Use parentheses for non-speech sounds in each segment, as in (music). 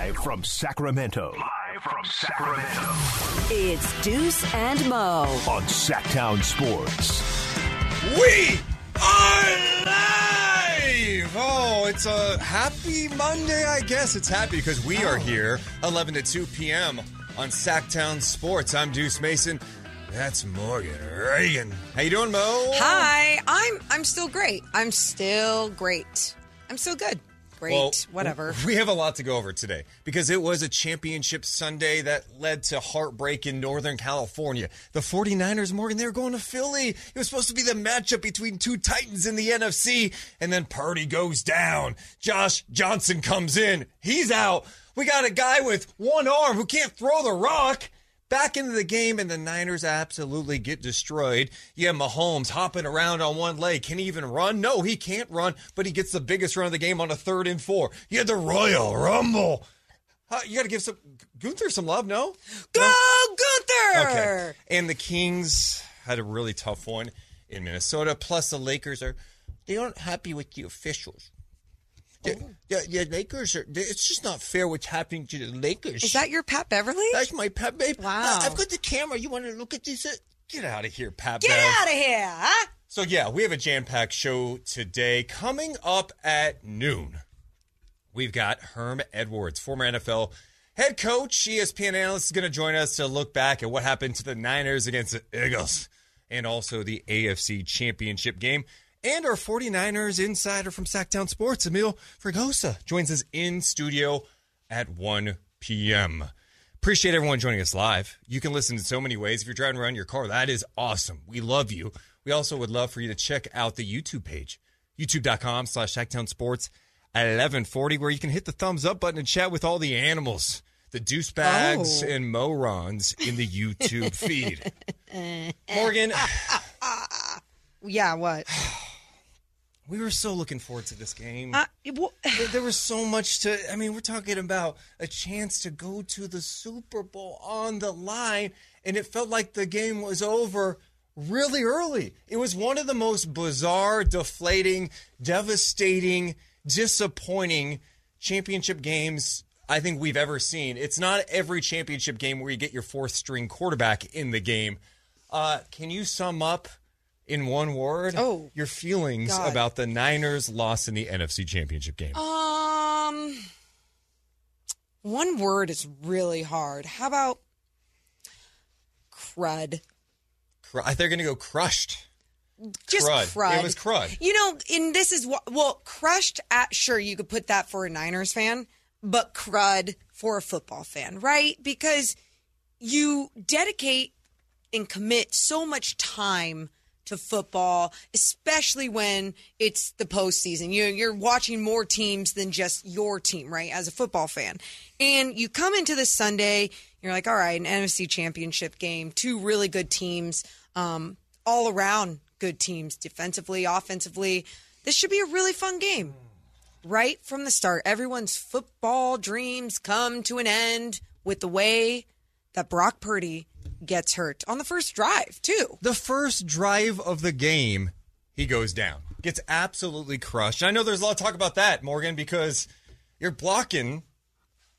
Live from Sacramento. Live from Sacramento. It's Deuce and Mo. On Sactown Sports. We are live! Oh, it's a happy Monday, I guess. It's happy because we are here 11 to 2 p.m. on Sactown Sports. I'm Deuce Mason. That's Morgan Ragan. How you doing, Mo? Hi, I'm I'm still great. I'm still great. I'm still good. Great. Well, Whatever. (laughs) We have a lot to go over today because it was a championship Sunday that led to heartbreak in Northern California. The 49ers, Morgan, they were going to Philly. It was supposed to be the matchup between two Titans in the NFC, and then Purdy goes down. Josh Johnson comes in. He's out. We got a guy with one arm who can't throw the rock back into the game, and the Niners absolutely get destroyed. Yeah, Mahomes hopping around on one leg. Can he even run? No, he can't run, but he gets the biggest run of the game on a third and four. You had the Royal Rumble. Uh, you got to give some Gunther some love, no? Go No? Gunther! Okay. And the Kings had a really tough one in Minnesota. Plus, the Lakers are they aren't happy with the officials. The, the, the Lakers are. It's just not fair what's happening to the Lakers. Is that your Pat Beverley? That's my Pat babe. Wow. Uh, I've got the camera. You want to look at this? Get out of here, Pat. Get Bev. out of here, huh? So yeah, we have a jam-packed show today. Coming up at noon, we've got Herm Edwards, former NFL head coach, ESPN analyst, is going to join us to look back at what happened to the Niners against the Eagles and also the AFC Championship game. And our 49ers insider from Sactown Sports, Amil Fragoso, joins us in studio at 1 p.m. Appreciate everyone joining us live. You can listen in so many ways. If you're driving around your car, that is awesome. We love you. We also would love for you to check out the YouTube page, youtube.com slash Sactown Sports at 1140, where you can hit the thumbs up button and chat with all the animals, the deuce bags Oh. and morons in the (laughs) YouTube feed. (laughs) Morgan, Yeah, what? (sighs) (sighs) (sighs) we were so looking forward to this game. Uh, well, There- (sighs) there was so much to i mean we're talking about a chance to go to the super bowl on the line and it felt like the game was over really early. It was one of the most bizarre deflating devastating disappointing championship games i think we've ever seen. It's not every championship game where you get your fourth string quarterback in the game. Uh, can you sum up in one word Oh, your feelings God. about the niners loss in the nfc championship game um, one word is really hard. How about crud? Cru- I they're going to go crushed. Just Crud. crud. It was crud. You know, and this is what well, crushed at sure you could put that for a Niners fan, but crud for a football fan, right? Because you dedicate and commit so much time to football, especially when it's the postseason. You you're watching more teams than just your team, right? As a football fan, and you come into this Sunday, you're like, all right, an NFC Championship game, two really good teams, um, all around good teams, defensively, offensively. This should be a really fun game right from the start, everyone's football dreams come to an end with the way that Brock Purdy gets hurt on the first drive, too. The first drive of the game, he goes down, gets absolutely crushed. I know there's a lot of talk about that, Morgan, because you're blocking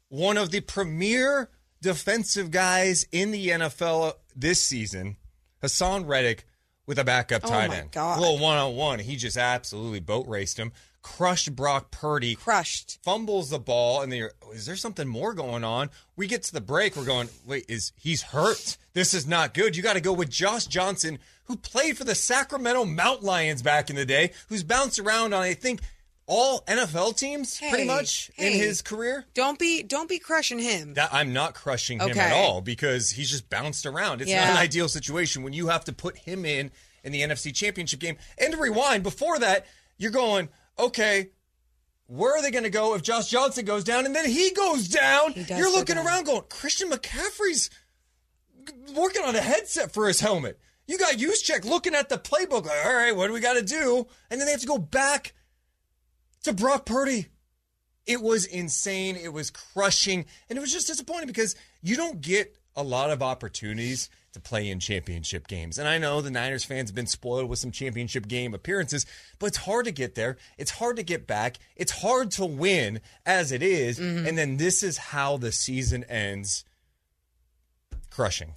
one of the premier defensive guys in the NFL this season, Haason Reddick, with a backup oh tight my end. God. A little one on one. He just absolutely boat raced him, crushed Brock Purdy. Crushed. fumbles the ball, and then you're, is there something more going on? We get to the break, we're going, wait, is he's hurt? This is not good. You got to go with Josh Johnson, who played for the Sacramento Mountain Lions back in the day, who's bounced around on I think all NFL teams pretty Hey, much in his career. Don't be don't be crushing him. That I'm not crushing him Okay. at all because he's just bounced around. It's not an ideal situation when you have to put him in in the NFC Championship game. And to rewind, before that, you're going, okay, where are they going to go if Josh Johnson goes down and then he goes down? He You're looking down. around going, Christian McCaffrey's working on a headset for his helmet. You got check looking at the playbook, like, all right, what do we got to do? And then they have to go back to Brock Purdy. It was insane. It was crushing. And it was just disappointing because you don't get a lot of opportunities to play in championship games. And I know the Niners fans have been spoiled with some championship game appearances, but it's hard to get there. It's hard to get back. It's hard to win as it is. And then this is how the season ends crushing.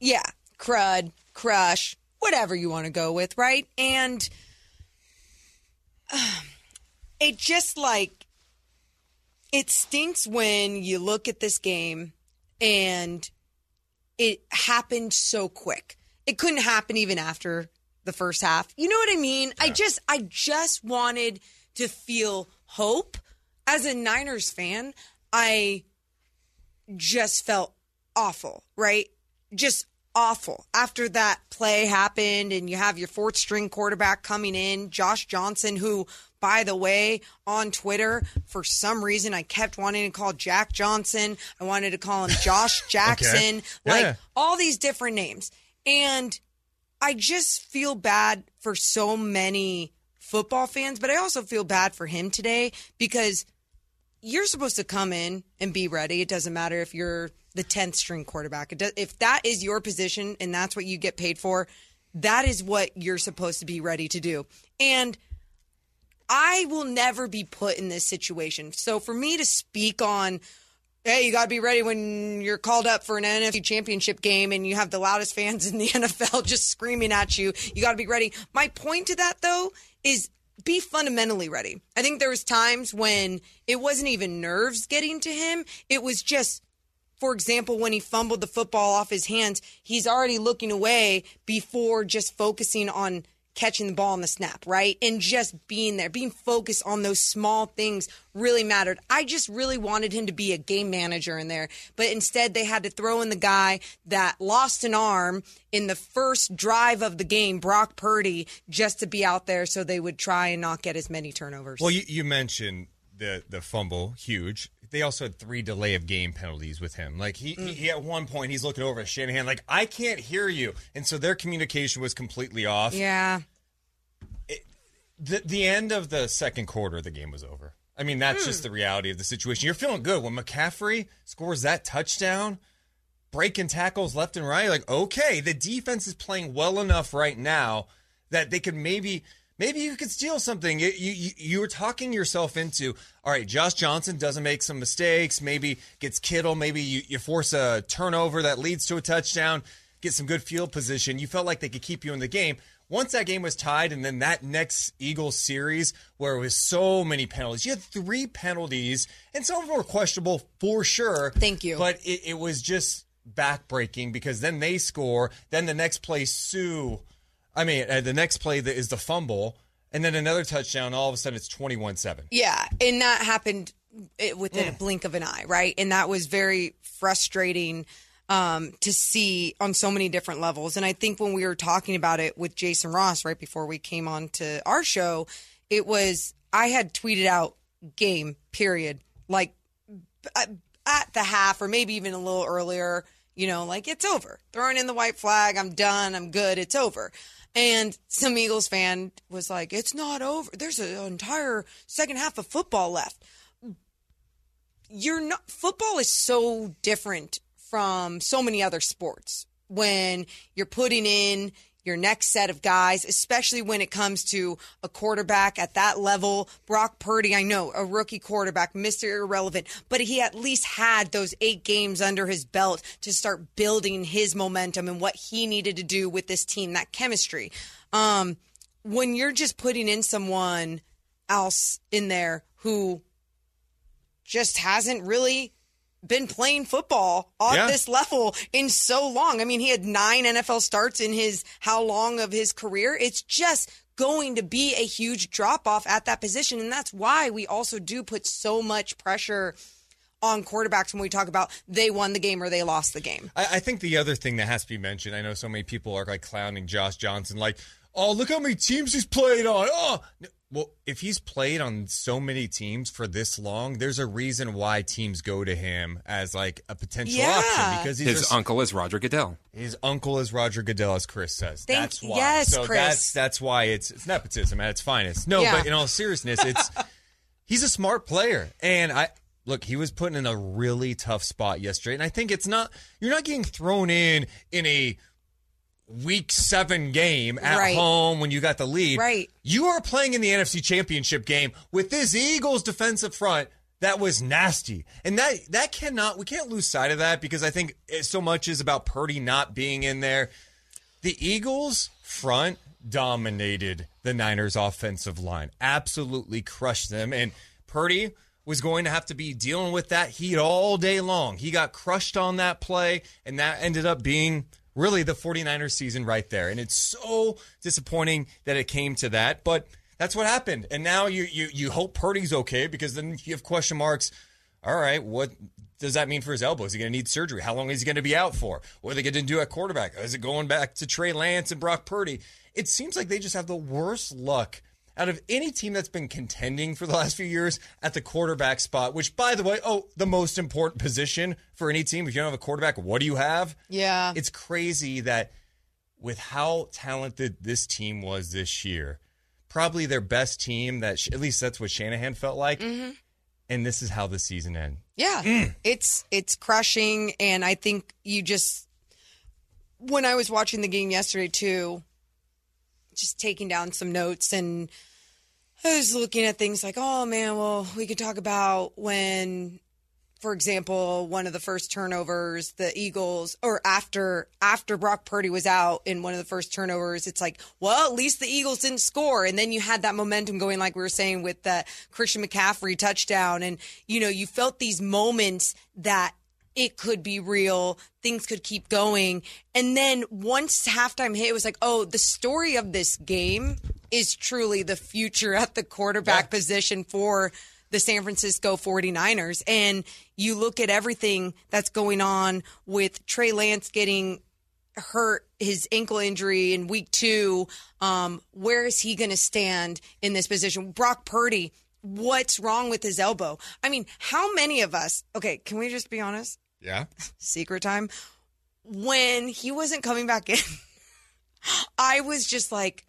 Yeah, crud, crush, whatever you want to go with, right? And uh, (sighs) it just like it stinks when you look at this game and it happened so quick. It couldn't happen even after the first half. You know what I mean? I just I just wanted to feel hope as a Niners fan. I just felt awful, right? Just awful. After that play happened, and you have your fourth string quarterback coming in, Josh Johnson, who, by the way, on Twitter, for some reason, I kept wanting to call Jack Johnson. I wanted to call him (laughs) Josh Jackson, like Yeah. all these different names. And I just feel bad for so many football fans, but I also feel bad for him today because you're supposed to come in and be ready. It doesn't matter if you're the 10th string quarterback. If that is your position and that's what you get paid for, that is what you're supposed to be ready to do. And I will never be put in this situation. So for me to speak on, hey, you got to be ready when you're called up for an NFC championship game and you have the loudest fans in the (laughs) NFL just screaming at you, you got to be ready. My point to that, though, is be fundamentally ready. I think there was times when it wasn't even nerves getting to him. It was just for example, when he fumbled the football off his hands, he's already looking away before just focusing on catching the ball on the snap, right? And just being there, being focused on those small things really mattered. I just really wanted him to be a game manager in there, but instead they had to throw in the guy that lost an arm in the first drive of the game, Brock Purdy, just to be out there so they would try and not get as many turnovers. Well, you, you mentioned the the fumble, huge. They also had three delay of game penalties with him. Like he, he, he mm. at one point he's looking over at Shanahan, like I can't hear you, and so their communication was completely off. yeah. The the end of the second quarter, the game was over. I mean, that's just hmm. the reality of the situation. You're feeling good when McCaffrey scores that touchdown, breaking tackles left and right. Like, okay, the defense is playing well enough right now that they could maybe maybe you could steal something. You you, you were talking yourself into all right. Josh Johnson doesn't make some mistakes. Maybe gets Kittle. Maybe you, you force a turnover that leads to a touchdown. Get some good field position. You felt like they could keep you in the game. Once that game was tied, and then that next Eagles series where it was so many penalties, you had three penalties, and some of them were questionable for sure. Thank you. But it, it was just backbreaking because then they score. Then the next play, Sue. I mean, uh, the next play that is the fumble, and then another touchdown. All of a sudden, it's twenty-one-seven. Yeah, and that happened eh, within Mm. a blink of an eye, right? And that was very frustrating um, to see on so many different levels. And I think when we were talking about it with Jason Ross right before we came on to our show, it was I had tweeted out game period like at at the half or maybe even a little earlier. You know, like it's over. Throwing in the white flag. I'm done. I'm good. It's over. And some Eagles fan was like, "It's not over. There's an entire second half of football left." You're not. Football is so different from so many other sports when you're putting in your next set of guys, especially when it comes to a quarterback at that level. Brock Purdy, I know, a rookie quarterback, Mr. Irrelevant, but he at least had those eight games under his belt to start building his momentum and what he needed to do with this team, that chemistry. Um, when you're just putting in someone else in there who just hasn't really been playing football on Yeah. this level in so long. I mean, he had nine NFL starts in his how long of his career. It's just going to be a huge drop off at that position. And that's why we also do put so much pressure on quarterbacks when we talk about they won the game or they lost the game. I, I think the other thing that has to be mentioned, I know so many people are like clowning Josh Johnson, like, oh, look how many teams he's played on. Oh, No, well, if he's played on so many teams for this long, there's a reason why teams go to him as like a potential Yeah. option because he's His a- uncle is Roger Goodell. his uncle is Roger Goodell, as Chris says. Thank- that's why. yes, so Chris. that's that's why it's it's nepotism at its finest. No, Yeah. but in all seriousness, it's (laughs) he's a smart player, and I look, he was put in a really tough spot yesterday. And I think it's not, you're not getting thrown in in a week seven game at Right. home when you got the lead. Right. You are playing in the NFC championship game with this Eagles defensive front that was nasty. And that, that cannot, we can't lose sight of that because I think it so much is about Purdy not being in there. The Eagles front dominated the Niners offensive line, absolutely crushed them. And Purdy was going to have to be dealing with that heat all day long. He got crushed on that play, and that ended up being really the 49ers season right there. And it's so disappointing that it came to that, but that's what happened. And now you you you hope Purdy's okay because then you have question marks. All right, what does that mean for his elbow? Is he going to need surgery? How long is he going to be out for? What are they going to do at quarterback? Is it going back to Trey Lance and Brock Purdy? It seems like they just have the worst luck out of any team that's been contending for the last few years at the quarterback spot, which, by the way, oh, the most important position for any team. If you don't have a quarterback, what do you have? Yeah. It's crazy that with how talented this team was this year, probably their best team, that at least that's what Shanahan felt like. Mm-hmm. And this is how the season ended. Yeah, mm. it's it's crushing, and I think you just when I was watching the game yesterday too, just taking down some notes and I was looking at things like, oh man, well we could talk about when, for example, one of the first turnovers, the Eagles, or after after Brock Purdy was out in one of the first turnovers, it's like, well, at least the Eagles didn't score, and then you had that momentum going, like we were saying with the Christian McCaffrey touchdown, and you know you felt these moments that it could be real, things could keep going, and then once halftime hit, it was like, oh, the story of this game is truly the future at the quarterback position for the San Francisco 49ers. And you look at everything that's going on with Trey Lance getting hurt his ankle injury in week two. Um, where is he going to stand in this position? Brock Purdy, what's wrong with his elbow? I mean, how many of us, okay, can we just be honest? Yeah. (laughs) Secret time. When he wasn't coming back in, (laughs) I was just like,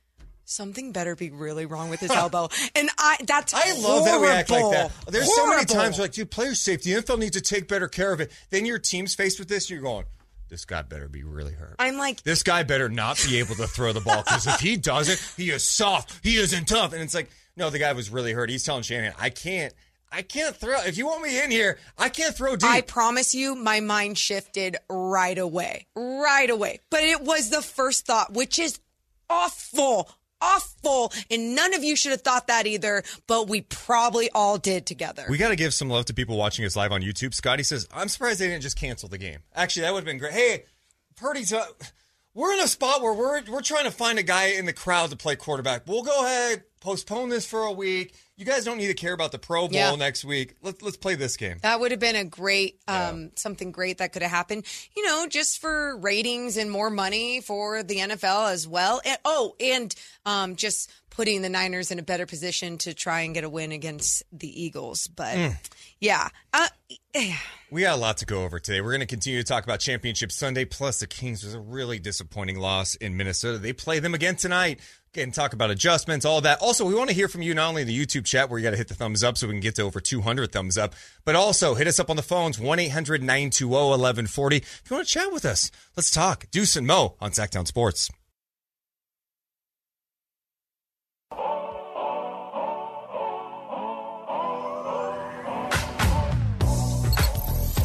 something better be really wrong with his (laughs) elbow. And I, that's I love that we act like that. horrible. There's so many Horrible. times like, dude, player safety, the NFL needs to take better care of it. Then your team's faced with this, you're going, this guy better be really hurt. I'm like, this guy better not be able to throw the ball because if he doesn't, he is soft. He isn't tough. And it's like, no, the guy was really hurt. He's telling Shannon, I can't, I can't throw. If you want me in here, I can't throw deep. I promise you, my mind shifted right away. Right away. But it was the first thought, which is awful, awful. And none of you should have thought that either, but we probably all did together. we got to give some love to people watching us live on YouTube. Scotty says, I'm surprised they didn't just cancel the game. Actually, that would have been great. Hey, Purdy's. Uh, we're in a spot where we're we're trying to find a guy in the crowd to play quarterback. We'll go ahead, postpone this for a week. You guys don't need to care about the Pro Bowl Yeah. next week. Let's let's play this game. That would have been a great, um, something great that could have happened, you know, just for ratings and more money for the NFL as well. And, oh, and um, just putting the Niners in a better position to try and get a win against the Eagles. But yeah, uh, We got a lot to go over today. We're going to continue to talk about Championship Sunday. Plus, the Kings was a really disappointing loss in Minnesota. They play them again tonight. And talk about adjustments, all that. Also, we want to hear from you not only in the YouTube chat where you got to hit the thumbs up so we can get to over 200 thumbs up, but also hit us up on the phones 1 800 920 1140. If you want to chat with us, let's talk. Deuce and Mo on Sactown Sports.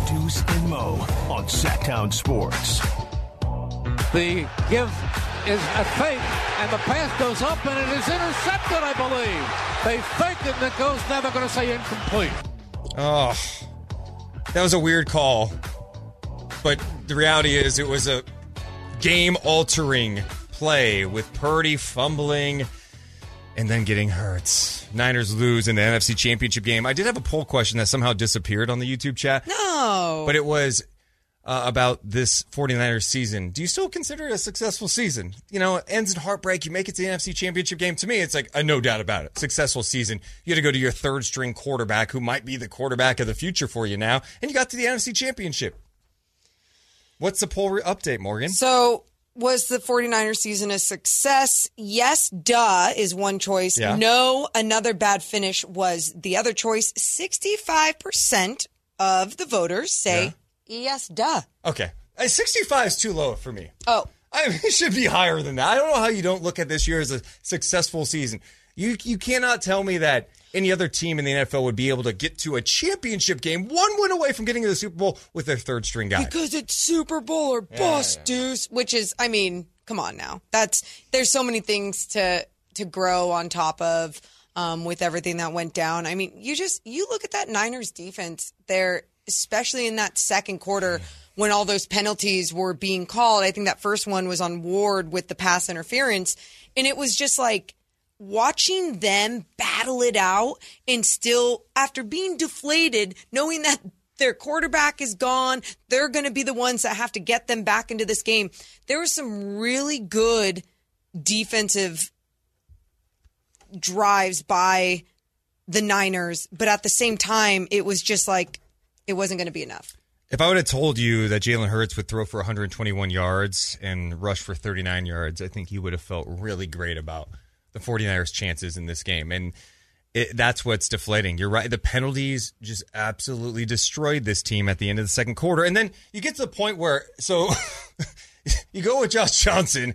Deuce and Mo on Sactown Sports. The give is a fake, and the pass goes up, and it is intercepted, I believe. They fake it, and it goes, now they're going to say incomplete. Oh, that was a weird call. But the reality is, it was a game altering play with Purdy fumbling and then getting hurt. Niners lose in the NFC Championship game. I did have a poll question that somehow disappeared on the YouTube chat, no. but it was uh, about this 49ers season. Do you still consider it a successful season? You know, it ends in heartbreak. You make it to the NFC Championship game. To me, it's like a no doubt about it. Successful season. You had to go to your third string quarterback, who might be the quarterback of the future for you now, and you got to the NFC Championship. What's the poll re- update, Morgan? So was the 49ers season a success? Yes, duh is one choice. Yeah. No, another bad finish was the other choice. 65% of the voters say yes, duh. Okay. Uh, 65 is too low for me. Oh, I mean, (laughs) it should be higher than that. I don't know how you don't look at this year as a successful season. You you cannot tell me that any other team in the NFL would be able to get to a championship game one win away from getting to the Super Bowl with their third string guy. because it's Super Bowl or bust, deuce. Which is, I mean, come on now. That's there's so many things to to grow on top of um, with everything that went down. I mean, you just you look at that Niners defense there, especially in that second quarter when all those penalties were being called. I think that first one was on Ward with the pass interference, and it was just like watching them battle it out and still after being deflated knowing that their quarterback is gone they're going to be the ones that have to get them back into this game. There was some really good defensive drives by the Niners but at the same time it was just like it wasn't going to be enough If I would have told you that Jalen Hurts would throw for 121 yards and rush for 39 yards, I think you would have felt really great about the 49ers' chances in this game. And it, that's what's deflating. You're right. The penalties just absolutely destroyed this team at the end of the second quarter. And then you get to the point where, so (laughs) you go with Josh Johnson.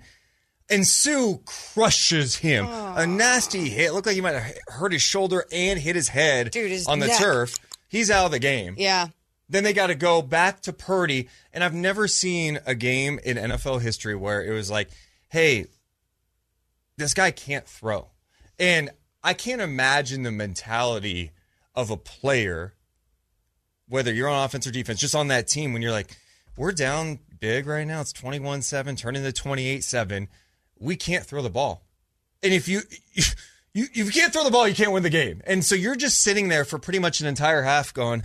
And Sue crushes him. A nasty hit. Looked like he might have hurt his shoulder and hit his head Dude, his on the neck. turf. He's out of the game. yeah Then they got to go back to Purdy. And I've never seen a game in NFL history where it was like, hey, this guy can't throw. And I can't imagine the mentality of a player, whether you're on offense or defense, just on that team when you're like, we're down big right now. It's 21 7, turning to 28 7. We can't throw the ball. And if you. (laughs) You, if you can't throw the ball, you can't win the game. And so you're just sitting there for pretty much an entire half going,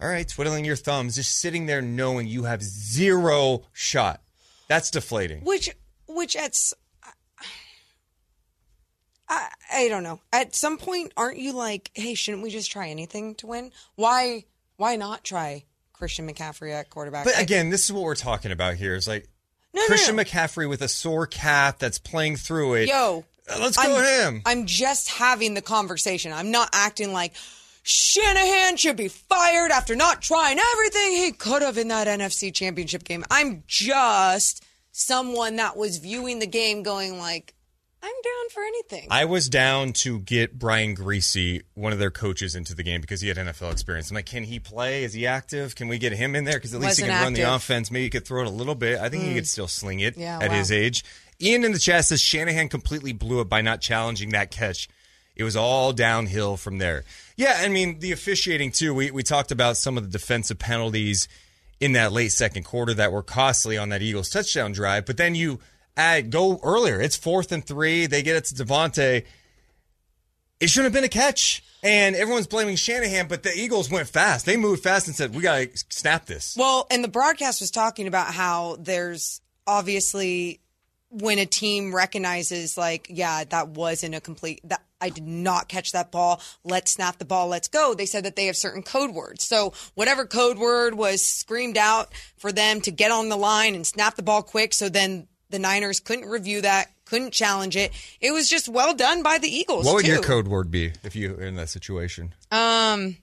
all right, twiddling your thumbs, just sitting there knowing you have zero shot. That's deflating. Which, which at, I, I don't know. At some point, aren't you like, hey, shouldn't we just try anything to win? Why, why not try Christian McCaffrey at quarterback? But again, this is what we're talking about here. Is like no, no, Christian no. McCaffrey with a sore calf that's playing through it. Yo, Uh, let's go I'm, him. I'm just having the conversation. I'm not acting like Shanahan should be fired after not trying everything he could have in that NFC championship game. I'm just someone that was viewing the game going like, I'm down for anything. I was down to get Brian Griese, one of their coaches, into the game because he had NFL experience. I'm like, can he play? Is he active? Can we get him in there? Because at least he Wasn't can run the offense. Maybe he could throw it a little bit. I think he hmm. could still sling it Yeah, at wow. his age. Ian in the chat says Shanahan completely blew it by not challenging that catch. It was all downhill from there. Yeah, I mean the officiating too. We we talked about some of the defensive penalties in that late second quarter that were costly on that Eagles touchdown drive. But then you add go earlier. It's fourth and three. They get it to DeVonta. It shouldn't have been a catch. And everyone's blaming Shanahan, but the Eagles went fast. They moved fast and said, "We got to snap this." Well, and the broadcast was talking about how there's obviously when a team recognizes like, yeah, that wasn't a complete that I did not catch that ball. Let's snap the ball. Let's go. They said that they have certain code words. So whatever code word was screamed out for them to get on the line and snap the ball quick. So then the Niners couldn't review that, couldn't challenge it. It was just well done by the Eagles. What would too. your code word be if you were in that situation? Um,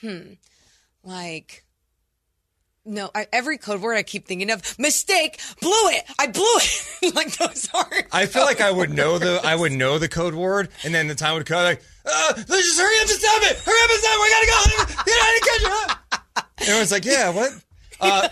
hmm, like no I, every code word i keep thinking of mistake blew it i blew it (laughs) like those aren't I feel like I would know the I would know the code word, and then the time would come like, uh, let's just hurry up and stop it. Hurry up and stop it. We gotta go. You know, I didn't catch it. Everyone's like, yeah, what? Uh,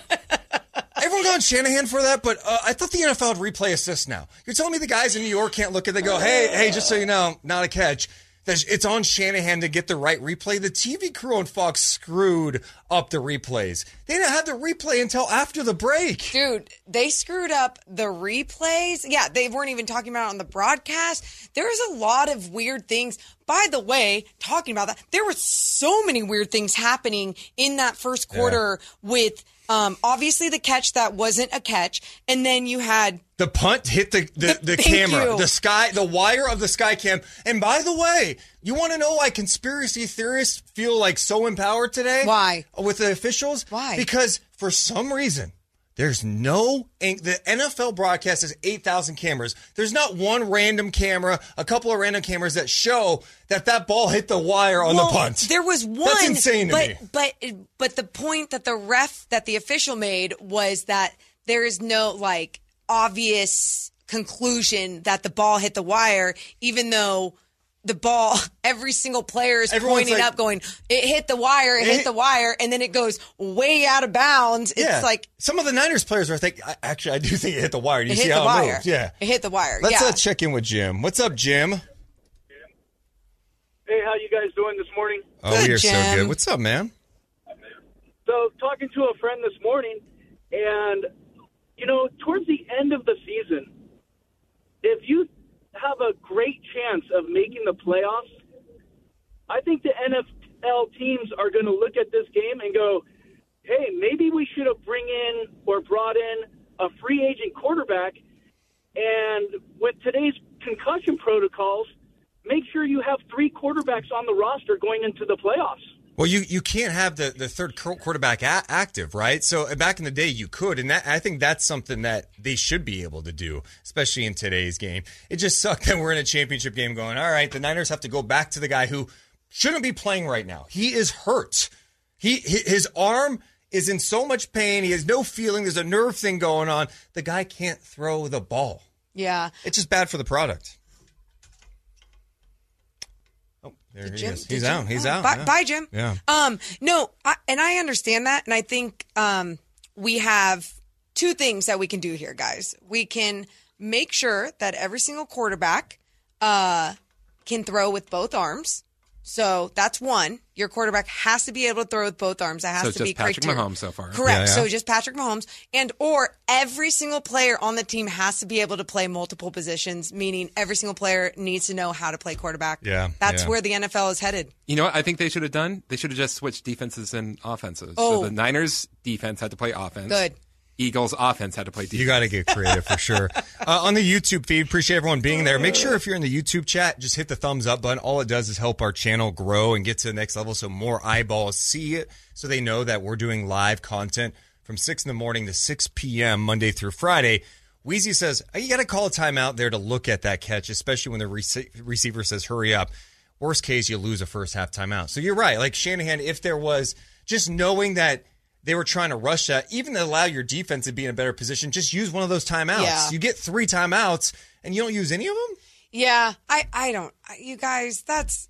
everyone going Shanahan for that, but uh, I thought the NFL would replay assist now. You're telling me the guys in New York can't look at? They go, hey, hey, just so you know, not a catch. There's- It's on Shanahan to get the right replay. The TV crew on Fox screwed up the replays. They didn't have the replay until after the break. dude they screwed up the replays yeah they weren't even talking about it on the broadcast there was a lot of weird things by the way talking about that there were so many weird things happening in that first quarter with um, obviously the catch that wasn't a catch and then you had The punt hit the the, the (laughs) Thank camera, you. the sky, the wire of the sky cam. And by the way, you want to know why conspiracy theorists feel like so empowered today? Why? with the officials? Why? Because for some reason There's no the NFL broadcast has 8,000 cameras. There's not one random camera, a couple of random cameras that show that that ball hit the wire on Well, the punt. There was one. That's insane to but, me. But but the point that the ref that the official made was that there is no like obvious conclusion that the ball hit the wire, even though the ball, (laughs) every single player is Everyone's pointing like- up, going, "It hit the wire, it, It hit hit- the wire," and then it goes way out of bounds. It's yeah. like some of the Niners players are thinking, I- actually, I do think it hit the wire. Do you it see hit how the it wire. moved? Yeah. it hit the wire. Let's yeah. uh, check in with Jim. What's up, Jim? Hey, how you guys doing this morning? Oh, Good, we are so good. What's up, man? So, talking to a friend this morning, and you know, towards the end of the season, if you have a great chance of making the playoffs, I think the NFL teams are going to look at this game and go, "Hey, maybe we should have bring in or brought in a free agent quarterback." And with today's concussion protocols, make sure you have three quarterbacks on the roster going into the playoffs. Well, you, you can't have the, the third quarterback a- active, right? So uh, back in the day, you could, and that, I think that's something that they should be able to do, especially in today's game. It just sucked (laughs) that we're in a championship game, going, all right, the Niners have to go back to the guy who shouldn't be playing right now. He is hurt. He his arm is in so much pain. He has no feeling. There's a nerve thing going on. The guy can't throw the ball. yeah. It's just bad for the product. There he Jim- is. He's Jim- out. He's oh, out. Bye, yeah. bye, Jim. Yeah. Um, no, I, and I understand that, and I think um, we have two things that we can do here, guys. We can make sure that every single quarterback uh, can throw with both arms. So that's one. Your quarterback has to be able to throw with both arms. That has So it's to be Patrick criteria. Mahomes so far. Correct. Yeah, yeah. So just Patrick Mahomes, and or every single player on the team has to be able to play multiple positions. Meaning every single player needs to know how to play quarterback. Yeah, That's yeah. where the NFL is headed. You know what I think they should have done? They should have just switched defenses and offenses. Oh. So the Niners defense had to play offense. Good. Eagles offense had to play defense. You got to get creative for sure. (laughs) Uh, on the YouTube feed, appreciate everyone being there. Make sure if you're in the YouTube chat, just hit the thumbs up button. All it does is help our channel grow and get to the next level so more eyeballs see it so they know that we're doing live content from 6 in the morning to 6 p.m. Monday through Friday. Wheezy says, oh, you got to call a timeout there to look at that catch, especially when the rece- receiver says, hurry up. Worst case, you lose a first half timeout. So you're right. Like Shanahan, if there was just knowing that they were trying to rush that, even to allow your defense to be in a better position, just use one of those timeouts. Yeah. You get three timeouts and you don't use any of them? Yeah, I I don't. You guys, that's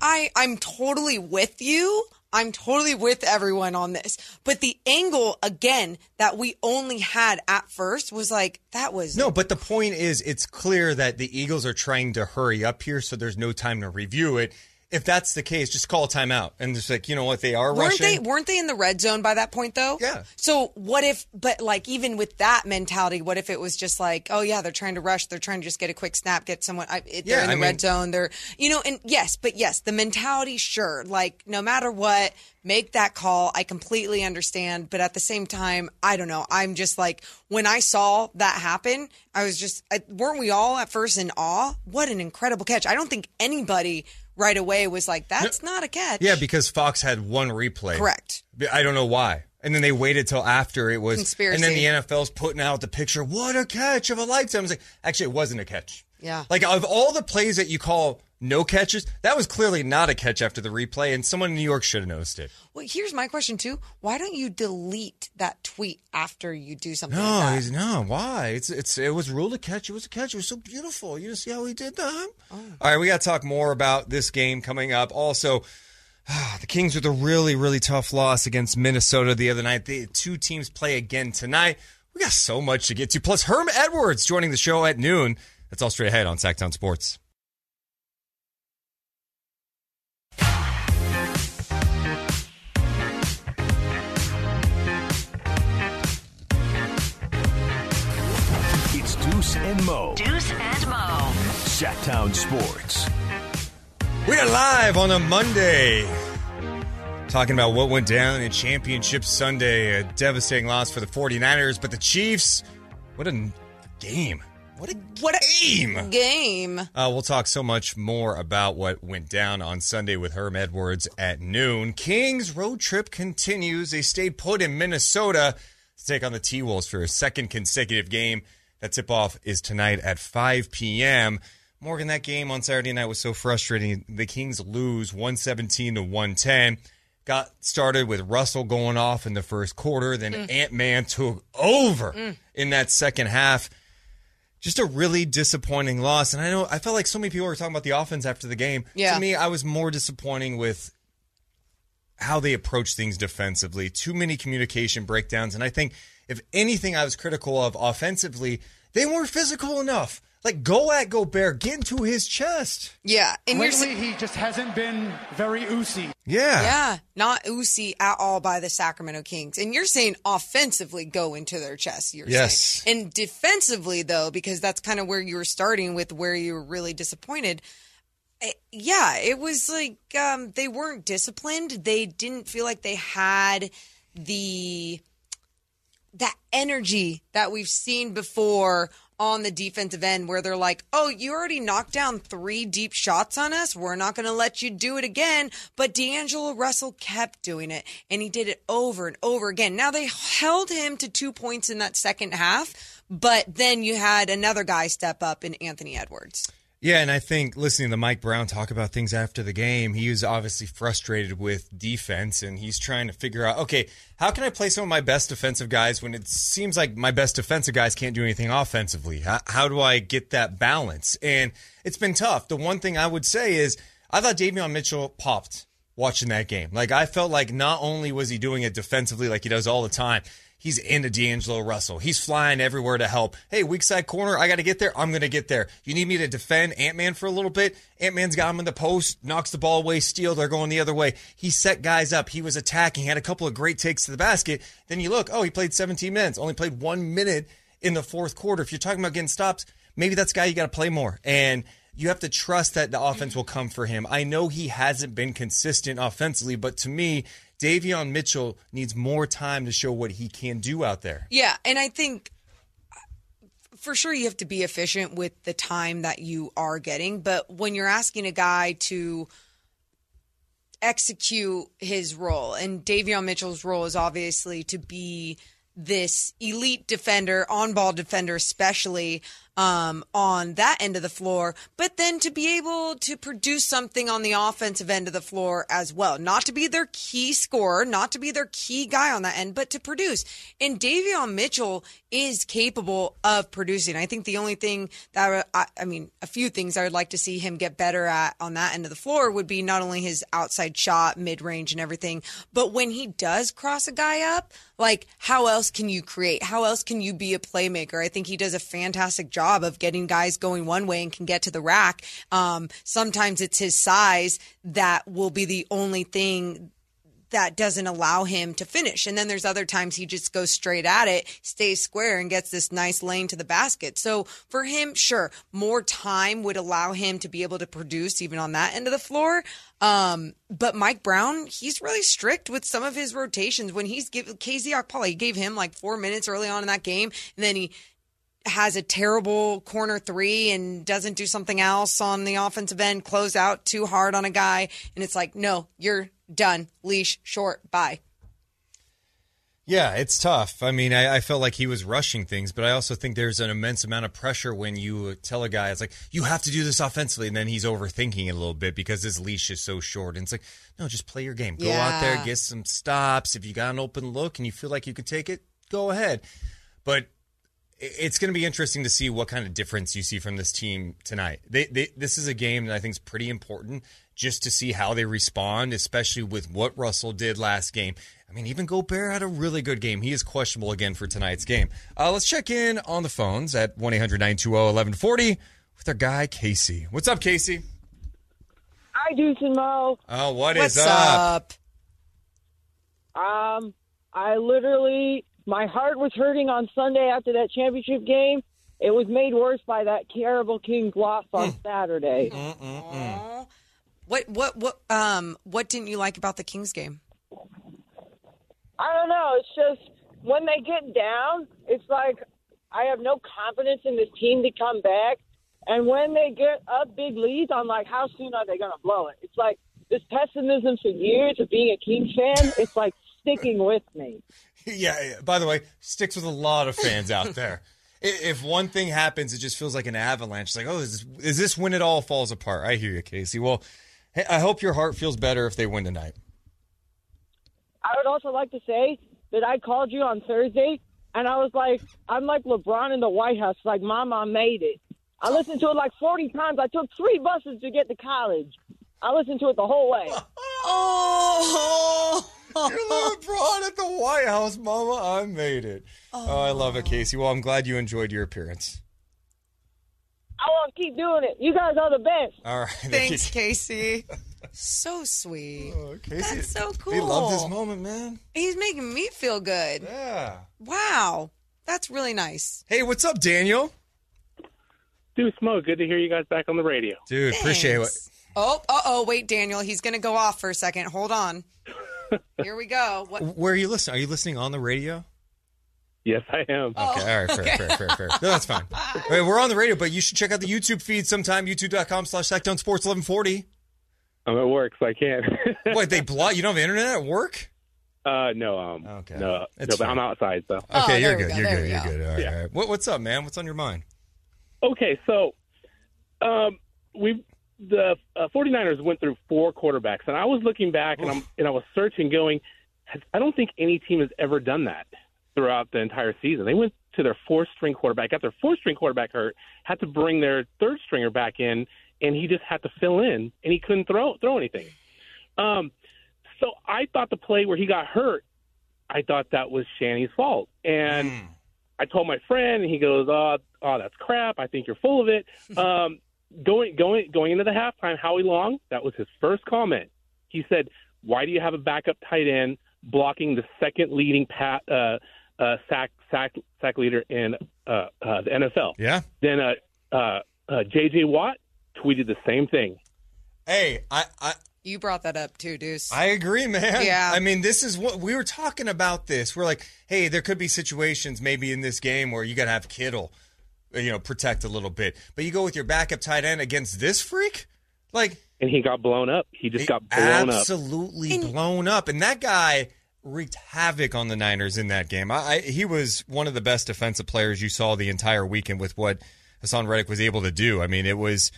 I I'm totally with you. I'm totally with everyone on this. But the angle again that we only had at first was like that was No, but the point is, it's clear that the Eagles are trying to hurry up here, so there's no time to review it. If that's the case, just call a timeout and just like, you know what, they are weren't rushing. they weren't they in the red zone by that point though? Yeah. So what if but like even with that mentality, what if it was just like, oh yeah, they're trying to rush, they're trying to just get a quick snap, get someone I, it, they're Yeah, in the I red mean- zone, they're you know, and yes, but yes, the mentality sure, like no matter what, make that call. I completely understand, but at the same time, I don't know. I'm just like when I saw that happen, I was just I, weren't we all at first in awe? What an incredible catch. I don't think anybody right away was like that's not a catch. yeah, because Fox had one replay. correct. I don't know why. And then they waited till after it was. Conspiracy. And then the NFL's putting out the picture. What a catch of a lifetime! I was like, actually, it wasn't a catch. Yeah. Like of all the plays that you call no catches, that was clearly not a catch after the replay, and someone in New York should have noticed it. Well, here's my question too. Why don't you delete that tweet after you do something No, like he's no. Why? It's it's it was ruled a catch. It was a catch. It was so beautiful. You didn't see how he did that. Oh. All right, we got to talk more about this game coming up. Also, (sighs) the Kings with a really really tough loss against Minnesota the other night. The two teams play again tonight. We got so much to get to. Plus, Herm Edwards joining the show at noon. That's all straight ahead on Sactown Sports. Deuce and Mo. Deuce and Mo. Sactown Sports. We are live on a Monday. Talking about what went down in Championship Sunday. A devastating loss for the 49ers, but the Chiefs, what a game. What a What a game. game. Uh, we'll talk so much more about what went down on Sunday with Herm Edwards at noon. Kings road trip continues. They stayed put in Minnesota. to take on the T Wolves for a second consecutive game. That tip off is tonight at 5 p.m. Morgan, that game on Saturday night was so frustrating. The Kings lose 117 to 110. Got started with Russell going off in the first quarter, then mm. Ant Man took over mm. in that second half. Just a really disappointing loss. And I know I felt like so many people were talking about the offense after the game. Yeah. To me, I was more disappointing with how they approach things defensively. Too many communication breakdowns. And I think if anything I was critical of offensively, they weren't physical enough. Like go at Gobert, get into his chest. Yeah, and you're Lately, he just hasn't been very oozy. Yeah. yeah, not Usi at all by the Sacramento Kings. And you're saying offensively go into their chest. You're Yes. saying. and defensively though, because that's kind of where you were starting with where you were really disappointed. Yeah, it was like um, they weren't disciplined. They didn't feel like they had the that energy that we've seen before on the defensive end where they're like, oh, you already knocked down three deep shots on us. We're not going to let you do it again. But D'Angelo Russell kept doing it and he did it over and over again. Now they held him to two points in that second half, but then you had another guy step up in Anthony Edwards. Yeah, and I think listening to Mike Brown talk about things after the game, he was obviously frustrated with defense and he's trying to figure out, okay, how can I play some of my best defensive guys when it seems like my best defensive guys can't do anything offensively? How, how do I get that balance? And it's been tough. The one thing I would say is I thought Davion Mitchell popped watching that game. Like I felt like not only was he doing it defensively like he does all the time, he's into D'Angelo Russell. He's flying everywhere to help. Hey, weak side corner, I got to get there. I'm going to get there. You need me to defend Ant Man for a little bit. Ant Man's got him in the post, knocks the ball away, steal. They're going the other way. He set guys up. He was attacking. Had a couple of great takes to the basket. Then you look, oh, he played 17 minutes, only played one minute in the fourth quarter. If you're talking about getting stops, maybe that's guy you got to play more. And you have to trust that the offense will come for him. I know he hasn't been consistent offensively, but to me, Davion Mitchell needs more time to show what he can do out there. Yeah, and I think for sure you have to be efficient with the time that you are getting, but when you're asking a guy to execute his role, and Davion Mitchell's role is obviously to be this elite defender, on ball defender, especially um, on that end of the floor, but then to be able to produce something on the offensive end of the floor as well. Not to be their key scorer, not to be their key guy on that end, but to produce. And Davion Mitchell is capable of producing. I think the only thing that I, I mean, a few things I would like to see him get better at on that end of the floor would be not only his outside shot, mid range, and everything, but when he does cross a guy up, like how else can you create? How else can you be a playmaker? I think he does a fantastic job of getting guys going one way and can get to the rack. Um, sometimes it's his size that will be the only thing that doesn't allow him to finish. And then there's other times he just goes straight at it, stays square, and gets this nice lane to the basket. So for him, sure, more time would allow him to be able to produce even on that end of the floor. Um, but Mike Brown, he's really strict with some of his rotations. When he's give KZ Okpala, he gave him like four minutes early on in that game, and then he has a terrible corner three and doesn't do something else on the offensive end, close out too hard on a guy, and it's like, no, you're done. Leash short. Bye. Yeah, it's tough. I mean, I, I felt like he was rushing things, but I also think there's an immense amount of pressure when you tell a guy, it's like, you have to do this offensively, and then he's overthinking it a little bit because his leash is so short. And it's like, no, just play your game. Go out there, get some stops. If you got an open look and you feel like you could take it, go ahead. But it's going to be interesting to see what kind of difference you see from this team tonight. They, they, this is a game that I think is pretty important just to see how they respond, especially with what Russell did last game. I mean, even Gobert had a really good game. He is questionable again for tonight's game. Uh, let's check in on the phones at 1 800 920 1140 with our guy, Casey. What's up, Casey? Hi, Deuce and Mo. Oh, what is What's up? up? Um, I literally, my heart was hurting on Sunday after that championship game. It was made worse by that terrible Kings loss on Hmm. Saturday. Aw. What what what um what didn't you like about the Kings game? I don't know. It's just when they get down, it's like I have no confidence in this team to come back. And when they get up big leads, I'm like, how soon are they going to blow it? It's like this pessimism for years of being a Kings fan. It's like sticking with me. Yeah, yeah. By the way, sticks with a lot of fans out there. (laughs) If one thing happens, it just feels like an avalanche. It's like, oh, is this, is this when it all falls apart? I hear you, Casey. Well, hey, I hope your heart feels better if they win tonight. I would also like to say that I called you on Thursday, and I was like, I'm like LeBron in the White House, like, Mama, made it. I listened to it like 40 times. I took three buses to get to college. I listened to it the whole way. (laughs) Oh, You're LeBron (laughs) at the White House, Mama. I made it. Oh, I love it, Casey. Well, I'm glad you enjoyed your appearance. I want to keep doing it. You guys are the best. All right. (laughs) thanks, Casey. (laughs) So sweet. Oh, Casey. That's so cool. We love this moment, man. He's making me feel good. Yeah. Wow, that's really nice. Hey, what's up, Daniel? Dude, Smoke, good to hear you guys back on the radio. Dude, appreciate it. Oh, uh oh, wait, Daniel, he's gonna go off for a second. Hold on. Here we go. What? Where are you listening? Are you listening on the radio? Yes, I am. Okay, all right, fair, fair, fair, fair. No, that's fine. (laughs) All right, we're on the radio, but you should check out the YouTube feed sometime, youtube.com slash Sactown Sports 1140. I'm at work, so I can't. (laughs) What, they block? You don't have internet at work? uh, no, um, Okay. no, no, but I'm fine. outside, so. Okay, Oh, you're good. go, You're good. You're go. good. All right, Yeah. all right. What, what's up, man? What's on your mind? Okay, so um, we the uh, 49ers went through four quarterbacks, and I was looking back and I'm and I was searching, going, I don't think any team has ever done that throughout the entire season. They went to their fourth string quarterback, got their fourth string quarterback hurt, had to bring their third stringer back in, and he just had to fill in, and he couldn't throw throw anything. Um, so I thought the play where he got hurt, I thought that was Shanny's fault, and. Hmm. I told my friend, and he goes, "Oh, oh, that's crap. I think you're full of it." (laughs) Um, going going going into the halftime, Howie Long, that was his first comment. He said, "Why do you have a backup tight end blocking the second leading pat, uh, uh, sack sack sack leader in uh, uh, the NFL?" Yeah. Then uh, uh, uh, J.J. Watt tweeted the same thing. Hey, I, I, You brought that up too, Deuce. I agree, man. Yeah. I mean, this is what we were talking about. This we're like, hey, there could be situations maybe in this game where you got to have Kittle, you know, protect a little bit, but you go with your backup tight end against this freak, like And he got blown up. He just got blown up. absolutely blown up, and that guy wreaked havoc on the Niners in that game. I, I, he was one of the best defensive players you saw the entire weekend with what Haason Reddick was able to do. I mean, it was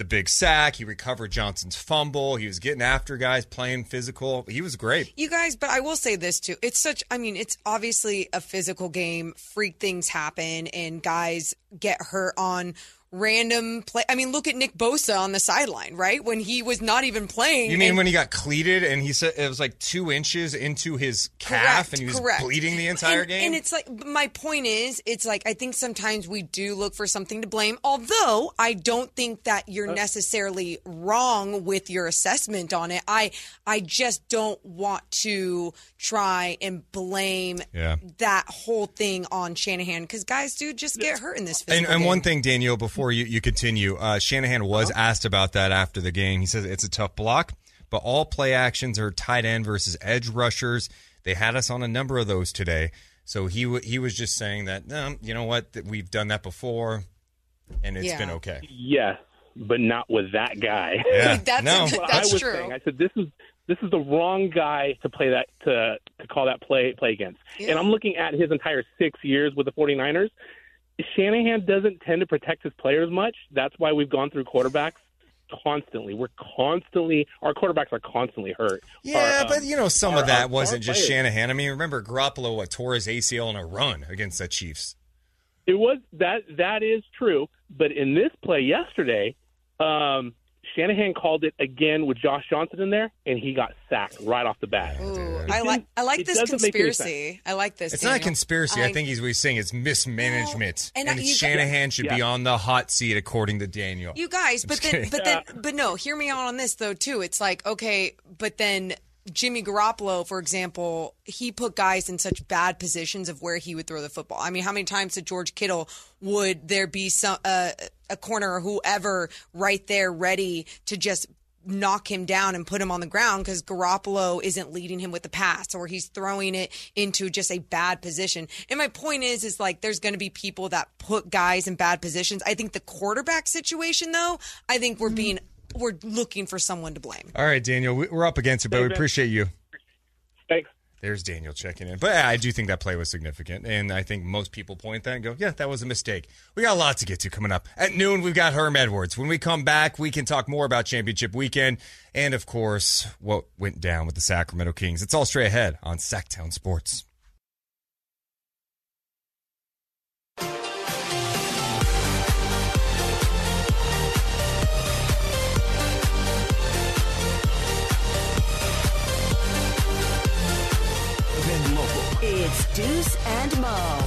the big sack. He recovered Johnson's fumble. He was getting after guys, playing physical. He was great. You guys, but I will say this too. It's such, I mean, it's obviously a physical game. Freak things happen and guys get hurt on random play. I mean, look at Nick Bosa on the sideline, right? When he was not even playing. You mean and- when he got cleated and he said it was like two inches into his calf Correct, and he was correct. bleeding the entire and, game? And it's like my point is, it's like I think sometimes we do look for something to blame. Although I don't think that you're Uh. necessarily wrong with your assessment on it. I I just don't want to try and blame Yeah. that whole thing on Shanahan because guys do just get hurt in this. And, and one thing, Daniel, before you, you continue, uh, Shanahan was asked about that after the game. He says it's a tough block, but all play actions are tight end versus edge rushers. They had us on a number of those today. So he w- he was just saying that, um, you know what, that we've done that before, and it's Yeah. been okay. Yes, but not with that guy. Yeah, (laughs) That's- no. (laughs) That's what That's I was true. saying. I said this is this is the wrong guy to play that to to call that play play against. Yeah. And I'm looking at his entire 6 years with the 49ers. Shanahan doesn't tend to protect his players much. That's why we've gone through quarterbacks constantly. We're constantly our quarterbacks are constantly hurt. Yeah, Our, um, but you know, some our- of that wasn't just players. Shanahan. I mean, remember Garoppolo what tore his ACL in a run against the Chiefs. It was that that is true, but in this play yesterday, um, Shanahan called it again with Josh Johnson in there, and he got sacked right off the bat. Ooh, I like I like this doesn't make any conspiracy. I like this. It's not a conspiracy. I, I- think he's what he's saying. It's mismanagement, Well, and and, I- it's you- Shanahan should be on the hot seat, according to Daniel. You guys, but then, kidding. but then, but no, hear me out on this though too. It's like okay, but then Jimmy Garoppolo, for example, he put guys in such bad positions of where he would throw the football. I mean, how many times did George Kittle would there be some uh, a corner or whoever right there ready to just knock him down and put him on the ground because Garoppolo isn't leading him with the pass or he's throwing it into just a bad position. And my point is, is like there's going to be people that put guys in bad positions. I think the quarterback situation, though, I think we're being we're looking for someone to blame. All right, Daniel, we- we're up against it, but we appreciate you. Thanks. There's Daniel checking in. But yeah, I do think that play was significant. And I think most people point that and go, yeah, that was a mistake. We got a lot to get to coming up. At noon, we've got Herm Edwards. When we come back, we can talk more about championship weekend and, of course, what went down with the Sacramento Kings. It's all straight ahead on Sactown Sports. It's Deuce and Mo.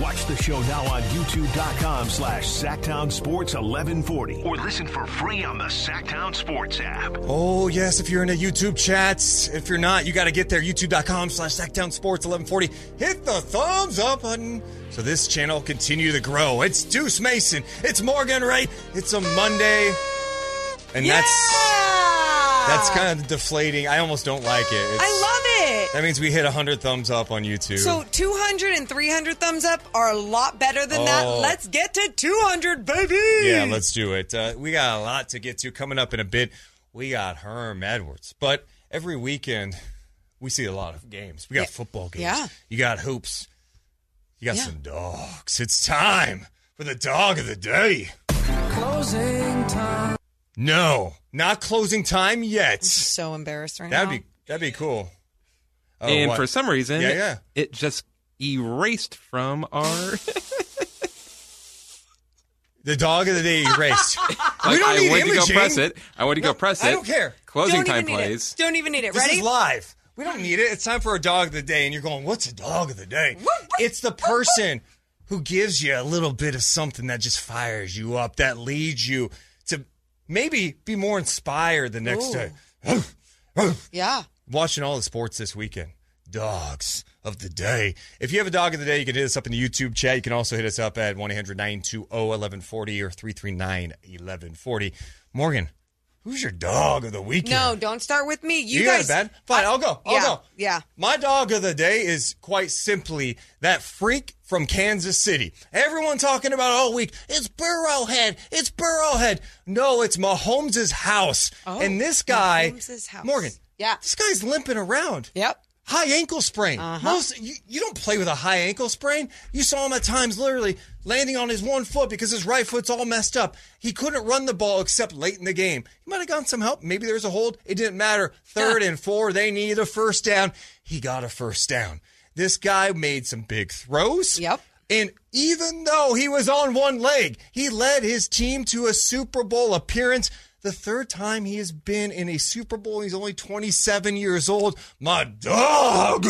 Watch the show now on youtube.com slash Sactown Sports 1140 or listen for free on the Sactown Sports app. Oh, yes, if you're in a YouTube chat. If you're not, you got to get there. YouTube.com slash Sactown Sports 1140. Hit the thumbs up button so this channel continue to grow. It's Deuce Mason. It's Morgan Ray. It's a Monday. And that's that's kind of deflating. I almost don't like it. It's- I love it. That means we hit 100 thumbs up on YouTube. So 200 and 300 thumbs up are a lot better than that. Oh. Let's get to 200, baby. Yeah, let's do it. Uh, we got a lot to get to coming up in a bit. We got Herm Edwards, but every weekend we see a lot of games. We got Yeah. football games. Yeah. You got hoops. You got Yeah. some dogs. It's time for the dog of the day. Closing time. No, not closing time yet. So embarrassed right That'd now. be that'd be cool. Oh, and what? for some reason, Yeah, yeah. it just erased from our. (laughs) the dog of the day erased. (laughs) we Like, don't I need went to go press it. I went to No, go press it. I don't care. Closing Don't time even need plays. it. Don't even need it. This Ready? is live. We don't need it. It's time for a dog of the day, and you're going, "What's a dog of the day?" It's the person who gives you a little bit of something that just fires you up, that leads you to maybe be more inspired the next Ooh. day. (sighs) (sighs) (sighs) Yeah. Watching all the sports this weekend. Dogs of the day. If you have a dog of the day, you can hit us up in the YouTube chat. You can also hit us up at 1 800 920 1140 or 339 1140. Morgan, who's your dog of the weekend? No, don't start with me. You, You, guys. got it bad? Fine, I'll go. I'll yeah, go. yeah. My dog of the day is quite simply that freak from Kansas City. Everyone talking about all week, it's Burrowhead, it's Burrowhead. No, it's Mahomes' house. Oh, and this guy, Mahomes' house. Morgan, Yeah. this guy's limping around. Yep. High ankle sprain. Uh-huh. Most you, you don't play with a high ankle sprain. You saw him at times literally landing on his one foot because his right foot's all messed up. He couldn't run the ball except late in the game. He might have gotten some help. Maybe there's a hold. It didn't matter. Third and four, they needed a first down. He got a first down. This guy made some big throws. Yep. And even though he was on one leg, he led his team to a Super Bowl appearance. The third time he has been in a Super Bowl. He's only 27 years old. My dog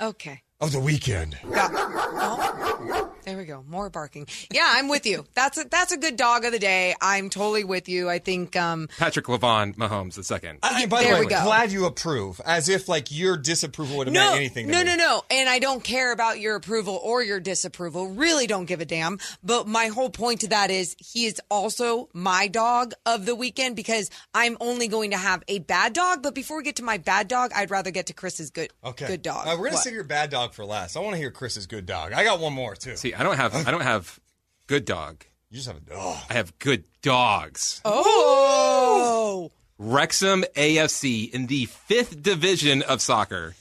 Okay. of the weekend. Oh, there we go. More barking. Yeah, I'm with you. (laughs) That's a, that's a good dog of the day. I'm totally with you. I think um, Patrick Levon Mahomes the second. I, by There the way, we go. glad you approve, as if like your disapproval would have no, meant anything. To no, me. no, no. And I don't care about your approval or your disapproval. Really don't give a damn. But my whole point to that is he is also my dog of the weekend because I'm only going to have a bad dog. But before we get to my bad dog, I'd rather get to Chris's good Okay, good dog. Uh, we're gonna What? save your bad dog for last. I want to hear Chris's good dog. I got one more too. See, I don't have I don't have good dog. You just have a dog. I have good dogs. Oh. Wrexham AFC in the fifth division of soccer.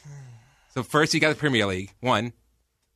So first you got the Premier League, one,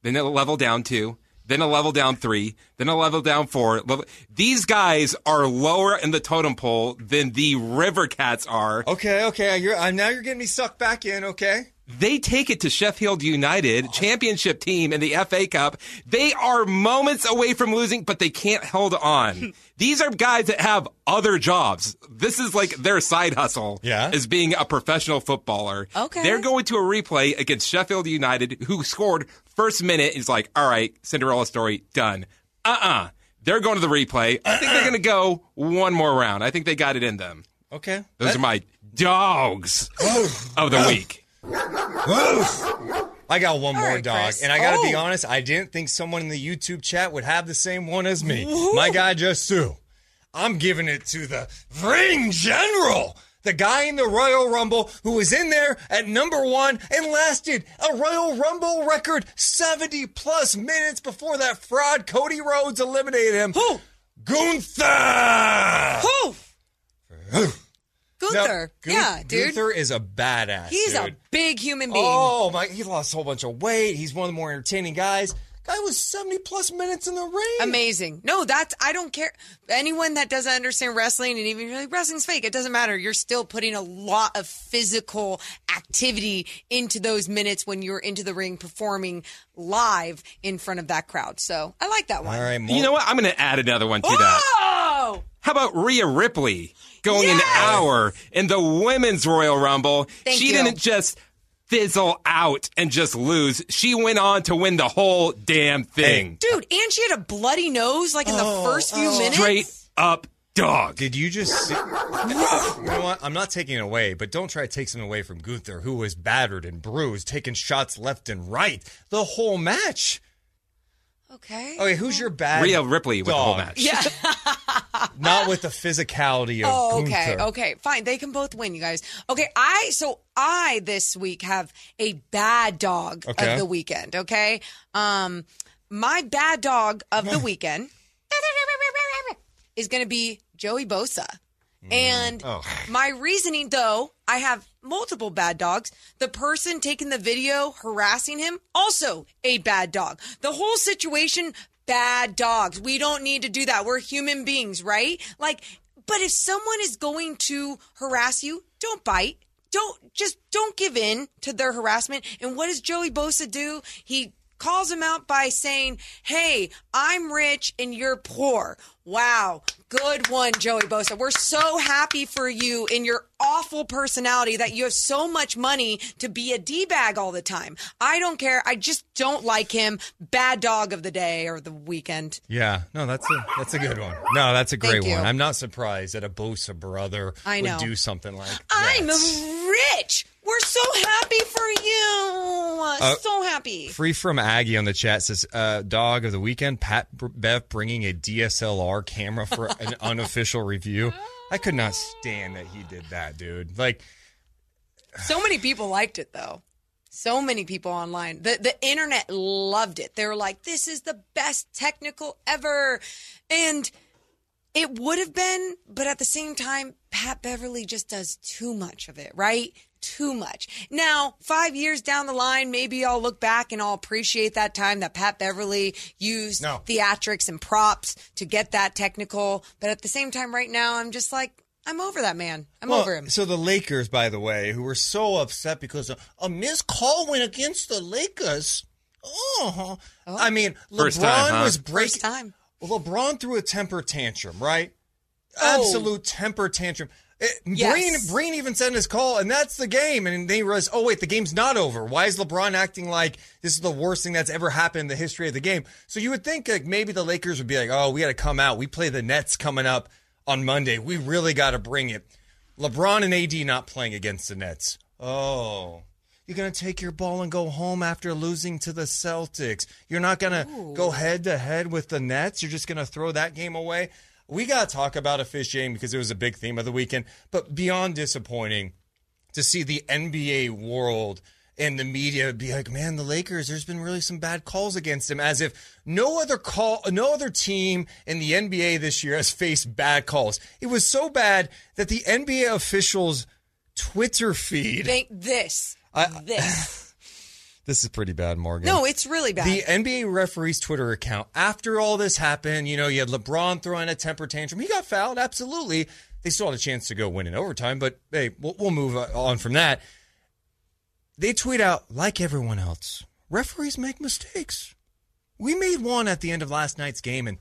then a level down two, then a level down three, then a level down four. Level- These guys are lower in the totem pole than the River Cats are. Okay, okay. You're uh, now you're getting me sucked back in. Okay. They take it to Sheffield United, championship team in the FA Cup. They are moments away from losing, but they can't hold on. (laughs) These are guys that have other jobs. This is like their side hustle Yeah. is being a professional footballer. Okay. They're going to a replay against Sheffield United, who scored first minute. Is like, all right, Cinderella story done. Uh-uh. They're going to the replay. I think they're going to go one more round. I think they got it in them. Okay. Those That- are my dogs oh. of the week. I got one more right, dog, Chris. and I got to be Oh. honest. I didn't think someone in the YouTube chat would have the same one as me. My guy just Sue. I'm giving it to the ring general. The guy in the Royal Rumble who was in there at number one and lasted a Royal Rumble record 70 plus minutes before that fraud Cody Rhodes eliminated him. Who? Gunther! Who? Gunther. Gun- yeah, dude. Gunther is a badass. He's a big human being. Oh my! He lost a whole bunch of weight. He's one of the more entertaining guys. Guy was seventy plus minutes in the ring. Amazing. No, that's I don't care. Anyone that doesn't understand wrestling and even like wrestling's fake, it doesn't matter. You're still putting a lot of physical activity into those minutes when you're into the ring performing live in front of that crowd. So I like that one. All right, You know what? I'm going to add another one to that. Oh, How about Rhea Ripley going an hour in the women's Royal Rumble? Thank she you. didn't just fizzle out and just lose. She went on to win the whole damn thing. dude, and she had a bloody nose like in the oh, first few oh. minutes. Straight up dog. Did you just see? (laughs) you know what? I'm not taking it away, but don't try to take something away from Gunther, who was battered and bruised, taking shots left and right the whole match. Okay. Okay, who's your bad? Rhea Ripley with the whole dog? match. Yeah. (laughs) Not with the physicality of Oh, okay. Gunther. Okay. Fine. They can both win, you guys. Okay. I, so I this week have a bad dog Okay. of the weekend. Okay. Um, my bad dog of the (laughs) weekend (laughs) is going to be Joey Bosa. Mm. And Oh. my reasoning, though, I have multiple bad dogs. The person taking the video harassing him, also a bad dog. The whole situation, bad dogs. We don't need to do that. We're human beings, right? Like, but if someone is going to harass you, don't bite. Don't just don't give in to their harassment. And what does Joey Bosa do? He calls him out by saying, Hey, I'm rich and you're poor. Wow. Good one, Joey Bosa. We're so happy for you in your awful personality that you have so much money to be a D bag all the time. I don't care. I just don't like him. Bad dog of the day or the weekend. Yeah, no, that's a that's a good one. No, that's a great one. I'm not surprised that a Bosa brother I know. would do something like that. I'm rich. We're so happy for you. Uh, so happy. Free from Aggie on the chat says, uh, "Dog of the weekend." Pat Bev bringing a DSLR camera for an (laughs) unofficial review. I could not stand that he did that, dude. Like, So many people liked it though. So many people online. The the internet loved it. They were like, "This is the best technical ever," and it would have been, but at the same time, Pat Beverley just does too much of it, right? Too much. Now, five years down the line, maybe I'll look back and I'll appreciate that time that Pat Beverley used No. theatrics and props to get that technical. But at the same time, right now, I'm just like, I'm over that man. I'm well, over him. So the Lakers, by the way, who were so upset because a, a missed call went against the Lakers. Oh, oh. I mean, First LeBron time, huh? was breaking. Well, LeBron threw a temper tantrum, right? Oh. Absolute temper tantrum. It, Yes. Breen, Breen even sent his call, and that's the game. And they realized, oh wait, the game's not over. Why is LeBron acting like this is the worst thing that's ever happened in the history of the game? So you would think like maybe the Lakers would be like, oh, we got to come out. We play the Nets coming up on Monday. We really got to bring it. LeBron and AD not playing against the Nets. Oh. You're going to take your ball and go home after losing to the Celtics. You're not going to go head to head with the Nets. You're just going to throw that game away. We got to talk about officiating because it was a big theme of the weekend. But beyond disappointing, to see the NBA world and the media be like, man, the Lakers, there's been really some bad calls against them, as if no other call, no other team in the NBA this year has faced bad calls. It was so bad that the NBA officials' Twitter feed. Think this. This. (laughs) This is pretty bad, Morgan. No, it's really bad. The NBA referee's Twitter account, after all this happened, you know, you had LeBron throwing a temper tantrum. He got fouled, absolutely. They still had a chance to go win in overtime, but hey, we'll, we'll move on from that. They tweet out, like everyone else, referees make mistakes. We made one at the end of last night's game, and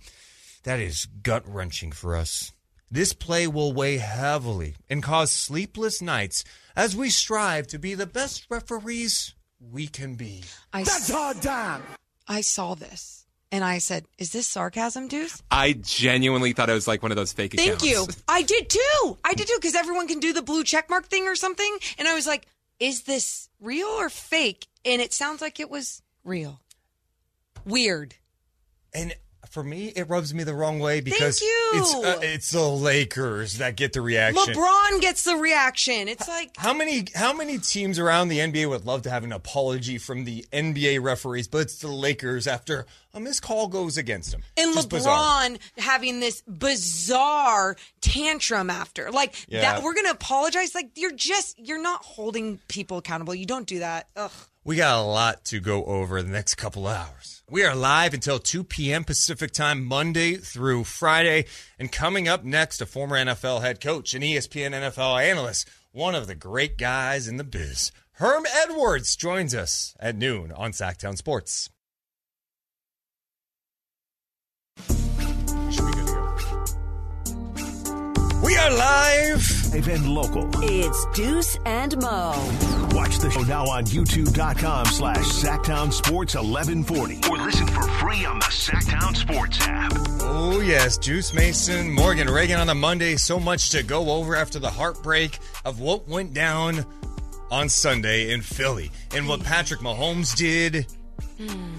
that is gut wrenching for us. This play will weigh heavily and cause sleepless nights as we strive to be the best referees we can be. I That's our damn. I saw this and I said, "Is this sarcasm, Deuce?" I genuinely thought it was like one of those fake Thank accounts. you. I did too. I did too because everyone can do the blue check mark thing or something, and I was like, "Is this real or fake?" And it sounds like it was real. Weird. And for me, it rubs me the wrong way because you. it's uh, it's the Lakers that get the reaction. LeBron gets the reaction. It's like How many how many teams around the NBA would love to have an apology from the NBA referees, but it's the Lakers after a missed call goes against them. and Just LeBron bizarre. having this bizarre tantrum after. Like Yeah. that we're gonna apologize. Like you're just you're not holding people accountable. You don't do that. Ugh. We got a lot to go over the next couple hours. We are live until 2 p.m. Pacific time, Monday through Friday. And coming up next, a former NFL head coach and ESPN NFL analyst, one of the great guys in the biz. Herm Edwards joins us at noon on Sactown Sports. We are live. Live and local. It's Deuce and Mo. Watch the show now on youtube.com slash Sactown Sports 1140. Or listen for free on the Sactown Sports app. Oh, yes. Deuce Mason, Morgan Ragan on the Monday. So much to go over after the heartbreak of what went down on Sunday in Philly and what Patrick Mahomes did. Hmm.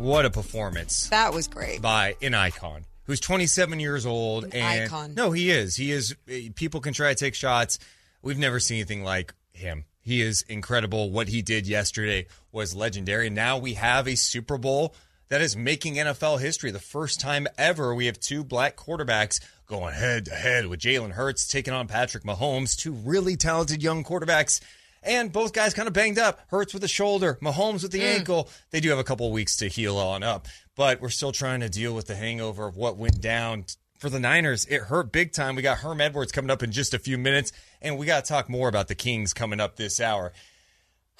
What a performance That was great. by an icon who's 27 years old. An and icon. No, he is. He is. Eh, people can try to take shots. We've never seen anything like him. He is incredible. What he did yesterday was legendary. Now we have a Super Bowl that is making NFL history. The first time ever we have two black quarterbacks going head to head with Jalen Hurts taking on Patrick Mahomes, two really talented young quarterbacks. And both guys kind of banged up. Hurts with the shoulder, Mahomes with the mm. ankle. They do have a couple weeks to heal on up, but we're still trying to deal with the hangover of what went down for the Niners. It hurt big time. We got Herm Edwards coming up in just a few minutes, and we got to talk more about the Kings coming up this hour.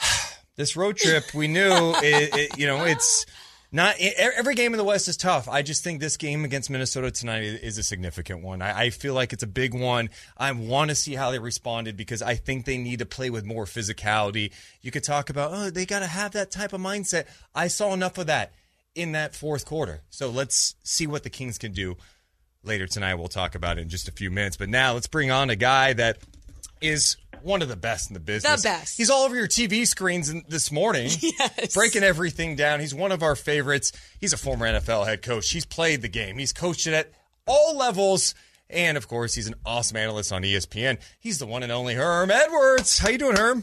(sighs) this road trip, we knew, it, it, you know, it's not every game in the West is tough. I just think this game against Minnesota tonight is a significant one. I, I feel like it's a big one. I want to see how they responded because I think they need to play with more physicality. You could talk about, oh, they got to have that type of mindset. I saw enough of that in that fourth quarter. So let's see what the Kings can do later tonight. We'll talk about it in just a few minutes. But now let's bring on a guy that is one of the best in the business. The best. He's all over your TV screens this morning, (laughs) Yes. breaking everything down. He's one of our favorites. He's a former NFL head coach. He's played the game. He's coached it at all levels. And of course, he's an awesome analyst on ESPN. He's the one and only Herm Edwards. How you doing, Herm?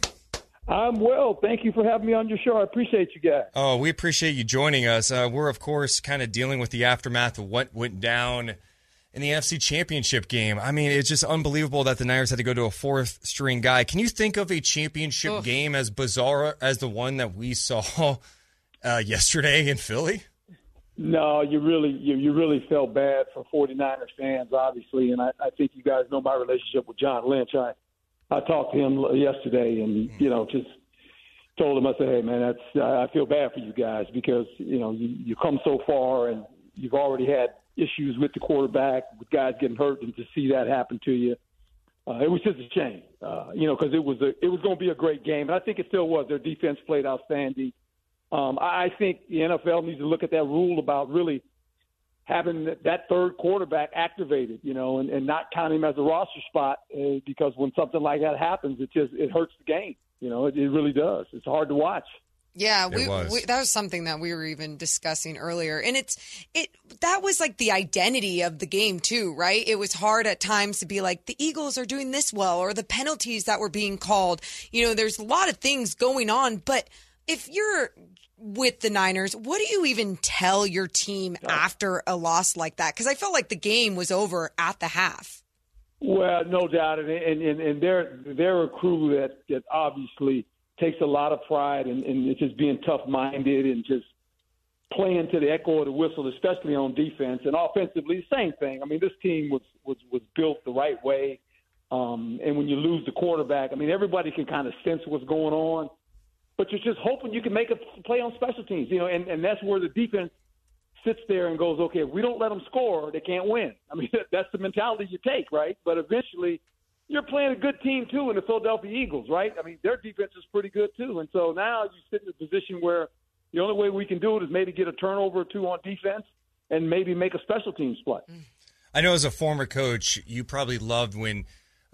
I'm well. Thank you for having me on your show. I appreciate you guys. Oh, we appreciate you joining us. Uh, we're, of course, kind of dealing with the aftermath of what went down in the NFC Championship game. I mean, it's just unbelievable that the Niners had to go to a fourth string guy. Can you think of a championship game as bizarre as the one that we saw (laughs) uh, yesterday in Philly? No, you really you, you really felt bad for 49ers fans, obviously, and I, I think you guys know my relationship with John Lynch. I I talked to him yesterday, and you know just told him I said, hey man, that's I feel bad for you guys because you know you you come so far and you've already had issues with the quarterback, with guys getting hurt, and to see that happen to you. Uh, it was just a shame, uh, you know, because it was a it was going to be a great game, and I think it still was. Their defense played outstanding. Um, I I think the NFL needs to look at that rule about really having that- that third quarterback activated, you know, and, and not counting him as a roster spot uh, because when something like that happens, it just it hurts the game. You know, it, it really does. It's hard to watch. Yeah, we, was. we that was something that we were even discussing earlier, and it's it that was like the identity of the game too, right? It was hard at times to be like the Eagles are doing this well, or the penalties that were being called. You know, there's a lot of things going on, but if you're with the Niners, what do you even tell your team after a loss like that? Because I felt like the game was over at the half. Well, no doubt, and and and, they're they're a crew that that obviously takes a lot of pride in, in just being tough minded and just playing to the echo of the whistle, especially on defense and offensively. Same thing. I mean, this team was was was built the right way. Um, and when you lose the quarterback, I mean, everybody can kind of sense what's going on, but you're just hoping you can make a play on special teams, you know, and, and that's where the defense sits there and goes, okay, if we don't let them score, they can't win. (laughs) I mean, that's the mentality you take, right? But eventually, you're playing a good team too in the Philadelphia Eagles, right? I mean, their defense is pretty good too, and so now you sit in a position where the only way we can do it is maybe get a turnover or two on defense and maybe make a special teams play. I know as a former coach, you probably loved when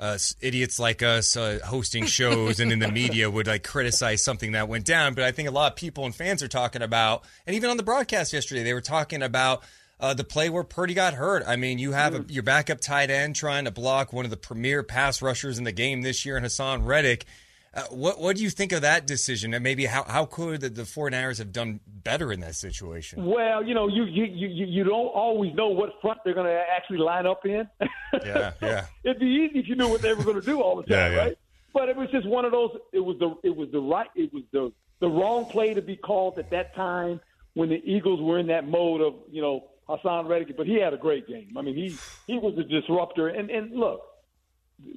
uh, idiots like us uh, hosting shows and in the media would like criticize something that went down. But I think a lot of people and fans are talking about, and even on the broadcast yesterday, they were talking about uh, the play where Purdy got hurt. I mean, you have a, your backup tight end trying to block one of the premier pass rushers in the game this year, and Haason Reddick. Uh, what what do you think of that decision? And maybe how, how could the, the 49ers have done better in that situation? Well, you know, you you you, you don't always know what front they're going to actually line up in. Yeah, yeah. (laughs) It'd be easy if you knew what they were going to do all the (laughs) time, Yeah, yeah. right? But it was just one of those. It was the it was the right it was the the wrong play to be called at that time when the Eagles were in that mode of you know Haason Reddick. But he had a great game. I mean, he he was a disruptor. And and look,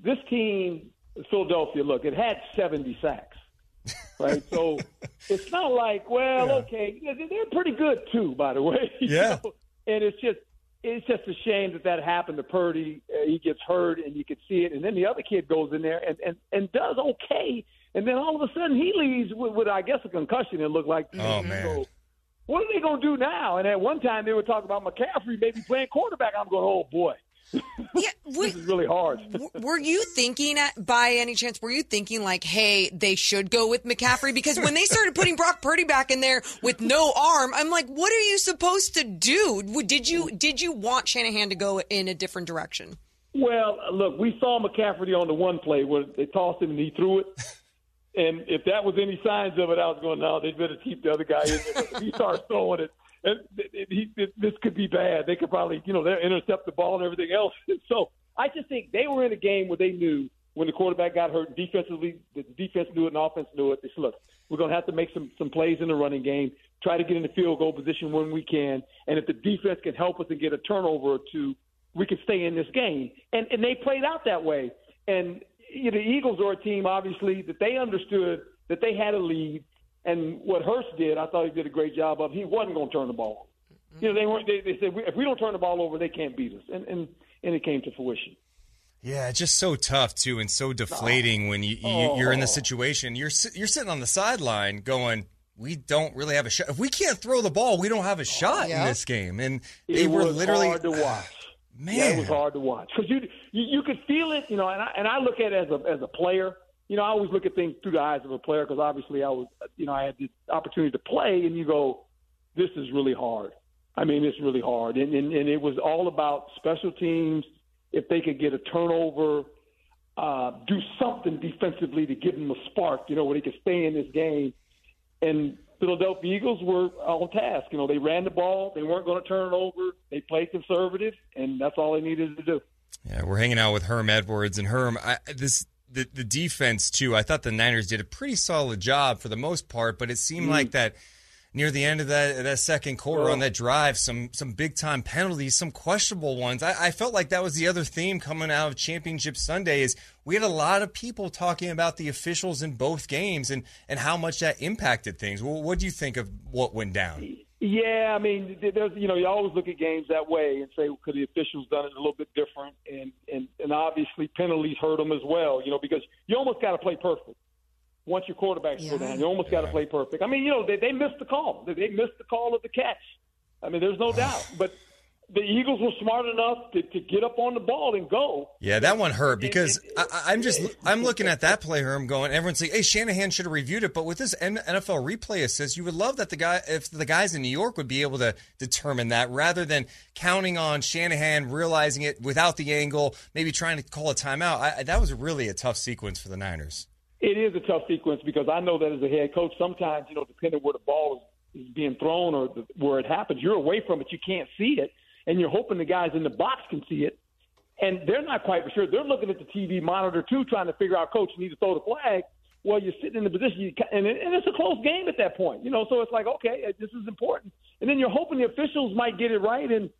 this team, Philadelphia. Look, it had seventy sacks. Right, so (laughs) it's not like, well, okay, they're pretty good too, by the way. you (laughs) Yeah. know? and it's just it's just a shame that that happened to Purdy. Uh, he gets hurt, and you can see it. And then the other kid goes in there and and, and does okay, and then all of a sudden he leaves with, with I guess a concussion. It looked like. Oh, man. So, what are they going to do now? And at one time they were talking about McCaffrey maybe playing quarterback. I'm going, oh boy, Yeah, this is really hard. Were you thinking at, by any chance were you thinking like hey they should go with mccaffrey because when they started putting brock purdy back in there with no arm i'm like what are you supposed to do did you did you want shanahan to go in a different direction Well, look, we saw McCaffrey on the one play where they tossed him and he threw it. And if that was any signs of it, I was going, no, they better keep the other guy in there. He starts throwing it, he, this could be bad. They could probably, you know, they intercept the ball and everything else. (laughs) So I just think they were in a game where they knew when the quarterback got hurt defensively, the defense knew it and offense knew it. They said, look, we're going to have to make some some plays in the running game, try to get in the field goal position when we can, and if the defense can help us and get a turnover or two, we can stay in this game. And and they played out that way. And you know, the Eagles are a team, obviously, that they understood that they had a lead. And what Hurts did, I thought he did a great job of. He wasn't going to turn the ball. over. You know, they weren't. They, they said if we don't turn the ball over, they can't beat us. And and and it came to fruition. Yeah, it's just so tough too, and so deflating when you, you you're in the oh. situation. You're you're sitting on the sideline going, "We don't really have a shot. If we can't throw the ball, we don't have a shot in Yeah. this game." And It they were was literally hard to (sighs) watch. Man. yeah, it was hard to watch because you, you you could feel it, you know. And I and I look at it as a as a player. You know, I always look at things through the eyes of a player because obviously I was, you know, I had the opportunity to play, and you go, this is really hard. I mean, it's really hard, and and, and it was all about special teams. If they could get a turnover, uh, do something defensively to give them a spark, you know, where they could stay in this game. And Philadelphia Eagles were on task. You know, they ran the ball. They weren't going to turn it over. They played conservative, and that's all they needed to do. Yeah, we're hanging out with Herm Edwards and Herm. I, this the the defense too. I thought the Niners did a pretty solid job for the most part, but it seemed mm-hmm. like that near the end of that that second quarter on that drive, some some big time penalties, some questionable ones. I, I felt like that was the other theme coming out of Championship Sunday. Is we had a lot of people talking about the officials in both games and and how much that impacted things. Well, what do you think of what went down? Yeah, I mean, there's you know you always look at games that way and say well, could the officials done it a little bit different, and and and obviously penalties hurt them as well, you know, because you almost got to play perfect. Once your quarterback's go down, you almost got to play perfect. I mean, you know, they they missed the call. They, they missed the call of the catch. I mean, there's no doubt, but the Eagles were smart enough to, to get up on the ball and go. Yeah, that one hurt because I, I- I'm just I'm looking at that play, here. I'm going. Everyone's like, "Hey, Shanahan should have reviewed it." But with this NFL replay assist, you would love that the guy, if the guys in New York would be able to determine that, rather than counting on Shanahan realizing it without the angle, maybe trying to call a timeout. I, that was really a tough sequence for the Niners. It is a tough sequence because I know that as a head coach, sometimes you know, depending where the ball is, is being thrown or the, where it happens, you're away from it, you can't see it, and you're hoping the guys in the box can see it, and they're not quite sure. They're looking at the TV monitor too, trying to figure out, coach, you need to throw the flag. Well, you're sitting in the position, you, and, and it's a close game at that point, you know. So it's like, okay, uh, this is important, and then you're hoping the officials might get it right and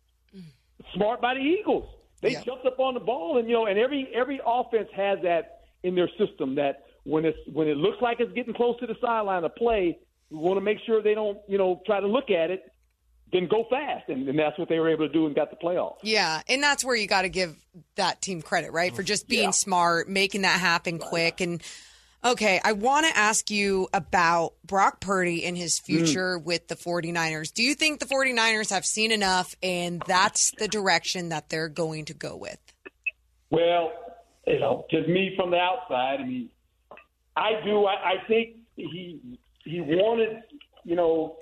smart by the Eagles. They jumped up on the ball, and you know, and every every offense has that in their system that when it's when it looks like it's getting close to the sideline of play, we want to make sure they don't you know try to look at it, then go fast, and, and that's what they were able to do and got the playoff. Yeah, and that's where you got to give that team credit, right? For just being smart, making that happen quick. And okay, I want to ask you about Brock Purdy and his mm. future with the 49ers. Do you think the 49ers have seen enough and that's the direction that they're going to go with? Well, you know, just me from the outside, I mean, I do. I, I think he he wanted, you know,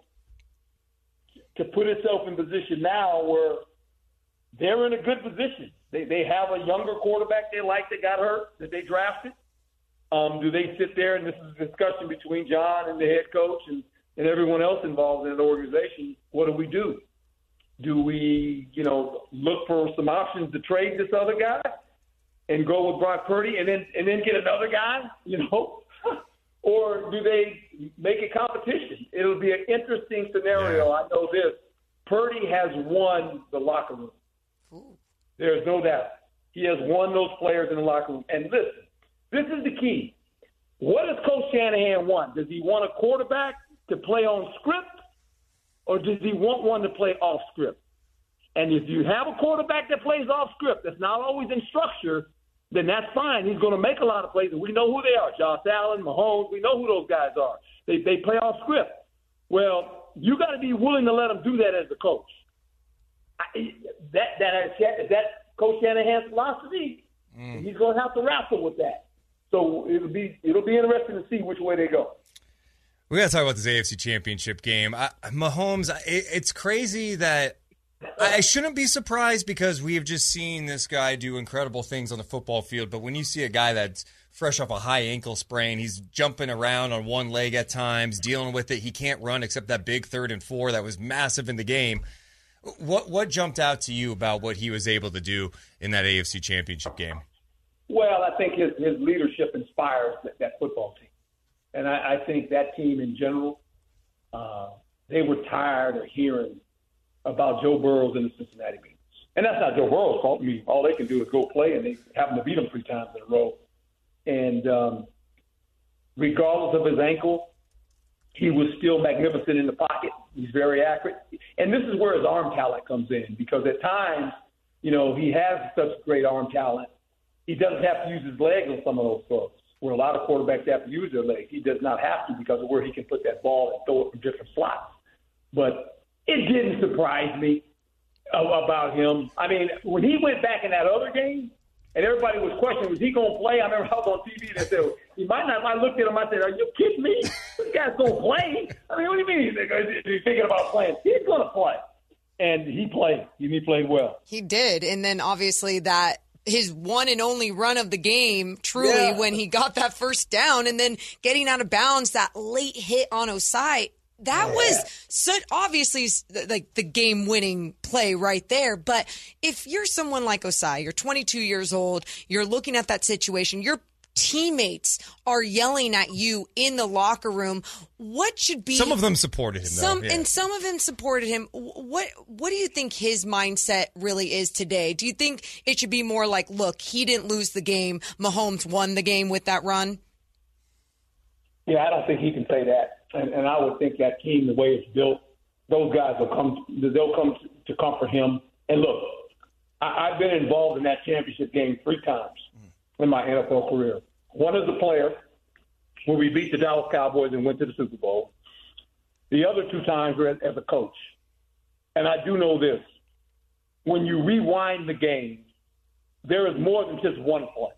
to put itself in position now where they're in a good position. They they have a younger quarterback they like that got hurt that they drafted. Um, do they sit there and this is a discussion between John and the head coach and, and everyone else involved in the organization? What do we do? Do we, you know, look for some options to trade this other guy and go with Brock Purdy and then and then get another guy, you know? Or do they make a competition? It'll be an interesting scenario. I know this. Purdy has won the locker room. There's no doubt. He has won those players in the locker room. And listen, this is the key. What does Coach Shanahan want? Does he want a quarterback to play on script, or does he want one to play off script? And if you have a quarterback that plays off script, that's not always in structure, then that's fine. He's going to make a lot of plays, and we know who they are. Josh Allen, Mahomes, we know who those guys are. They they play off script. Well, you got to be willing to let them do that as a coach. I, that that is that Coach Shanahan's philosophy. Mm. He's going to have to wrestle with that. So it'll be it'll be interesting to see which way they go. We got to talk about this AFC Championship game. I, Mahomes, it, it's crazy that I shouldn't be surprised because we have just seen this guy do incredible things on the football field. But when you see a guy that's fresh off a high ankle sprain, he's jumping around on one leg at times, dealing with it. He can't run except that big third and four that was massive in the game. What what jumped out to you about what he was able to do in that AFC Championship game? Well, I think his, his leadership inspires that, that football team. And I, I think that team in general, uh, they were tired of hearing about Joe Burrows and the Cincinnati Bengals. And that's not Joe Burrow's fault. I mean, all they can do is go play, and they happen to beat him three times in a row. And um, regardless of his ankle, he was still magnificent in the pocket. He's very accurate. And this is where his arm talent comes in because at times, you know, he has such great arm talent. He doesn't have to use his legs on some of those throws where a lot of quarterbacks have to use their legs. He does not have to because of where he can put that ball and throw it from different slots. But it didn't surprise me about him. I mean, when he went back in that other game, and everybody was questioning, was he going to play? I remember I was on TV and they said, he might not. I looked at him, I said, are you kidding me? This guy's going to play. I mean, what do you mean he's thinking about playing? He's going to play. And he played. He played well. He did. And then obviously that his one and only run of the game, truly, Yeah. when he got that first down and then getting out of bounds, that late hit on Ossai. That oh, was so obviously like the game winning play right there. But if you're someone like Ossai, you're 22 years old, you're looking at that situation, your teammates are yelling at you in the locker room. What should be Some of them supported him, some yeah. and some of them supported him. What what do you think his mindset really is today? Do you think it should be more like, look, he didn't lose the game. Mahomes won the game with that run. Yeah, I don't think he can say that. And, and I would think that team, the way it's built, those guys will come. They'll come to comfort him. And look, I, I've been involved in that championship game three times in my NFL career. One as a player, where we beat the Dallas Cowboys and went to the Super Bowl. The other two times were as, as a coach. And I do know this: when you rewind the game, there is more than just one play.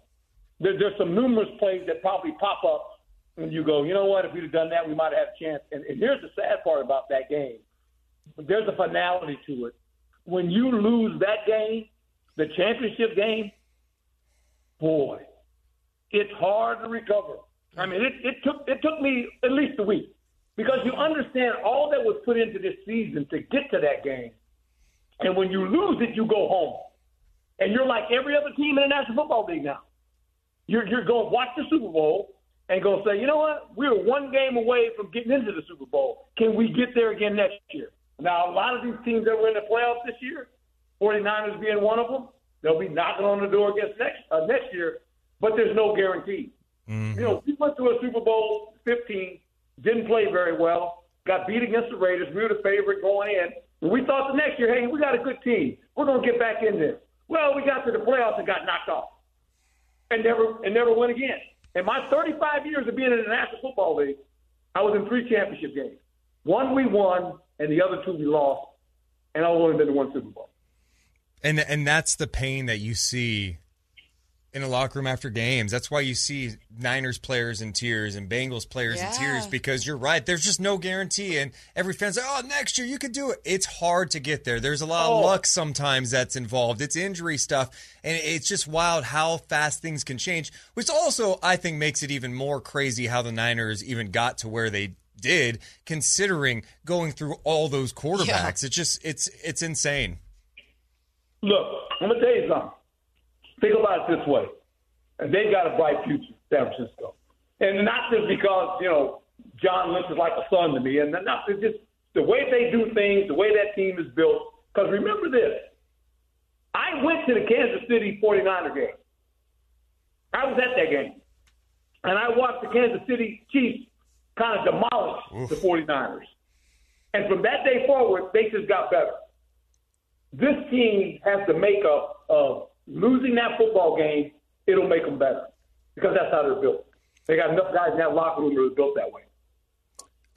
There, there's some numerous plays that probably pop up and you go, you know what? If we'd have done that, we might have had a chance. And, and here's the sad part about that game: there's a finality to it. When you lose that game, the championship game, boy, it's hard to recover. I mean, it, it took it took me at least a week because you understand all that was put into this season to get to that game, and when you lose it, you go home, and you're like every other team in the National Football League now. You're you're going watch the Super Bowl and going to say, you know what? We were one game away from getting into the Super Bowl. Can we get there again next year? Now, a lot of these teams that were in the playoffs this year, 49ers being one of them, they'll be knocking on the door against next uh, next year, but there's no guarantee. You know, we went to a Super Bowl 15, didn't play very well, got beat against the Raiders. We were the favorite going in. And we thought the next year, hey, we got a good team. We're going to get back in there. Well, we got to the playoffs and got knocked off and never and never win again. In my 35 years of being in the National Football League, I was in three championship games. One we won, and the other two we lost, and I've only been to one Super Bowl. and and that's the pain that you see in a locker room after games. That's why you see Niners players in tears and Bengals players in tears because you're right. There's just no guarantee. And every fan's like, oh, next year you could do it. It's hard to get there. There's a lot Oh. of luck sometimes that's involved. It's injury stuff. And it's just wild how fast things can change, which also, I think, makes it even more crazy how the Niners even got to where they did, considering going through all those quarterbacks. It's just, it's, it's insane. Look, I'm gonna tell you something. Think about it this way. And they got a bright future, San Francisco. And not just because, you know, John Lynch is like a son to me, and not it's just the way they do things, the way that team is built. Because remember this. I went to the Kansas City 49er game. I was at that game. And I watched the Kansas City Chiefs kind of demolish the 49ers. And from that day forward, they just got better this team has the makeup of losing that football game, it'll make them better because that's how they're built. They got enough guys in that locker room that are built that way.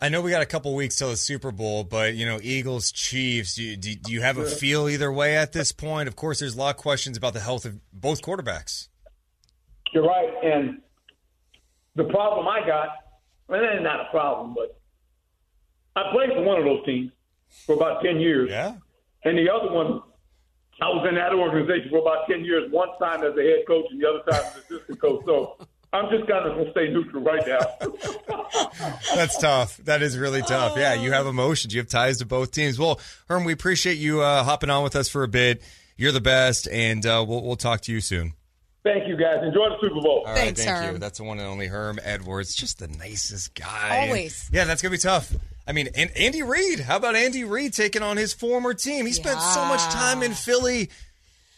I know we got a couple weeks till the Super Bowl, but you know, Eagles, Chiefs. Do you, do, do you have a feel either way at this point? Of course, there's a lot of questions about the health of both quarterbacks. You're right, and the problem I got, and it's not a problem, but I played for one of those teams for about ten years. Yeah. And the other one, I was in that organization for about ten years. One time as a head coach, and the other time as a assistant coach. So I'm just kind of gonna stay neutral right now. (laughs) That's tough. That is really tough. Yeah, you have emotions. You have ties to both teams. Well, Herm, we appreciate you uh, hopping on with us for a bit. You're the best, and uh, we'll we'll talk to you soon. Thank you, guys. Enjoy the Super Bowl. All right, thank you. That's the one and only Herm Edwards. Just the nicest guy. And- Always. yeah, that's gonna be tough. I mean, and Andy Reid. How about Andy Reid taking on his former team? He spent so much time in Philly,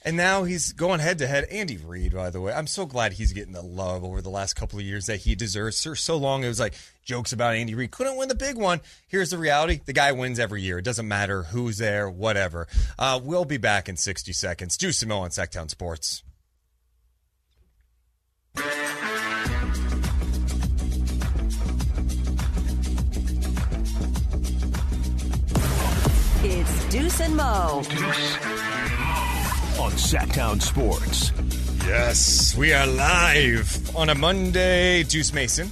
and now he's going head to head. Andy Reid, by the way, I'm so glad he's getting the love over the last couple of years that he deserves. For so long, it was like jokes about Andy Reid couldn't win the big one. Here's the reality: the guy wins every year. It doesn't matter who's there, whatever. Uh, we'll be back in 60 seconds. Deuce and Mo on Sactown Sports. It's Deuce and Mo. On Sactown Sports. Yes, we are live on a Monday. Deuce Mason,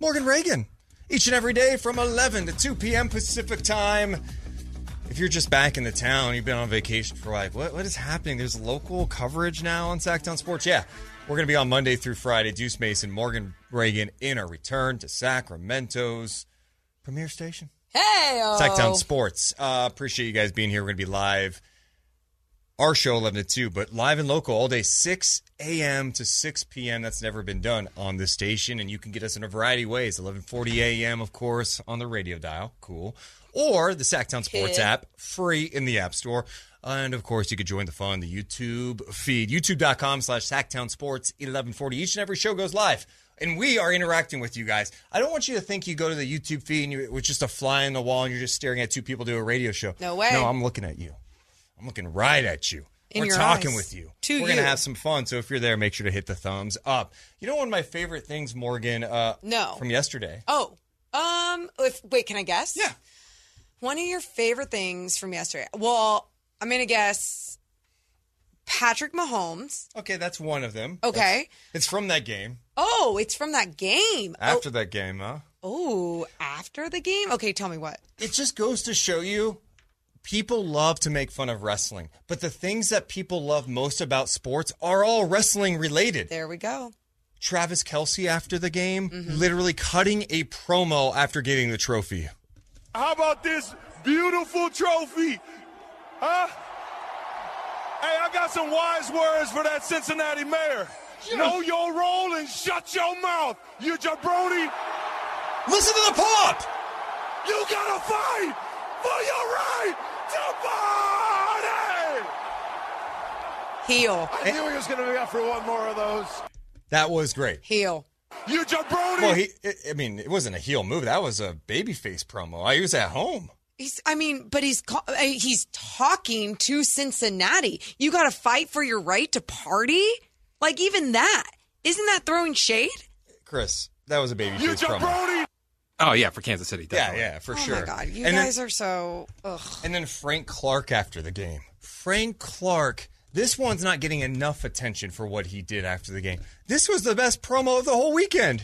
Morgan Ragan, each and every day from 11 to 2 p.m. Pacific time. If you're just back in the town, you've been on vacation for like, what, what is happening? There's local coverage now on Sactown Sports. Yeah, we're going to be on Monday through Friday. Deuce Mason, Morgan Ragan in our return to Sacramento's premier station. Hey, Sactown Sports. Uh, appreciate you guys being here. We're going to be live. Our show 11 to 2, but live and local all day, 6 a.m. to 6 p.m. That's never been done on this station, and you can get us in a variety of ways. 11:40 a.m. of course on the radio dial, cool, or the Sactown Sports Kid. app, free in the App Store. And of course, you could join the fun, the YouTube feed, youtube.com slash Sactown Sports 1140. Each and every show goes live. And we are interacting with you guys. I don't want you to think you go to the YouTube feed and you, it was just a fly in the wall and you're just staring at two people do a radio show. No way. No, I'm looking at you. I'm looking right at you. In We're talking eyes. with you. To We're gonna have some fun. So if you're there, make sure to hit the thumbs up. You know one of my favorite things, Morgan, uh, No. from yesterday. Oh, um, if wait, can I guess? Yeah. One of your favorite things from yesterday. Well, I'm gonna guess Patrick Mahomes. Okay, that's one of them. Okay. That's- it's from that game. Oh, it's from that game. Oh. After that game, huh? Oh, after the game. Okay, tell me what. It just goes to show you people love to make fun of wrestling, but the things that people love most about sports are all wrestling related. There we go. Travis Kelce after the game, mm-hmm. literally cutting a promo after getting the trophy. How about this beautiful trophy? Huh? Hey, I got some wise words for that Cincinnati mayor. Know your role and shut your mouth, you jabroni. Listen to the pop! You gotta fight for your right to party! Heel. I knew he was gonna be up for one more of those. That was great. Heel. You jabroni! Well, he, I- I mean, it wasn't a heel move. That was a babyface promo. I was at home. He's. I mean, but he's uh, he's talking to Cincinnati. You got to fight for your right to party. Like even that isn't that throwing shade? Chris, that was a baby. babyface promo. Oh yeah, for Kansas City. Yeah, Definitely. yeah, for oh sure. Oh my god, you And then- guys are so. Ugh. And then Frank Clark after the game. Frank Clark This one's not getting enough attention for what he did after the game. This was the best promo of the whole weekend.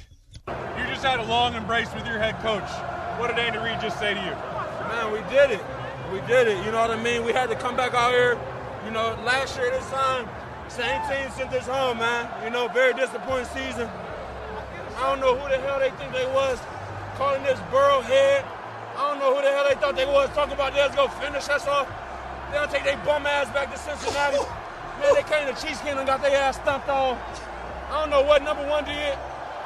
You just had a long embrace with your head coach. What did Andy Reid just say to you? Man, we did it. We did it. You know what I mean? We had to come back out here. You know, last year this time, same team sent this home, man. You know, very disappointing season. I don't know who the hell they think they was calling this Burrow head. I don't know who the hell they thought they was talking about they was gonna finish us off. They don't take their bum ass back to Cincinnati. Man, they came to Chiefs game and got their ass stumped on. I don't know what number one did.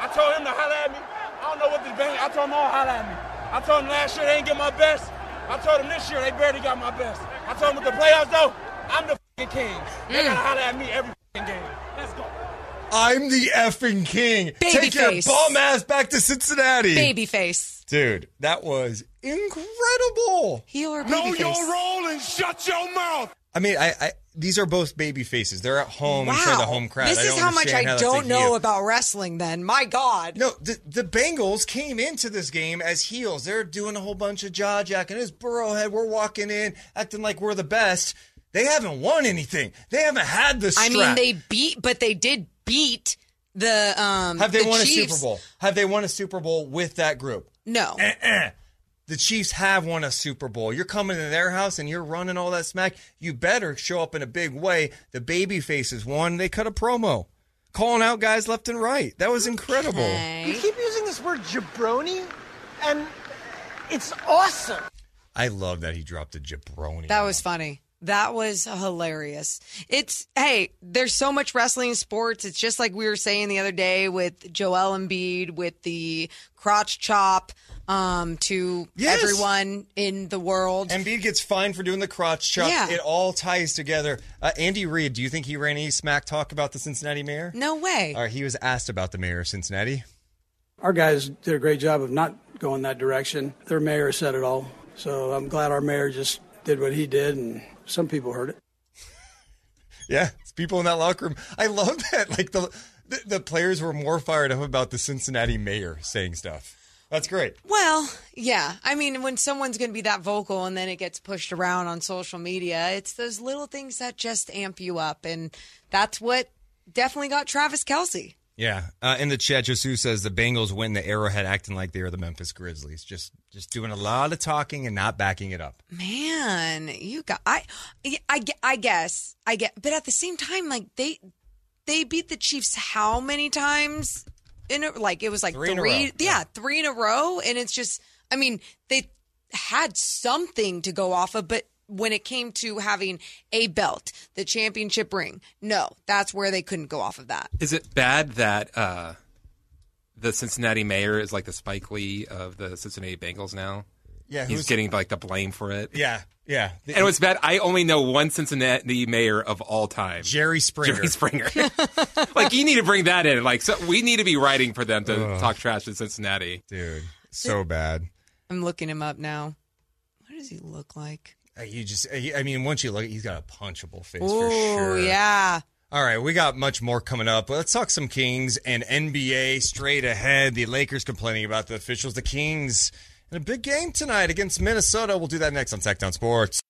I told him to holler at me. I don't know what the bang. I told them all holler at me. I told them last year they didn't get my best. I told them this year they barely got my best. I told them with the playoffs though, I'm the king. They mm. gotta holler at me every fucking game. Let's go. I'm the effing king. Baby Take your face. bum ass back to Cincinnati. Babyface. Dude, that was incredible. Heel or Know babyface? your role and shut your mouth. I mean, I, I these are both baby faces. They're at home and for the home crowd. This I is don't how much I how don't know heel. about wrestling. Then, my God. No, the, the Bengals came into this game as heels. They're doing a whole bunch of jaw jacking. His Burrowhead, we're walking in acting like we're the best. They haven't won anything. They haven't had the I mean, they beat, but they did beat the um. have they the won Chiefs. a Super Bowl? Have they won a Super Bowl with that group? No. Eh-eh. The Chiefs have won a Super Bowl. You're coming to their house and you're running all that smack. You better show up in a big way. The baby faces won. They cut a promo, calling out guys left and right. That was incredible. You keep using this word jabroni, and it's awesome. I love that he dropped a jabroni. That was funny. That was hilarious. It's hey, there's so much wrestling in sports. It's just like we were saying the other day with Joel Embiid with the crotch chop um, to Yes. everyone in the world. Embiid gets fined for doing the crotch chop. Yeah. It all ties together. Uh, Andy Reid, do you think he ran any smack talk about the Cincinnati mayor? No way. All right, he was asked about the mayor of Cincinnati. Our guys did a great job of not going that direction. Their mayor said it all. So I'm glad our mayor just did what he did, and some people heard it. (laughs) Yeah, it's people in that locker room. I love that. Like the, the the players were more fired up about the Cincinnati mayor saying stuff. That's great. Well, yeah. I mean, when someone's going to be that vocal and then it gets pushed around on social media, it's those little things that just amp you up. And that's what definitely got Travis Kelce. Yeah. Uh, in the chat, Jesus says the Bengals win the Arrowhead, acting like they are the Memphis Grizzlies. Just just doing a lot of talking and not backing it up. Man, you got I, I, I guess I get, but at the same time, like they they beat the Chiefs how many times in a, like it was like Three three, in a row, yeah, three in a row, and it's just I mean they had something to go off of, but when it came to having a belt, the championship ring, no, that's where they couldn't go off of that. Is it bad that uh, the Cincinnati mayor is like the Spike Lee of the Cincinnati Bengals now? Yeah, he's getting like the blame for it. Yeah, yeah. And what's bad? I only know one Cincinnati mayor of all time, Jerry Springer. Jerry Springer. (laughs) like you need to bring that in. Like so, we need to be writing for them to Ugh. talk trash to Cincinnati, dude. So bad. I'm looking him up now. What does he look like? Uh, You just, uh, I mean, once you look, he's got a punchable face for Oh sure. yeah. All right, we got much more coming up. Let's talk some Kings and NBA straight ahead. The Lakers complaining about the officials. The Kings in a big game tonight against Minnesota. We'll do that next on Sactown Sports.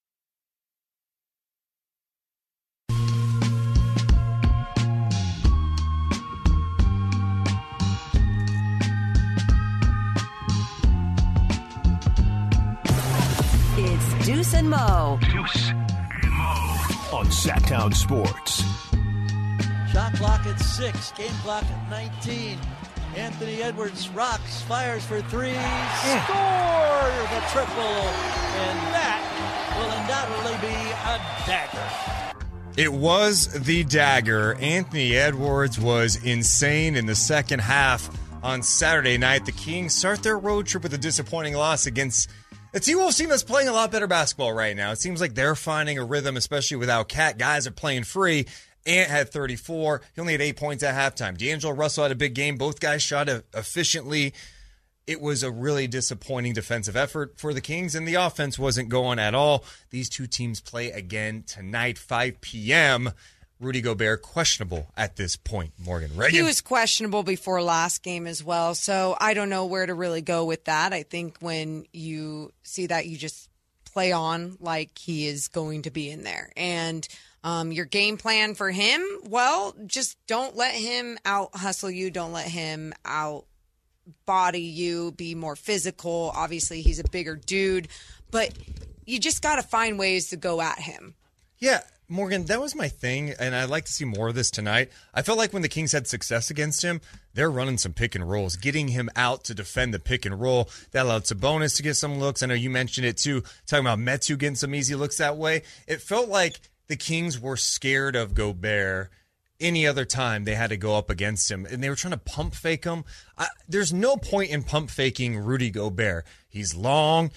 And Mo. Deuce and Mo on Sactown Sports. Shot clock at six, game clock at 19. Anthony Edwards rocks, fires for three, score the triple, and that will undoubtedly be a dagger. It was the dagger. Anthony Edwards was insane in the second half on Saturday night. The Kings start their road trip with a disappointing loss against a T Wolves team that's playing a lot better basketball right now. It seems like they're finding a rhythm, especially without KAT. Guys are playing free. Ant had 34. He only had eight points at halftime. D'Angelo Russell had a big game. Both guys shot efficiently. It was a really disappointing defensive effort for the Kings, and the offense wasn't going at all. These two teams play again tonight, 5 p.m. Rudy Gobert questionable at this point. Morgan Reagan. He was questionable before last game as well. So I don't know where to really go with that. I think when you see that, you just play on like he is going to be in there. And Um, your game plan for him, well, just don't let him out hustle you. Don't let him out body you, be more physical. Obviously, he's a bigger dude, but you just got to find ways to go at him. Yeah, Morgan, that was my thing, and I'd like to see more of this tonight. I felt like when the Kings had success against him, they're running some pick and rolls, getting him out to defend the pick and roll. That allowed Sabonis to get some looks. I know you mentioned it too, talking about Metu getting some easy looks that way. It felt like the Kings were scared of Gobert any other time they had to go up against him and they were trying to pump fake him. I, there's no point in pump faking Rudy Gobert. He's long.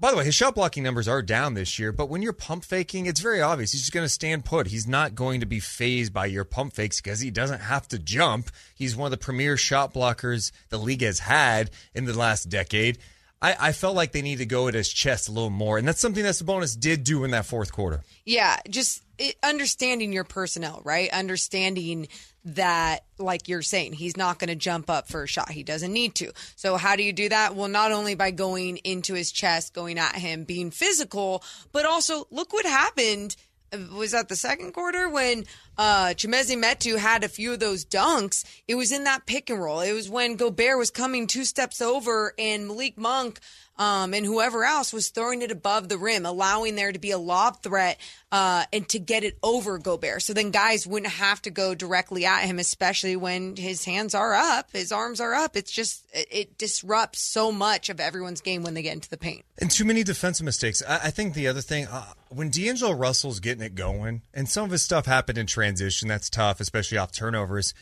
By the way, his shot blocking numbers are down this year, but when you're pump faking, it's very obvious. He's just going to stand put. He's not going to be phased by your pump fakes because he doesn't have to jump. He's one of the premier shot blockers the league has had in the last decade. I, I felt like they need to go at his chest a little more, and that's something that Sabonis did do in that fourth quarter. Yeah, just understanding your personnel, right? Understanding that, like you're saying, he's not going to jump up for a shot. He doesn't need to. So, how do you do that? Well, not only by going into his chest, going at him, being physical, but also look what happened. Was that the second quarter when uh, Chimezie Metu had a few of those dunks? It was in that pick and roll. It was when Gobert was coming two steps over and Malik Monk um, and whoever else was throwing it above the rim, allowing there to be a lob threat uh, and to get it over Gobert. So then guys wouldn't have to go directly at him, especially when his hands are up, his arms are up. It's just, it, disrupts so much of everyone's game when they get into the paint. And too many defensive mistakes. I, I think the other thing, uh, when D'Angelo Russell's getting it going, and some of his stuff happened in transition, that's tough, especially off turnovers.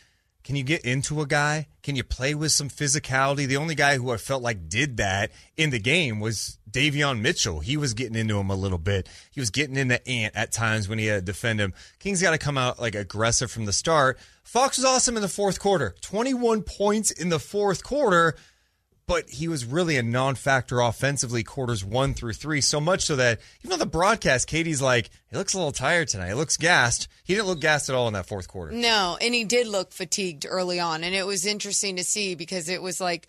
Can you get into a guy? Can you play with some physicality? The only guy who I felt like did that in the game was Davion Mitchell. He was getting into him a little bit. He was getting into Ant at times when he had to defend him. Kings got to come out like aggressive from the start. Fox was awesome in the fourth quarter. 21 points in the fourth quarter but he was really a non-factor offensively quarters one through three. So much so that even on the broadcast, Katie's like, he looks a little tired tonight. He looks gassed. He didn't look gassed at all in that fourth quarter. No, and he did look fatigued early on, and it was interesting to see because it was like,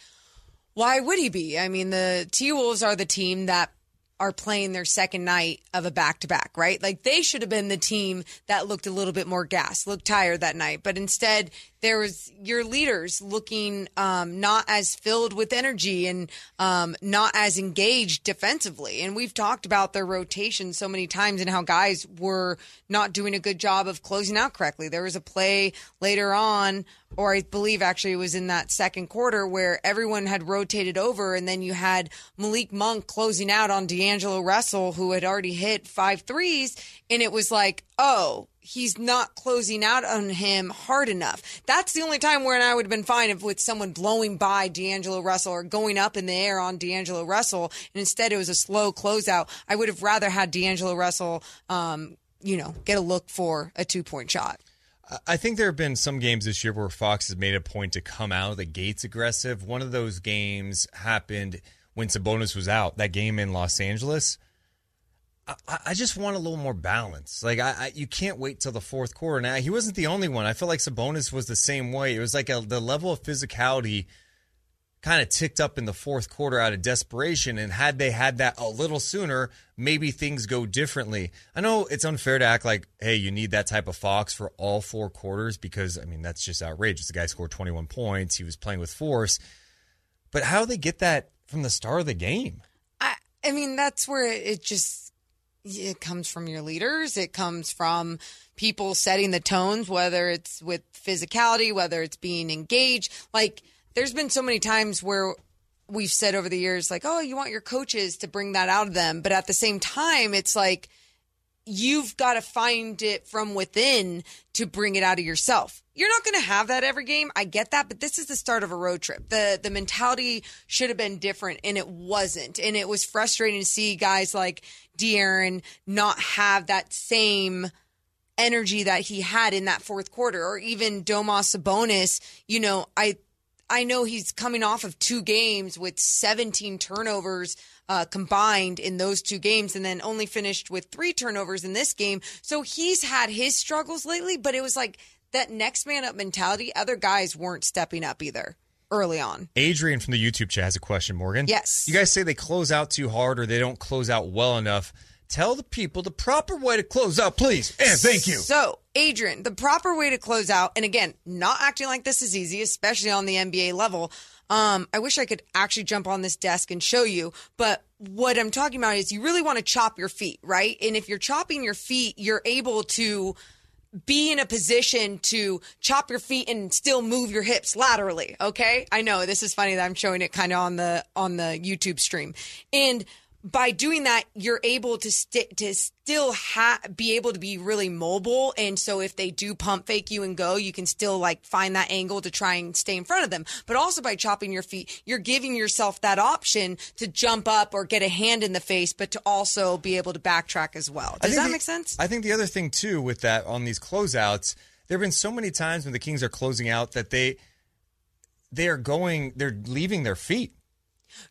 why would he be? I mean, the T Wolves are the team that are playing their second night of a back to back, right? Like they should have been the team that looked a little bit more gas, looked tired that night. But instead, there was your leaders looking um, not as filled with energy and um, not as engaged defensively. And we've talked about their rotation so many times and how guys were not doing a good job of closing out correctly. There was a play later on, or I believe actually it was in that second quarter where everyone had rotated over, and then you had Malik Monk closing out on D'Angelo Russell, who had already hit five threes, and it was like, oh, he's not closing out on him hard enough. That's the only time where I would have been fine if with someone blowing by D'Angelo Russell or going up in the air on D'Angelo Russell, and instead it was a slow closeout. I would have rather had D'Angelo Russell, um, you know, get a look for a two point shot. I think there have been some games this year where Fox has made a point to come out of the gates aggressive. One of those games happened when Sabonis was out. That game in Los Angeles. I, I just want a little more balance. Like I, I, you can't wait till the fourth quarter. Now he wasn't the only one. I feel like Sabonis was the same way. It was like a, the level of physicality kind of ticked up in the fourth quarter out of desperation. And had they had that a little sooner, maybe things go differently. I know it's unfair to act like, hey, you need that type of Fox for all four quarters because, I mean, that's just outrageous. The guy scored 21 points, he was playing with force. But how they get that from the start of the game? I, I mean, that's where it just it comes from your leaders. It comes from people setting the tones, whether it's with physicality, whether it's being engaged. Like, there's been so many times where we've said over the years, like, oh, you want your coaches to bring that out of them. But at the same time, it's like, you've got to find it from within to bring it out of yourself. You're not going to have that every game. I get that, but this is the start of a road trip. The the mentality should have been different and it wasn't. And it was frustrating to see guys like De'Aaron not have that same energy that he had in that fourth quarter or even Domas Sabonis, you know, I I know he's coming off of two games with 17 turnovers uh, combined in those two games and then only finished with three turnovers in this game. So he's had his struggles lately, but it was like that next man up mentality. Other guys weren't stepping up either early on. Adrian from the YouTube chat has a question, Morgan. Yes. You guys say they close out too hard or they don't close out well enough tell the people the proper way to close out, please. And thank you. So, Adrian, the proper way to close out, and again, not acting like this is easy, especially on the NBA level. Um, I wish I could actually jump on this desk and show you, but what I'm talking about is you really want to chop your feet, right? And if you're chopping your feet, you're able to be in a position to chop your feet and still move your hips laterally okay? I know this is funny that i'm showing it kind of on the on the youtube stream. And by doing that you're able to st- to still ha- be able to be really mobile. And so if they do pump fake you and go you can still like find that angle to try and stay in front of them. But also by chopping your feet you're giving yourself that option to jump up or get a hand in the face but to also be able to backtrack as well. Does that the- make sense? I think the other thing too with that on these closeouts, there have been so many times when the Kings are closing out that they they are going, they're leaving their feet.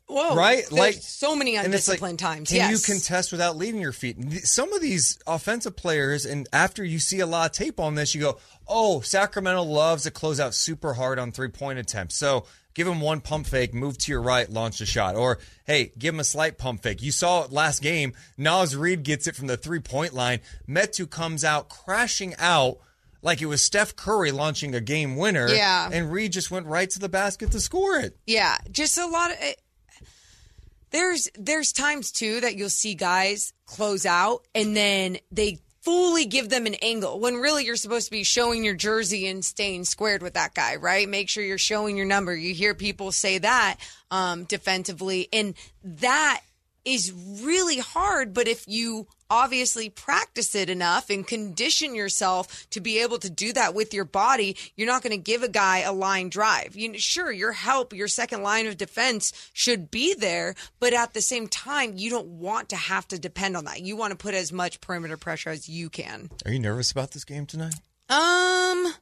Whoa, right? Like so many it's like, undisciplined times. Can yes. you contest without leaving your feet? Some of these offensive players, and after you see a lot of tape on this, you go, "Oh, Sacramento loves to close out super hard on three point attempts." So give them one pump fake, move to your right, launch a shot, or hey, give them a slight pump fake. You saw it last game. Naz Reid gets it from the three point line. Metu comes out crashing out. Like it was Steph Curry launching a game winner. Yeah. And Reid just went right to the basket to score it. Yeah, just a lot of. There's there's times too that you'll see guys close out and then they fully give them an angle when really you're supposed to be showing your jersey and staying squared with that guy, right? Make sure you're showing your number. You hear people say that um, defensively, and that is really hard. But if you obviously practice it enough and condition yourself to be able to do that with your body, you're not going to give a guy a line drive. You sure your help, your second line of defense should be there, but at the same time, you don't want to have to depend on that. You want to put as much perimeter pressure as you can. Are you nervous about this game tonight? Um,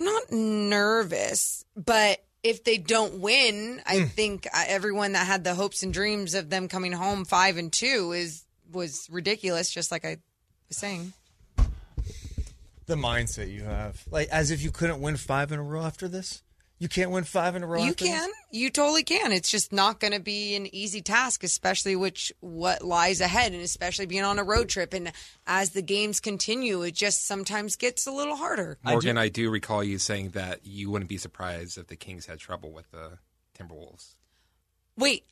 I'm not nervous, but if they don't win, I think uh, everyone that had the hopes and dreams of them coming home five and two is was ridiculous. Just like I was saying. the mindset you have. Like as if you couldn't win five in a row after this. You can't win five in a row. You can. This? You totally can. It's just not going to be an easy task, especially which what lies ahead, and especially being on a road trip. And as the games continue, it just sometimes gets a little harder. Morgan, I do recall you saying that you wouldn't be surprised if the Kings had trouble with the Timberwolves. Wait,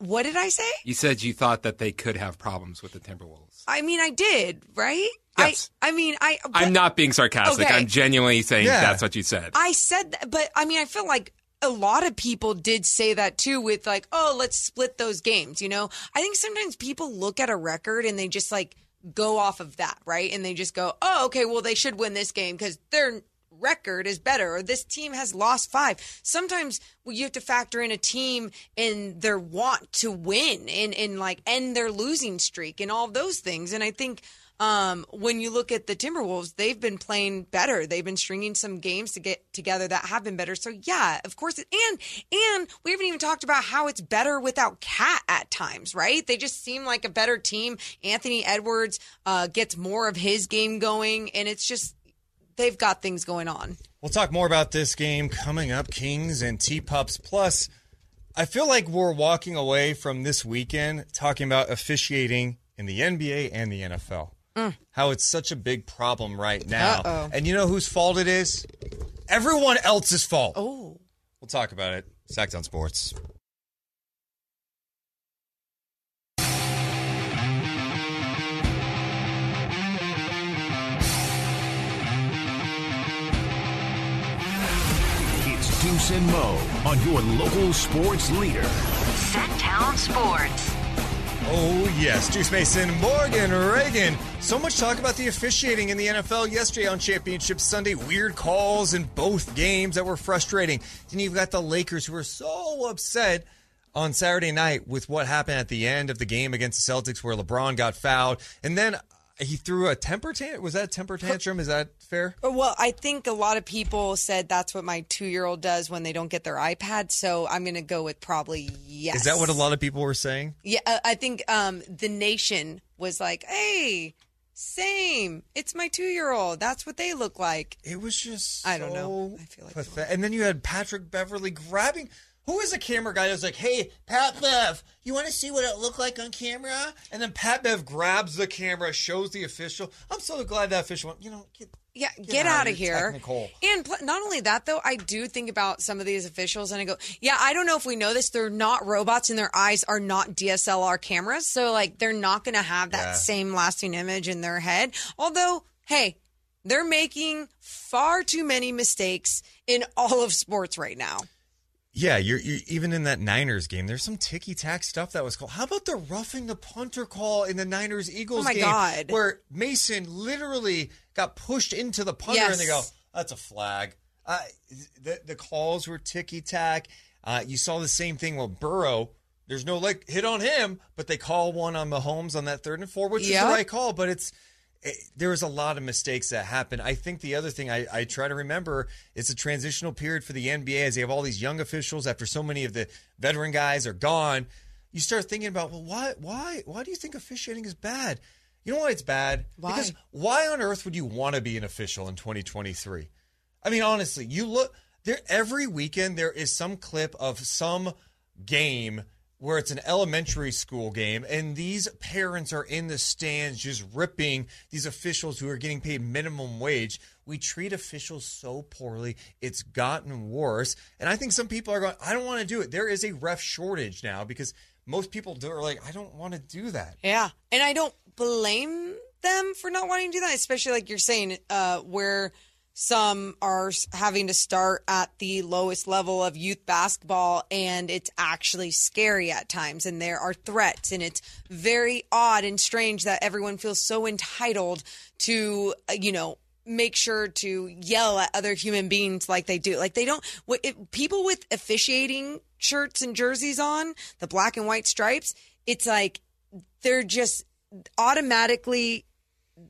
what did I say? You said you thought that they could have problems with the Timberwolves. I mean, I did, right? Yes. I, I mean, I. I'm not being sarcastic. Okay. I'm genuinely saying Yeah. that's what you said. I said that, but I mean, I feel like a lot of people did say that too with like, oh, let's split those games, you know? I think sometimes people look at a record and they just like go off of that, right? And they just go, oh, okay, well, they should win this game because their record is better or this team has lost five. Sometimes you have to factor in a team and their want to win and, and like end their losing streak and all those things. And I think um, when you look at the Timberwolves, they've been playing better. They've been stringing some games to get together that have been better. So yeah, of course. It, and and we haven't even talked about how it's better without KAT at times, right? They just seem like a better team. Anthony Edwards uh, gets more of his game going, and it's just they've got things going on. We'll talk more about this game coming up. Kings and T Pups. Plus, I feel like we're walking away from this weekend talking about officiating in the NBA and the NFL. Mm. How it's such a big problem right now. Uh-oh. And you know whose fault it is? Everyone else's fault. Oh. We'll talk about it. Sactown Sports. Deuce and Mo on your local sports leader. Sactown Sports. Oh, yes. Deuce Mason, Morgan, Ragan. So much talk about the officiating in the NFL yesterday on Championship Sunday. Weird calls in both games that were frustrating. Then you've got the Lakers who were so upset on Saturday night with what happened at the end of the game against the Celtics where LeBron got fouled. And then he threw a temper tantrum. Was that a temper tantrum? Is that fair? Well, I think a lot of people said that's what my two year old does when they don't get their iPad. So I'm going to go with probably yes. Is that what a lot of people were saying? Yeah, uh, I think um, the nation was like, "Hey, same. It's my two-year-old. That's what they look like." It was just I don't know. I feel like pathet- And then you had Patrick Beverley grabbing Who is a camera guy that's like, hey, Pat Bev, you want to see what it looked like on camera? And then Pat Bev grabs the camera, shows the official. I'm so glad that official went, you know, get, Yeah, Get get, out out of here. technical. And pl- not only that, though, I do think about some of these officials and I go, yeah, I don't know if we know this. They're not robots and their eyes are not DSLR cameras. So, like, they're not going to have that Yeah. same lasting image in their head. Although, hey, they're making far too many mistakes in all of sports right now. Yeah, you're, you're even in that Niners game. There's some ticky tack stuff that was called. How about the roughing the punter call in the Niners Eagles Oh game, God. where Mason literally got pushed into the punter, and they go, "That's a flag." Uh, the the calls were ticky tack. Uh, you saw the same thing with Burrow. There's no like hit on him, but they call one on Mahomes on that third and four, which is Yep. the right call. But it's it, there was a lot of mistakes that happened. I think the other thing I, I try to remember it's a transitional period for the NBA as they have all these young officials after so many of the veteran guys are gone. You start thinking about well, why why why do you think officiating is bad? You know why it's bad? Why? Because why on earth would you want to be an official in 2023? I mean, honestly, you look there every weekend. There is some clip of some game where it's an elementary school game, and these parents are in the stands just ripping these officials who are getting paid minimum wage. We treat officials so poorly; it's gotten worse. And I think some people are going, "I don't want to do it." There is a ref shortage now because most people do are like, "I don't want to do that." Yeah. And I don't blame them for not wanting to do that, especially like you're saying, uh, where some are having to start at the lowest level of youth basketball and it's actually scary at times and there are threats and it's very odd and strange that everyone feels so entitled to uh, you know make sure to yell at other human beings like they do. Like they don't it, people with officiating shirts and jerseys on the black and white stripes it's like they're just automatically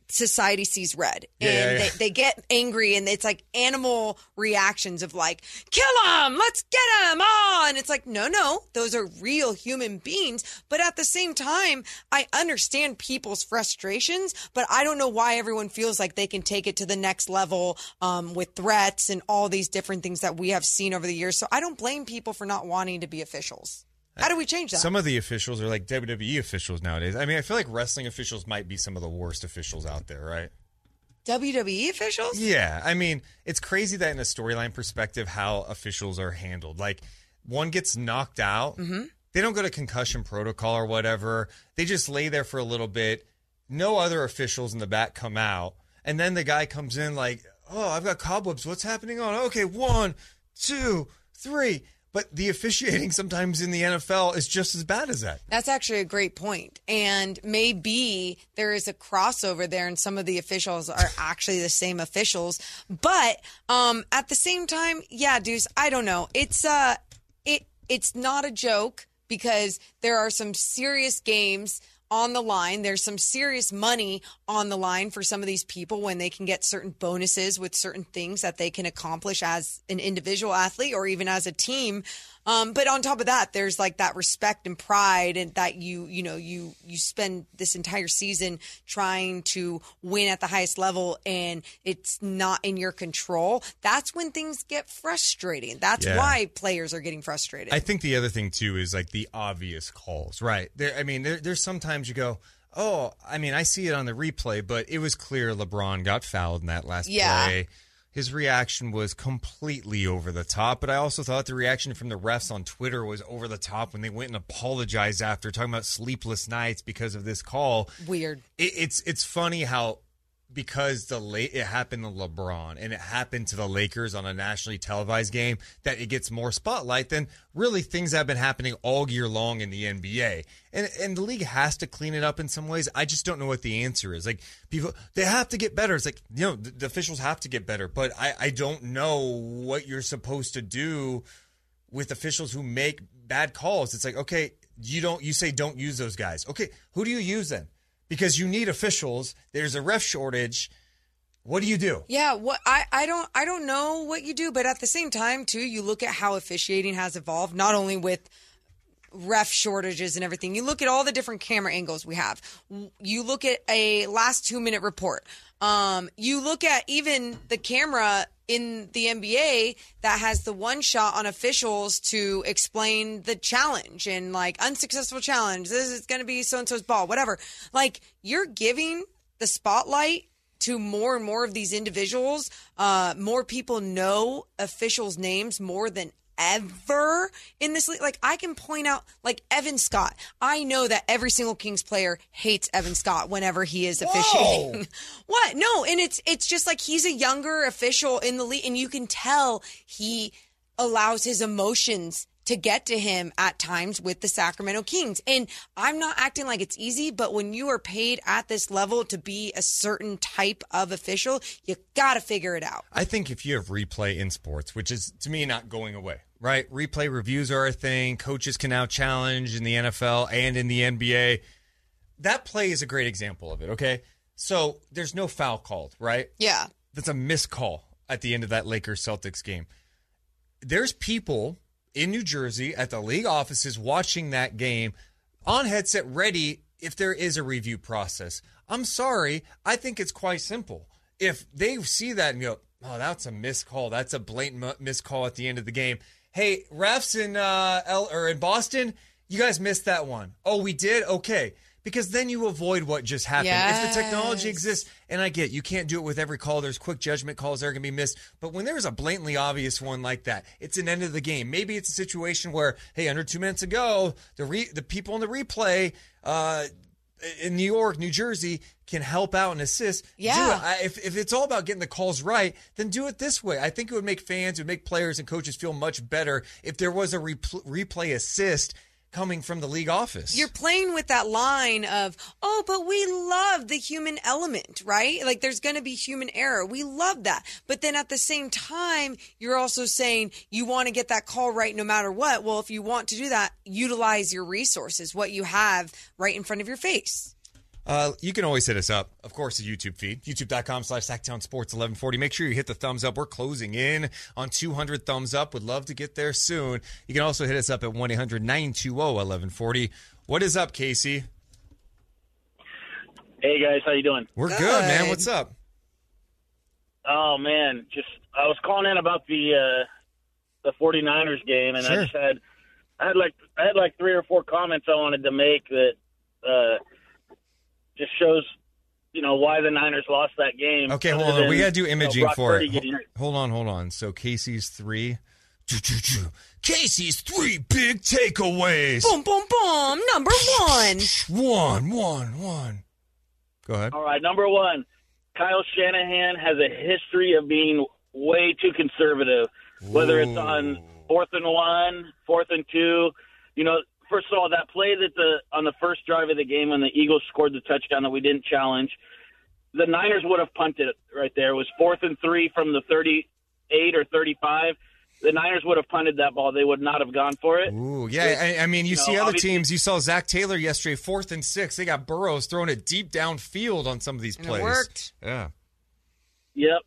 society sees red. And yeah, yeah. They, they get angry and it's like animal reactions of like kill them let's get oh and it's like no no those are real human beings. But at the same time i understand people's frustrations but i don't know why everyone feels like they can take it to the next level um, with threats and all these different things that we have seen over the years. So i don't blame people for not wanting to be officials how do we change that Some of the officials are like WWE officials nowadays. I mean, I feel like wrestling officials might be some of the worst officials out there, right? wwe officials Yeah, I mean, it's crazy that in a storyline perspective, how officials are handled. Like, one gets knocked out, mm-hmm. they don't go to concussion protocol or whatever. They just lay there for a little bit. No other officials in the back come out, and then the guy comes in like, "Oh, I've got cobwebs. What's happening on? Okay, one, two, three. But the officiating (laughs) sometimes in the NFL is just as bad as that. That's actually a great point. And maybe there is a crossover there and some of the officials are (laughs) actually the same officials. But um at the same time, yeah, Deuce, I don't know. It's uh it it's not a joke because there are some serious games on the line. There's some serious money on the line for some of these people when they can get certain bonuses with certain things that they can accomplish as an individual athlete or even as a team. Um, but on top of that, there's like that respect and pride, and that you you know you you spend this entire season trying to win at the highest level, and it's not in your control. That's when things get frustrating. That's Yeah. why players are getting frustrated. I think the other thing too is like the obvious calls, right? There, I mean, there, there's sometimes you go, oh, I mean, I see it on the replay, but it was clear LeBron got fouled in that last Yeah. play. His reaction was completely over the top, but I also thought the reaction from the refs on Twitter was over the top when they went and apologized after talking about sleepless nights because of this call. Weird. It, it's it's funny how because the late it happened to LeBron and it happened to the Lakers on a nationally televised game that it gets more spotlight than really things that have been happening all year long in the NBA. And and the league has to clean it up in some ways. I just don't know what the answer is. Like people they have to get better. It's like, you know, the, the officials have to get better, but I I don't know what you're supposed to do with officials who make bad calls. It's like, okay, you don't you say don't use those guys. Okay, who do you use then? Because you need officials. There's a ref shortage. What do you do? Yeah, what I, I don't I don't know what you do, but at the same time too, you look at how officiating has evolved, not only with ref shortages and everything. You look at all the different camera angles we have. You look at a last two minute report. Um, you look at even the camera in the NBA that has the one shot on officials to explain the challenge and like unsuccessful challenge. This is going to be so and so's ball, whatever. Like you're giving the spotlight to more and more of these individuals. Uh, more people know officials' names more than ever in this league. Like I can point out, like Evan Scott. I know that every single Kings player hates Evan Scott whenever he is officiating. (laughs) what? No, and it's it's just like he's a younger official in the league, and you can tell he allows his emotions to get to him at times with the Sacramento Kings. And I'm not acting like it's easy, but when you are paid at this level to be a certain type of official, you got to figure it out. I think if you have replay in sports, which is to me not going away, right? Replay reviews are a thing. Coaches can now challenge in the NFL and in the NBA. That play is a great example of it, okay? So there's no foul called, right? Yeah. That's a missed call at the end of that Lakers Celtics game. There's people in New Jersey at the league offices watching that game on headset ready if there is a review process. I'm sorry, I think it's quite simple. If they see that and go, oh, that's a missed call, that's a blatant missed call at the end of the game. Hey, refs in uh, L- or in Boston, you guys missed that one. Oh, we did. Okay, because then you avoid what just happened. If the technology exists, and I get you can't do it with every call. There's quick judgment calls that are going to be missed. But when there's a blatantly obvious one like that, it's an end of the game. Maybe it's a situation where, hey, under two minutes ago, the re- the people in the replay uh, in New York, New Jersey can help out and assist. Do Yeah. it. I, if, if it's all about getting the calls right, then do it this way. I think it would make fans, it would make players and coaches feel much better if there was a repl- replay assist coming from the league office. You're playing with that line of, oh, but we love the human element, right? Like there's going to be human error. We love that. But then at the same time, you're also saying you want to get that call right no matter what. Well, if you want to do that, utilize your resources, what you have right in front of your face. Uh, you can always hit us up. Of course, the YouTube feed, youtube.com slash Sactown Sports 1140. Make sure you hit the thumbs up. We're closing in on 200 thumbs up. Would love to get there soon. You can also hit us up at 1 800 920 1140. What is up, Casey? Hey guys, how you doing? We're good, man. What's up? Oh man, just I was calling in about the uh the 49ers game and Sure. I just had I had like I had like three or four comments I wanted to make that uh just shows you know why the Niners lost that game. Okay, hold on. than, We got to do you know, imaging for it. Ho- Hold on, hold on. So Casey's three. Casey's three big takeaways. Boom, boom, boom. Number one. One, one, one. Go ahead. All right, number one, Kyle Shanahan has a history of being way too conservative, whether it's on fourth and one, fourth and two. You know, first of all, that play that the on the first drive of the game when the Eagles scored the touchdown that we didn't challenge, the Niners would have punted it right there. It was fourth and three from the thirty-eight or thirty-five. The Niners would have punted that ball. They would not have gone for it. Ooh, yeah. I, I mean, you, You see know, other teams. You saw Zac Taylor yesterday, fourth and six. They got Burrows throwing it deep downfield on some of these And it plays. worked. Yeah. Yep.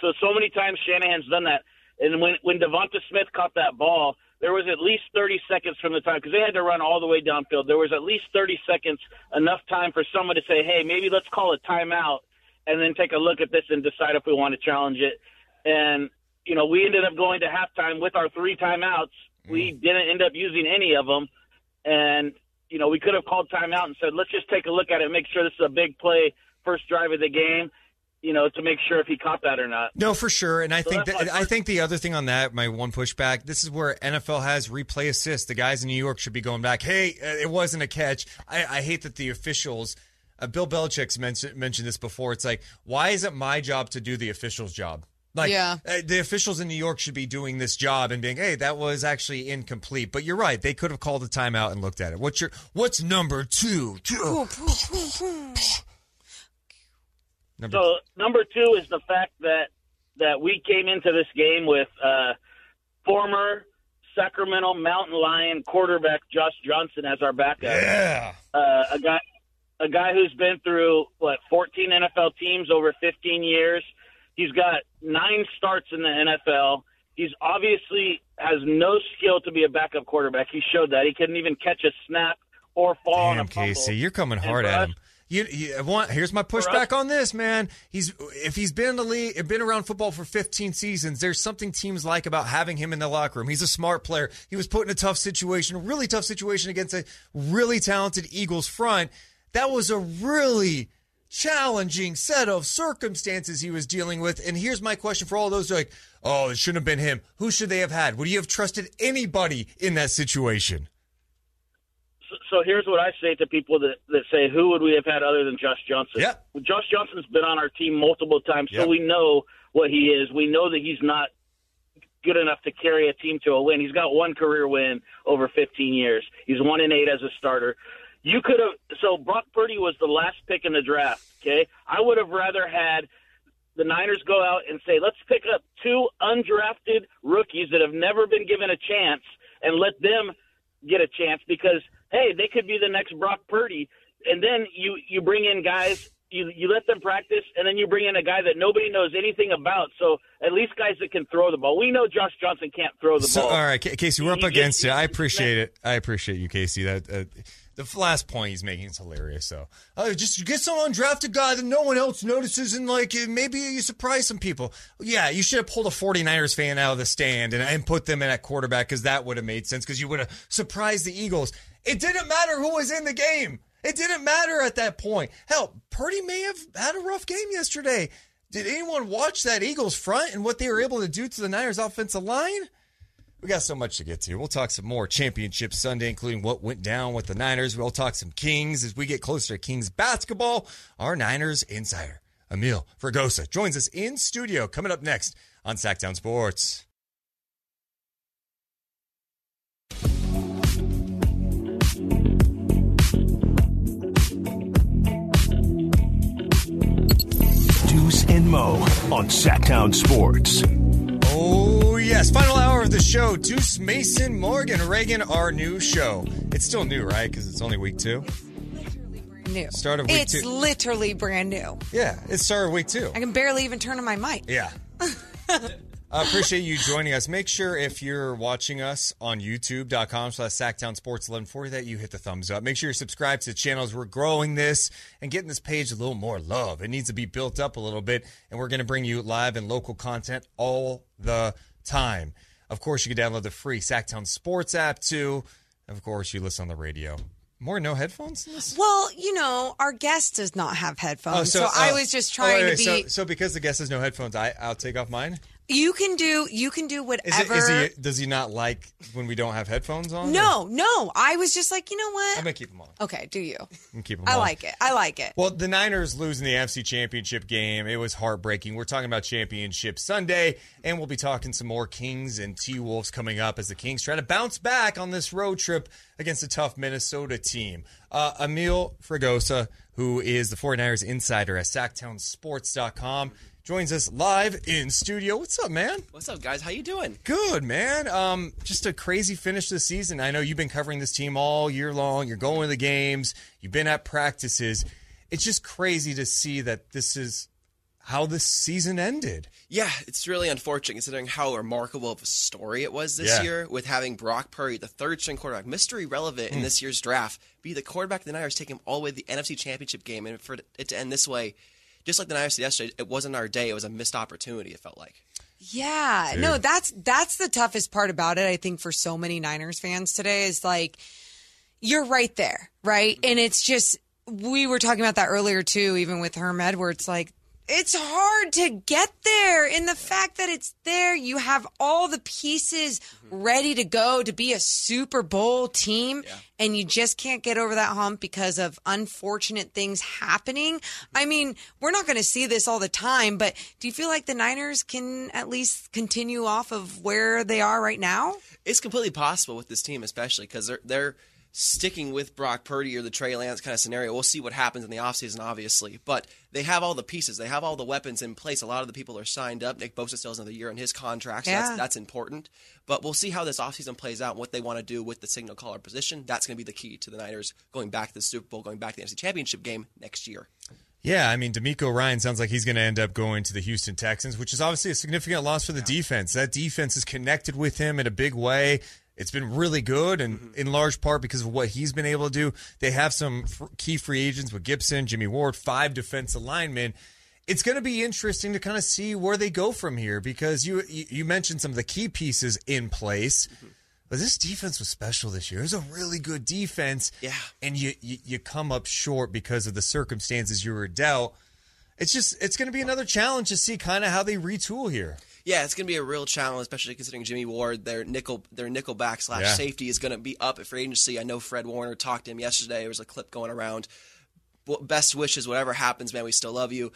So so many times Shanahan's done that, and when when DeVonta Smith caught that ball, there was at least thirty seconds from the time because they had to run all the way downfield. There was at least thirty seconds, enough time for someone to say, "Hey, maybe let's call a timeout," and then take a look at this and decide if we want to challenge it. And you know, we ended up going to halftime with our three timeouts. We mm. didn't end up using any of them, and you know, we could have called timeout and said, "Let's just take a look at it, make sure this is a big play, first drive of the game." You know, to make sure if he caught that or not. No, for sure. And I So think that, my I think the other thing on that, my one pushback, this is where NFL has replay assist. The guys in New York should be going back. Hey, uh, it wasn't a catch. I, I hate that the officials. Uh, Bill Belichick's mentioned mentioned this before. It's like, why is it my job to do the official's job? Like, Yeah. uh, the officials in New York should be doing this job and being, hey, that was actually incomplete. But you're right; they could have called a timeout and looked at it. What's your What's number two? Two. Number So number two is the fact that that we came into this game with uh, former Sacramento Mountain Lion quarterback Josh Johnson as our backup. Yeah. Uh, a guy, a guy who's been through what 14 NFL teams over 15 years. He's got nine starts in the NFL. He's obviously has no skill to be a backup quarterback. He showed that. He couldn't even catch a snap or fall on Damn, a fumble. Casey, you're coming hard at us- him. You, you want, here's my pushback on this, man. He's if he's been in the league, been around football for 15 seasons. There's something teams like about having him in the locker room. He's a smart player. He was put in a tough situation, a really tough situation against a really talented Eagles front. That was a really challenging set of circumstances he was dealing with. And here's my question for all those who are like, oh, it shouldn't have been him. Who should they have had? Would you have trusted anybody in that situation? So, here's what I say to people that, that say, who would we have had other than Josh Johnson? Yeah. Josh Johnson's been on our team multiple times, so Yep. we know what he is. We know that he's not good enough to carry a team to a win. He's got one career win over 15 years. He's one and eight as a starter. You could have. So Brock Purdy was the last pick in the draft. Okay, I would have rather had the Niners go out and say, let's pick up two undrafted rookies that have never been given a chance and let them get a chance because hey, they could be the next Brock Purdy. And then you you bring in guys, you you let them practice, and then you bring in a guy that nobody knows anything about. So at least guys that can throw the ball. We know Josh Johnson can't throw the So, ball. all right, Casey, we're up He against just- it. I appreciate it. I appreciate you, Casey. That uh, the last point he's making is hilarious. So, uh, just get some undrafted guy that no one else notices, and like uh, maybe you surprise some people. Yeah, you should have pulled a 49ers fan out of the stand and, and put them in at quarterback because that would have made sense because you would have surprised the Eagles. It didn't matter who was in the game. It didn't matter at that point. Hell, Purdy may have had a rough game yesterday. Did anyone watch that Eagles front and what they were able to do to the Niners offensive line? We got so much to get to. We'll talk some more Championship Sunday, including what went down with the Niners. We'll talk some Kings as we get closer to Kings basketball. Our Niners insider, Amil Fragoso, joins us in studio coming up next on Sactown Sports. And Mo on Sactown Sports. Oh, yes. Final hour of the show. Deuce Mason, Morgan, Ragan, our new show. It's still new, right? Because it's only week two. New. Start of week it's two. literally brand new. Yeah, it started week two. I can barely even turn on my mic. Yeah. (laughs) I appreciate you joining us. Make sure if you're watching us on youtube.com slash Sactown Sports 1140 that you hit the thumbs up. Make sure you're subscribed to the channels. We're growing this and getting this page a little more love. It needs to be built up a little bit, and we're going to bring you live and local content all the time. Of course, you can download the free Sactown Sports app too. Of course, you listen on the radio. More no headphones? Well, you know, our guest does not have oh, headphones, so, I oh, was just oh, wait, trying wait, to be. So, so because the guest has no headphones, I, I'll take off mine? You can do. You can do Is, it, whatever. is he? Does he not like when we don't have headphones on? no, no. I was just like, you know what? I'm gonna keep them on. Okay, do you? I'm keep them I on. like it. I like it. Well, the Niners losing the NFC Championship game, it was heartbreaking. We're talking about Championship Sunday, and we'll be talking some more Kings and T Wolves coming up as the Kings try to bounce back on this road trip against a tough Minnesota team. Uh, Amil Fragoso, who is the 49ers insider at SactownSports.com, joins us live in studio. What's up, man? What's up, guys? How you doing? Good, man. Um, just a crazy finish the season. I know you've been covering this team all year long. You're going to the games. You've been at practices. It's just crazy to see that this is how this season ended. Yeah, it's really unfortunate considering how remarkable of a story it was this Yeah. year with having Brock Purdy, the third string quarterback, Mister Irrelevant in Hmm. this year's draft, be the quarterback of the Niners, take him all the way to the NFC Championship game, and for it to end this way, just like the Niners said yesterday, it wasn't our day; it was a missed opportunity. It felt like. Yeah, Dude. no, that's that's the toughest part about it. I think for so many Niners fans today is like you're right there, right? Mm-hmm. And it's just we were talking about that earlier too, even with Herm Edwards. Like it's hard to get there, in the fact that it's there. You have all the pieces mm-hmm. ready to go to be a Super Bowl team, and you just can't get over that hump because of unfortunate things happening. I mean, we're not going to see this all the time, but do you feel like the Niners can at least continue off of where they are right now? It's completely possible with this team, especially because they're they're sticking with Brock Purdy or the Trey Lance kind of scenario. We'll see what happens in the offseason, obviously. But they have all the pieces. They have all the weapons in place. A lot of the people are signed up. Nick Bosa still has another year on his contract, so Yeah. that's, that's important. But we'll see how this offseason plays out and what they want to do with the signal caller position. That's going to be the key to the Niners going back to the Super Bowl, going back to the NFC Championship game next year. Yeah, I mean, DeMeco Ryan sounds like he's going to end up going to the Houston Texans, which is obviously a significant loss for the defense. That defense is connected with him in a big way. It's been really good, and mm-hmm. in large part because of what he's been able to do. They have some f- key free agents with Gibson, Jimmy Ward, five defensive linemen. It's going to be interesting to kind of see where they go from here because you you mentioned some of the key pieces in place. Mm-hmm. But this defense was special this year. It was a really good defense. Yeah. And you, you you come up short because of the circumstances you were dealt. It's just it's going to be another challenge to see kind of how they retool here. Yeah, it's going to be a real challenge, especially considering Jimmy Ward, their nickel, their nickel back slash Yeah. safety is going to be up at free agency. I know Fred Warner talked to him yesterday. There was a clip going around. Best wishes, whatever happens, man. We still love you.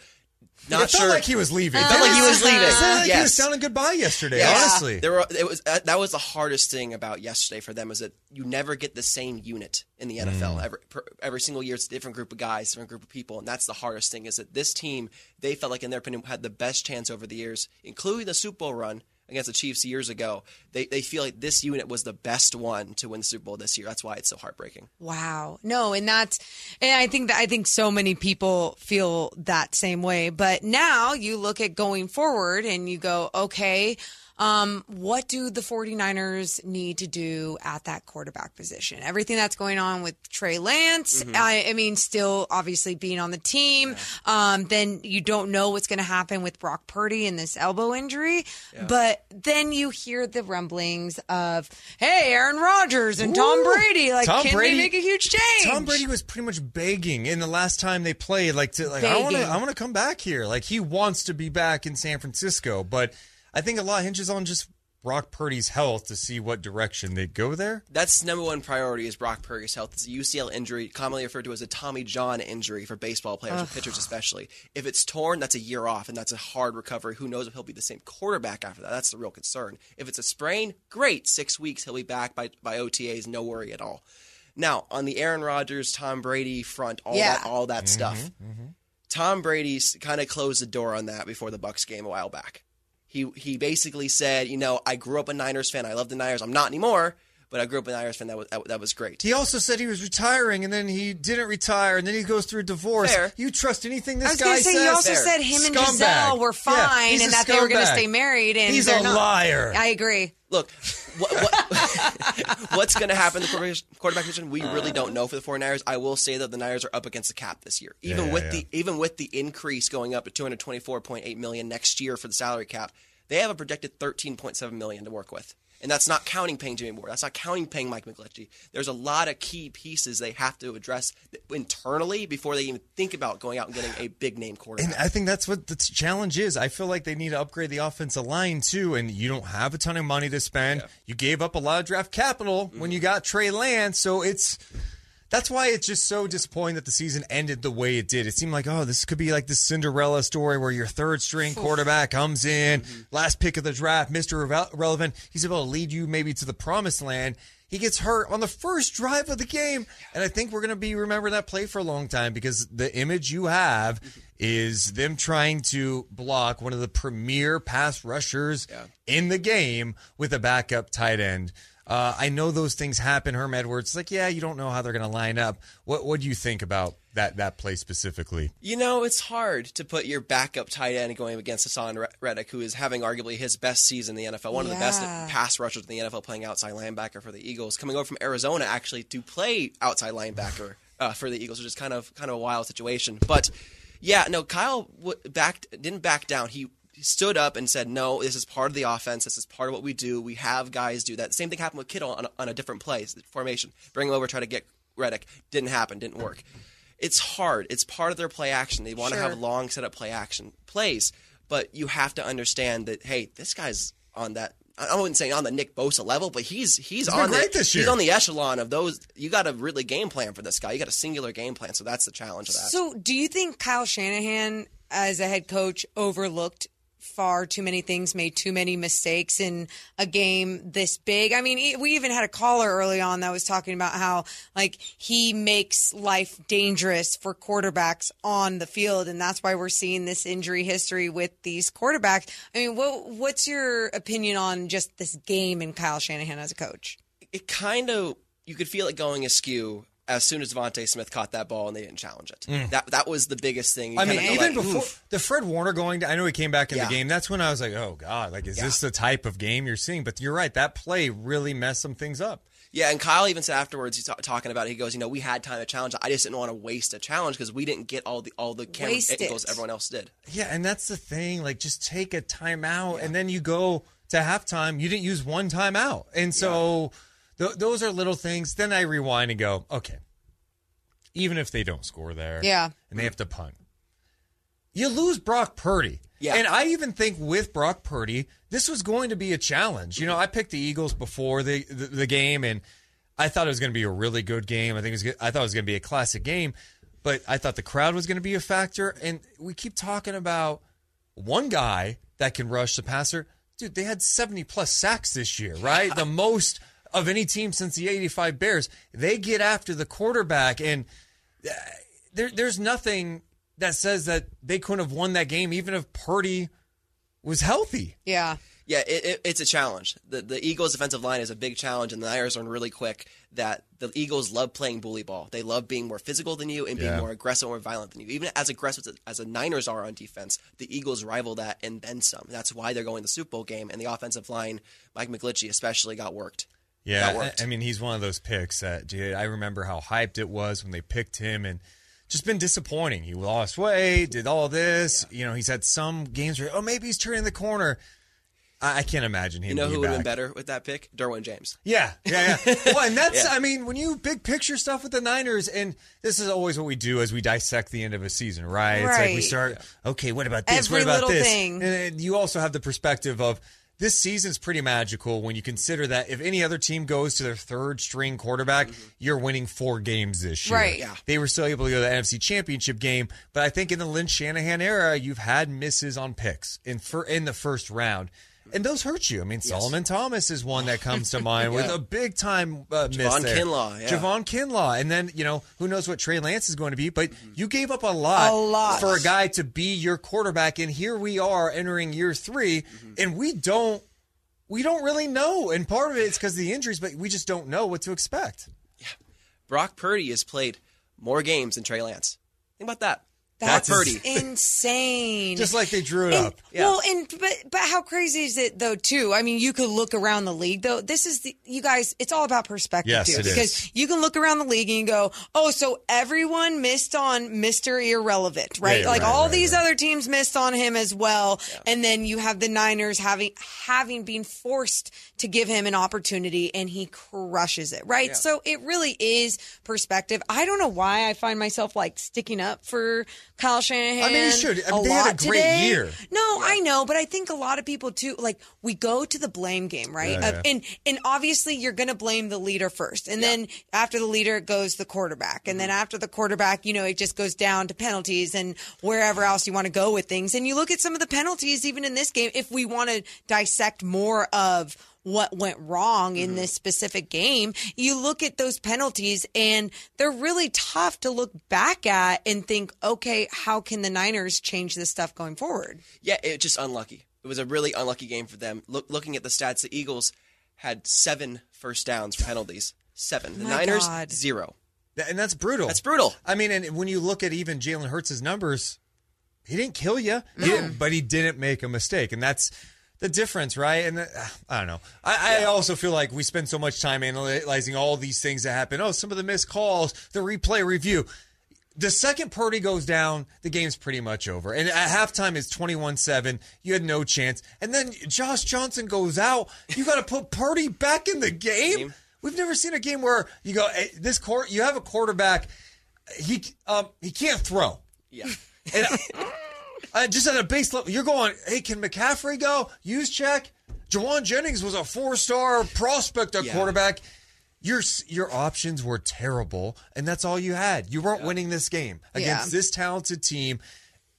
Not it sure. felt like he was leaving. It felt like he was leaving. It felt like he was sounding goodbye yesterday. Yes. Honestly, there were, it was uh, that was the hardest thing about yesterday for them is that you never get the same unit in the NFL. Mm. Every per, every single year, it's a different group of guys, different group of people, and that's the hardest thing. Is that this team they felt like, in their opinion, had the best chance over the years, including the Super Bowl run against the Chiefs years ago. They they feel like this unit was the best one to win the Super Bowl this year. That's why it's so heartbreaking. Wow. No, and that's and I think that I think so many people feel that same way. But now you look at going forward and you go, okay, um, what do the 49ers need to do at that quarterback position? Everything that's going on with Trey Lance, Mhm. I, I mean, still obviously being on the team. Um, then you don't know what's going to happen with Brock Purdy and this elbow injury. But then you hear the rumblings of, hey, Aaron Rodgers and Tom Brady. Like, Tom can Brady- they make a huge change? Tom Brady was pretty much begging in the last time they played, like to like I want to I want to come back here. Like he wants to be back in San Francisco, but I think a lot hinges on just Brock Purdy's health to see what direction they go there. That's number one priority is Brock Purdy's health. It's a UCL injury, commonly referred to as a Tommy John injury for baseball players Ugh. and pitchers especially. If it's torn, that's a year off, and that's a hard recovery. Who knows if he'll be the same quarterback after that? That's the real concern. If it's a sprain, great. Six weeks, he'll be back by, by OTAs, no worry at all. Now, on the Aaron Rodgers, Tom Brady front, all Yeah. that all that mm-hmm, stuff. Mm-hmm. Tom Brady's kind of closed the door on that before the Bucs game a while back. He he basically said, you know, I grew up a Niners fan. I love the Niners. I'm not anymore, but I grew up a Niners fan. That was that, that was great. He also said he was retiring, and then he didn't retire, and then he goes through a divorce. Fair. You trust anything this I was guy going to say, says? he also said him and Scumbag. Gisele were fine he's and a that they were going to stay married. And He's they're a not. liar. I agree. Look, what, what, (laughs) what's going (laughs) to happen in the quarterback, quarterback position? We really don't know for the 49ers. I will say that the Niners are up against the cap this year. Even Yeah, with yeah, the even with the increase going up to 224.8 million next year for the salary cap, they have a projected 13.7 million to work with. And that's not counting paying Jimmy Moore. That's not counting paying Mike McGlinchey. There's a lot of key pieces they have to address internally before they even think about going out and getting a big name quarterback. And I think that's what the challenge is. I feel like they need to upgrade the offensive line too, and you don't have a ton of money to spend. You gave up a lot of draft capital when mm-hmm. you got Trey Lance, so it's that's why it's just so disappointing that the season ended the way it did. It seemed like, oh, this could be like the Cinderella story where your third string quarterback comes in, mm-hmm. last pick of the draft, Mr. Reve- Relevant. He's able to lead you maybe to the promised land. He gets hurt on the first drive of the game. And I think we're going to be remembering that play for a long time because the image you have mm-hmm. is them trying to block one of the premier pass rushers in the game with a backup tight end. Uh, I know those things happen. Herm Edwards, like, yeah, you don't know how they're going to line up. What What do you think about that that play specifically? You know, it's hard to put your backup tight end going against Haason Red- Reddick, who is having arguably his best season in the NFL, one of the best pass rushers in the NFL, playing outside linebacker for the Eagles, coming over from Arizona actually to play outside linebacker uh, for the Eagles, which is kind of kind of a wild situation. But yeah, no, Kyle w- backed didn't back down. He he stood up and said, "No, this is part of the offense. This is part of what we do. We have guys do that." Same thing happened with Kittle on a, on a different play formation. Bring him over, try to get Reddick. Didn't happen. Didn't work. It's hard. It's part of their play action. They want to have long set up play action plays, but you have to understand that hey, this guy's on that. I wouldn't say on the Nick Bosa level, but he's he's, He's on great the this he's on the echelon of those. You got a really game plan for this guy. You got a singular game plan, so that's the challenge of that. So, do you think Kyle Shanahan, as a head coach, overlooked far too many things, made too many mistakes in a game this big? I mean, we even had a caller early on that was talking about how, like, he makes life dangerous for quarterbacks on the field, and that's why we're seeing this injury history with these quarterbacks. I mean, what, what's your opinion on just this game and Kyle Shanahan as a coach? it kind of you could feel it going askew as soon as DeVonta Smith caught that ball and they didn't challenge it. Mm. That that was the biggest thing. I mean, even like, before oof. the Fred Warner going, to, I know he came back in Yeah. the game. That's when I was like, oh god, like is this the type of game you're seeing? But you're right, that play really messed some things up. Yeah, and Kyle even said afterwards, he's ta- talking about it. He goes, you know, we had time to challenge. I just didn't want to waste a challenge because we didn't get all the all the camera angles everyone else did. Yeah, and that's the thing. Like, just take a timeout, and then you go to halftime. You didn't use one timeout, and so th- those are little things. Then I rewind and go, okay, even if they don't score there, Yeah. and they have to punt, you lose Brock Purdy. Yeah. and I even think with Brock Purdy, this was going to be a challenge. You know, I picked the Eagles before the the, the game, and I thought it was going to be a really good game. I think it was. I thought it was going to be a classic game, but I thought the crowd was going to be a factor. And we keep talking about one guy that can rush the passer. Dude, they had 70 plus sacks this year, right? (laughs) the most of any team since the 85 Bears. They get after the quarterback, and uh, there, there's nothing that says that they couldn't have won that game even if Purdy was healthy. Yeah. Yeah, it, it, it's a challenge. The the Eagles' defensive line is a big challenge, and the Niners learned really quick that the Eagles love playing bully ball. They love being more physical than you and being Yeah. more aggressive, more violent than you. Even as aggressive as, as the Niners are on defense, the Eagles rival that and then some. That's why they're going to the Super Bowl game, and the offensive line, Mike McGlinchey especially, got worked. Yeah, I, I mean, he's one of those picks that dude, I remember how hyped it was when they picked him, and just been disappointing. He lost weight, did all this. You know, he's had some games where oh maybe he's turning the corner. I, I can't imagine him. You know who would have been better with that pick? Derwin James. Yeah, yeah, yeah. (laughs) well, and that's Yeah. I mean, when you big picture stuff with the Niners, and this is always what we do as we dissect the end of a season, right? It's like we Right. start, okay, what about this? Every what about little this? thing. And then you also have the perspective of this season's pretty magical when you consider that if any other team goes to their third string quarterback, mm-hmm. you're winning four games this year. Right. Yeah. They were still able to go to the NFC Championship game, but I think in the Lynch Shanahan era, you've had misses on picks in fir- in the first round. And those hurt you. I mean, Solomon Thomas is one that comes to mind (laughs) with a big time uh, miss Javon there. Kinlaw, yeah. Javon Kinlaw, and then you know who knows what Trey Lance is going to be, but you gave up a lot, A lot. for a guy to be your quarterback, and here we are entering year 3 and we don't we don't really know, and part of it is because of the injuries, but we just don't know what to expect. Yeah, Brock Purdy has played more games than Trey Lance. Think about that. That's Brock Purdy. insane. Just like they drew it And- up. Well, and but but how crazy is it though? Too. I mean, you could look around the league though. This is the you guys. It's all about perspective Yes, too, it is. because you can look around the league and you go, oh, so everyone missed on Mister Irrelevant, right? Yeah, like right, all right, these other teams missed on him as well, and then you have the Niners having having been forced to give him an opportunity, and he crushes it, right? Yeah. So it really is perspective. I don't know why I find myself like sticking up for Kyle Shanahan. I mean, you should. I mean, a they had a great today. year. No, I know, but I think a lot of people too. Like we go to the blame game, right? Yeah, Uh, yeah. and and obviously you're going to blame the leader first, and then after the leader it goes the quarterback, and then Mm-hmm. after the quarterback, you know, it just goes down to penalties and wherever else you want to go with things. And you look at some of the penalties, even in this game, if we want to dissect more of what went wrong in mm-hmm. this specific game, you look at those penalties and they're really tough to look back at and think, okay, how can the Niners change this stuff going forward? Yeah, it just unlucky. It was a really unlucky game for them. Look, looking at the stats, the Eagles had seven first downs for penalties. Seven. The My Niners God. zero. And that's brutal. That's brutal. I mean, and when you look at even Jalen Hurts' numbers, he didn't kill you, he didn't, but he didn't make a mistake, and that's the difference, right? And uh, I don't know. I, I also feel like we spend so much time analyzing all these things that happen. Oh, some of the missed calls, the replay review. The second Purdy goes down, the game's pretty much over. And at halftime, it's 21 7. You had no chance. And then Josh Johnson goes out. You got to put Purdy back in the game. We've never seen a game where you go, this court, you have a quarterback, he um, he can't throw. Yeah. And (laughs) uh, just at a base level, you're going, hey, can McCaffrey go? Use check. Jauan Jennings was a four star prospect at Yeah. quarterback. Your your options were terrible, and that's all you had. You weren't winning this game against Yeah. this talented team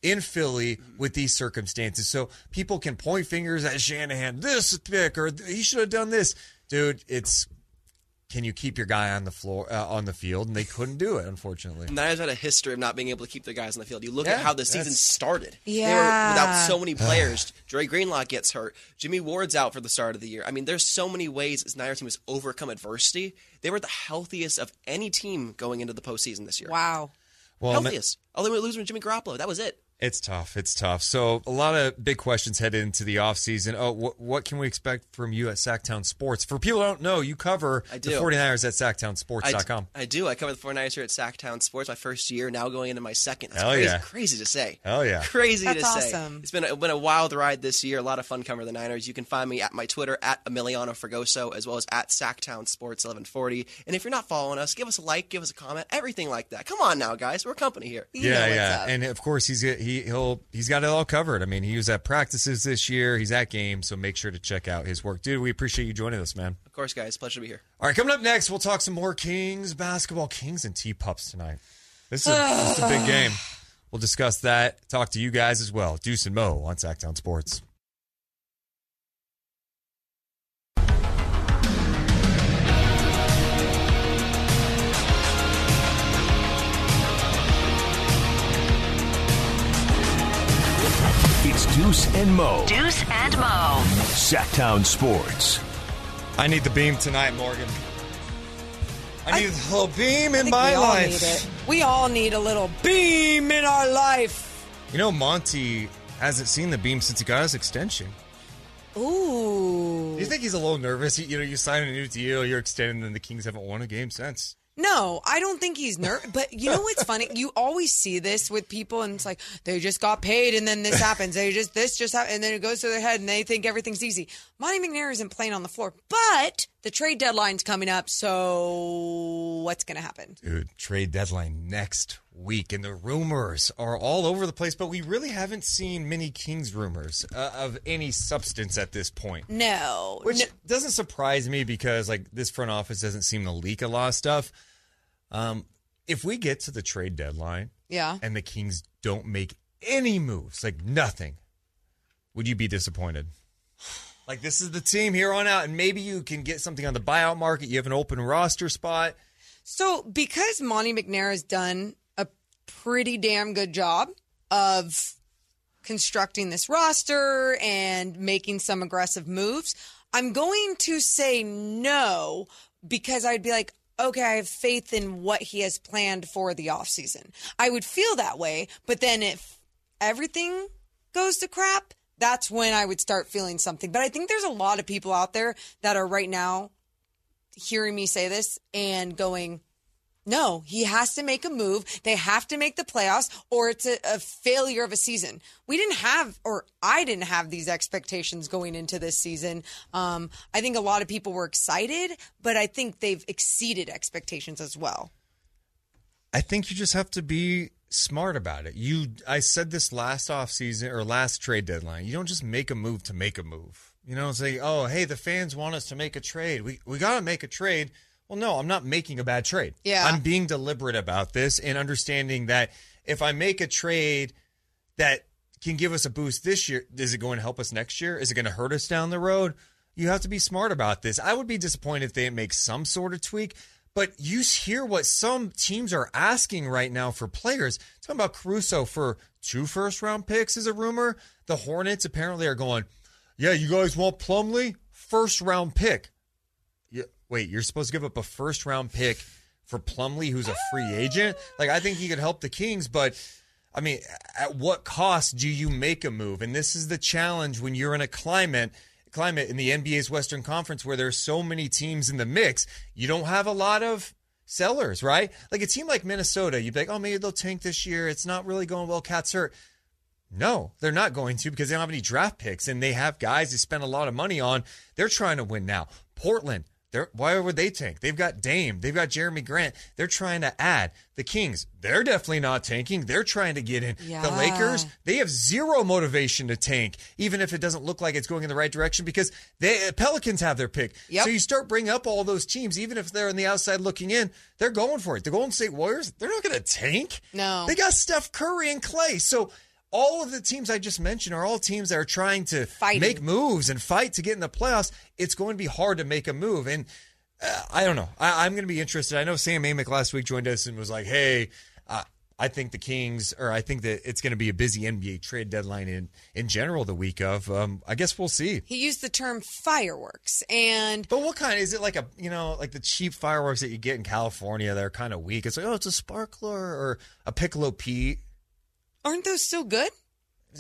in Philly with these circumstances. So people can point fingers at Shanahan, this pick, or he should have done this. Dude, it's can you keep your guy on the floor uh, on the field? And they couldn't do it, unfortunately. Niners had a history of not being able to keep their guys on the field. You look Yeah, at how the season that's- started. They were Yeah. without so many (sighs) players. Dre Greenlaw gets hurt. Jimmy Ward's out for the start of the year. I mean, there's so many ways this Niners team has overcome adversity. They were the healthiest of any team going into the postseason this year. Wow. Well, healthiest. Oh, they were losing with Jimmy Garoppolo. That was it. It's tough. It's tough. So a lot of big questions headed into the offseason. Oh, what, what can we expect from you at Sactown Sports? For people who don't know, you cover I the do. 49ers at I, SactownSports.com. I do. I cover the 49ers here at Sactown Sports. My first year, now going into my second. That's Hell crazy, yeah. crazy to say. Hell yeah. Crazy That's to say. awesome. It's been a, been a wild ride this year. A lot of fun covering the Niners. You can find me at my Twitter at Emiliano Fragoso as well as at Sactown Sports 1140. And if you're not following us, give us a like, give us a comment, everything like that. Come on now, guys. We're company here. Yeah, yeah, and of course he's he he'll he's got it all covered. I mean, he was at practices this year. He's at games, so make sure to check out his work, dude. We appreciate you joining us, man. Of course, guys. Pleasure to be here. All right, coming up next, we'll talk some more Kings basketball, Kings and T Pups tonight. This is, a, this is a big (sighs) game. We'll discuss that. Talk to you guys as well. Deuce and Mo on Sactown Sports. It's Deuce and Mo. Deuce and Mo. Sactown Sports. I need the beam tonight, Morgan. I need a little beam in my we all life. need it. We all need a little beam in our life. You know, Monte hasn't seen the beam since he got his extension. Ooh. Do you think he's a little nervous? You, you know, you sign a new deal, you're extending, and the Kings haven't won a game since. No, I don't think he's nervous. But you know what's funny? You always see this with people, and it's like they just got paid, and then this happens. They just this just happened, and then it goes to their head, and they think everything's easy. Monte McNair isn't playing on the floor, but the trade deadline's coming up. So what's going to happen? Dude, trade deadline next week, and the rumors are all over the place, but we really haven't seen many Kings rumors uh, of any substance at this point. No, Which no. doesn't surprise me because like this front office doesn't seem to leak a lot of stuff. Um, if we get to the trade deadline Yeah. and the Kings don't make any moves, like nothing, would you be disappointed? Like this is the team here on out, and maybe you can get something on the buyout market. You have an open roster spot. So, because Monte McNair has done pretty damn good job of constructing this roster and making some aggressive moves, I'm going to say no because I'd be like, okay, I have faith in what he has planned for the offseason. I would feel that way, but then if everything goes to crap, that's when I would start feeling something. But I think there's a lot of people out there that are right now hearing me say this and going, no, he has to make a move. They have to make the playoffs, or it's a, a failure of a season. We didn't have, or I didn't have these expectations going into this season. Um, I think a lot of people were excited, but I think they've exceeded expectations as well. I think you just have to be smart about it. You I said this last offseason or last trade deadline. You don't just make a move to make a move. You know, say, "Oh, hey, the fans want us to make a trade. We we got to make a trade." Well, no, I'm not making a bad trade. Yeah. I'm being deliberate about this and understanding that if I make a trade that can give us a boost this year, is it going to help us next year? Is it going to hurt us down the road? You have to be smart about this. I would be disappointed if they didn't make some sort of tweak, but you hear what some teams are asking right now for players. Talking about Caruso for two first round picks is a rumor. The Hornets apparently are going, yeah, you guys want Plumlee? First round pick. Wait, you're supposed to give up a first round pick for Plumlee, who's a free agent? Like, I think he could help the Kings, but I mean, at what cost do you make a move? And this is the challenge when you're in a climate climate in the NBA's Western Conference where there's so many teams in the mix. You don't have a lot of sellers, right? Like a team like Minnesota, you'd be like, oh, maybe they'll tank this year. It's not really going well. KAT's hurt. No, they're not going to because they don't have any draft picks and they have guys they spend a lot of money on. They're trying to win now. Portland, they're, why would they tank? They've got Dame, they've got Jerami Grant. They're trying to add. The Kings, they're definitely not tanking. They're trying to get in. The Lakers, they have zero motivation to tank, even if it doesn't look like it's going in the right direction because the Pelicans have their pick. So you start bringing up all those teams, even if they're on the outside looking in, they're going for it. The Golden State Warriors, they're not going to tank. No. They got Steph Curry and Klay. So all of the teams I just mentioned are all teams that are trying to make moves and fight to get in the playoffs. It's going to be hard to make a move. And I don't know. I, I'm going to be interested. I know Sam Amick last week joined us and was like, "Hey, uh, I think the Kings, or I think that it's going to be a busy NBA trade deadline in in general the week of. Um, I guess we'll see. He used the term fireworks, and But what kind is it? Like a you know, like the cheap fireworks that you get in California? They're kind of weak. It's like, oh, it's a sparkler or a Piccolo Pete. Aren't those still good?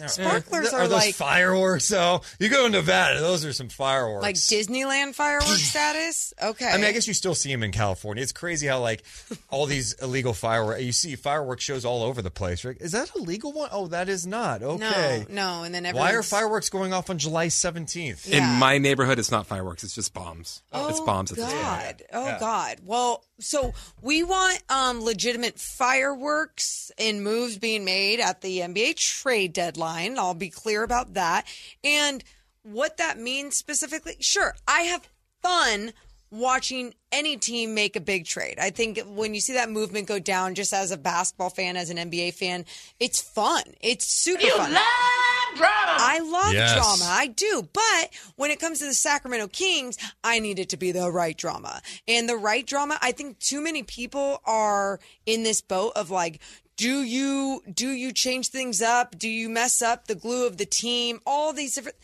Eh, Sparklers are, are those like fireworks. So you go to Nevada, those are some fireworks. like Disneyland fireworks (laughs) status. Okay, I mean, I guess you still see them in California. It's crazy how like all these (laughs) illegal fireworks. You see fireworks shows all over the place. Right? Is that a legal one? Oh, that is not. Okay. no, no, and then Why are fireworks going off on July seventeenth? In my neighborhood, it's not fireworks; it's just bombs. Oh, it's bombs at this point. God. Oh God. Well, so we want um, legitimate fireworks and moves being made at the NBA trade deadline. I'll be clear about that. And what that means specifically, sure, I have fun watching any team make a big trade. I think when you see that movement go down, just as a basketball fan, as an NBA fan, it's fun. It's super fun. I love Yes. drama. I do. But when it comes to the Sacramento Kings, I need it to be the right drama. And the right drama, I think too many people are in this boat of like, do you do you change things up? Do you mess up the glue of the team? All these different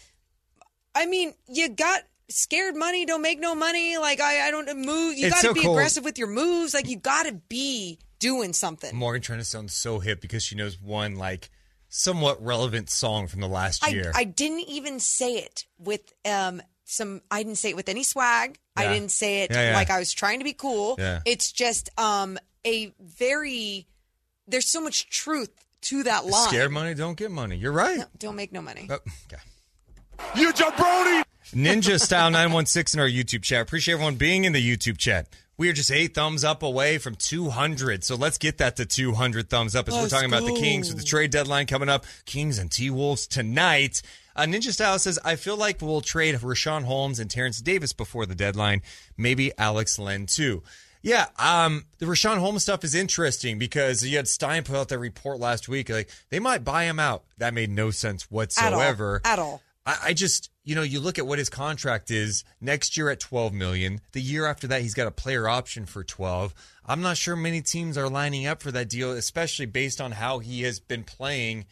I mean, you got scared money, don't make no money. Like I, I don't move you It's gotta so be cool. aggressive with your moves. Like you gotta be doing something. Morgan trying to sound so hip because she knows one like somewhat relevant song from the last I, year. I didn't even say it with um some I didn't say it with any swag. I Yeah. didn't say it Yeah, yeah. like I was trying to be cool. Yeah. It's just um a very there's so much truth to that line. Scared money, don't get money. You're right. Don't make no money. Oh, okay. You jabroni! Ninja Style 916 in our YouTube chat. Appreciate everyone being in the YouTube chat. We are just eight thumbs up away from 200. So let's get that to 200 thumbs up as we're Let's talking about the. Kings with the trade deadline coming up. Kings and T Wolves tonight. Uh, Ninja Style says, I feel like we'll trade Richaun Holmes and Terrence Davis before the deadline. Maybe Alex Len too. Yeah, um, the Richaun Holmes stuff is interesting because you had Stein put out that report last week. Like they might buy him out. That made no sense whatsoever. At all. I, I just, you know, you look at what his contract is next year at 12 million. The year after that, he's got a player option for 12. I'm not sure many teams are lining up for that deal, especially based on how he has been playing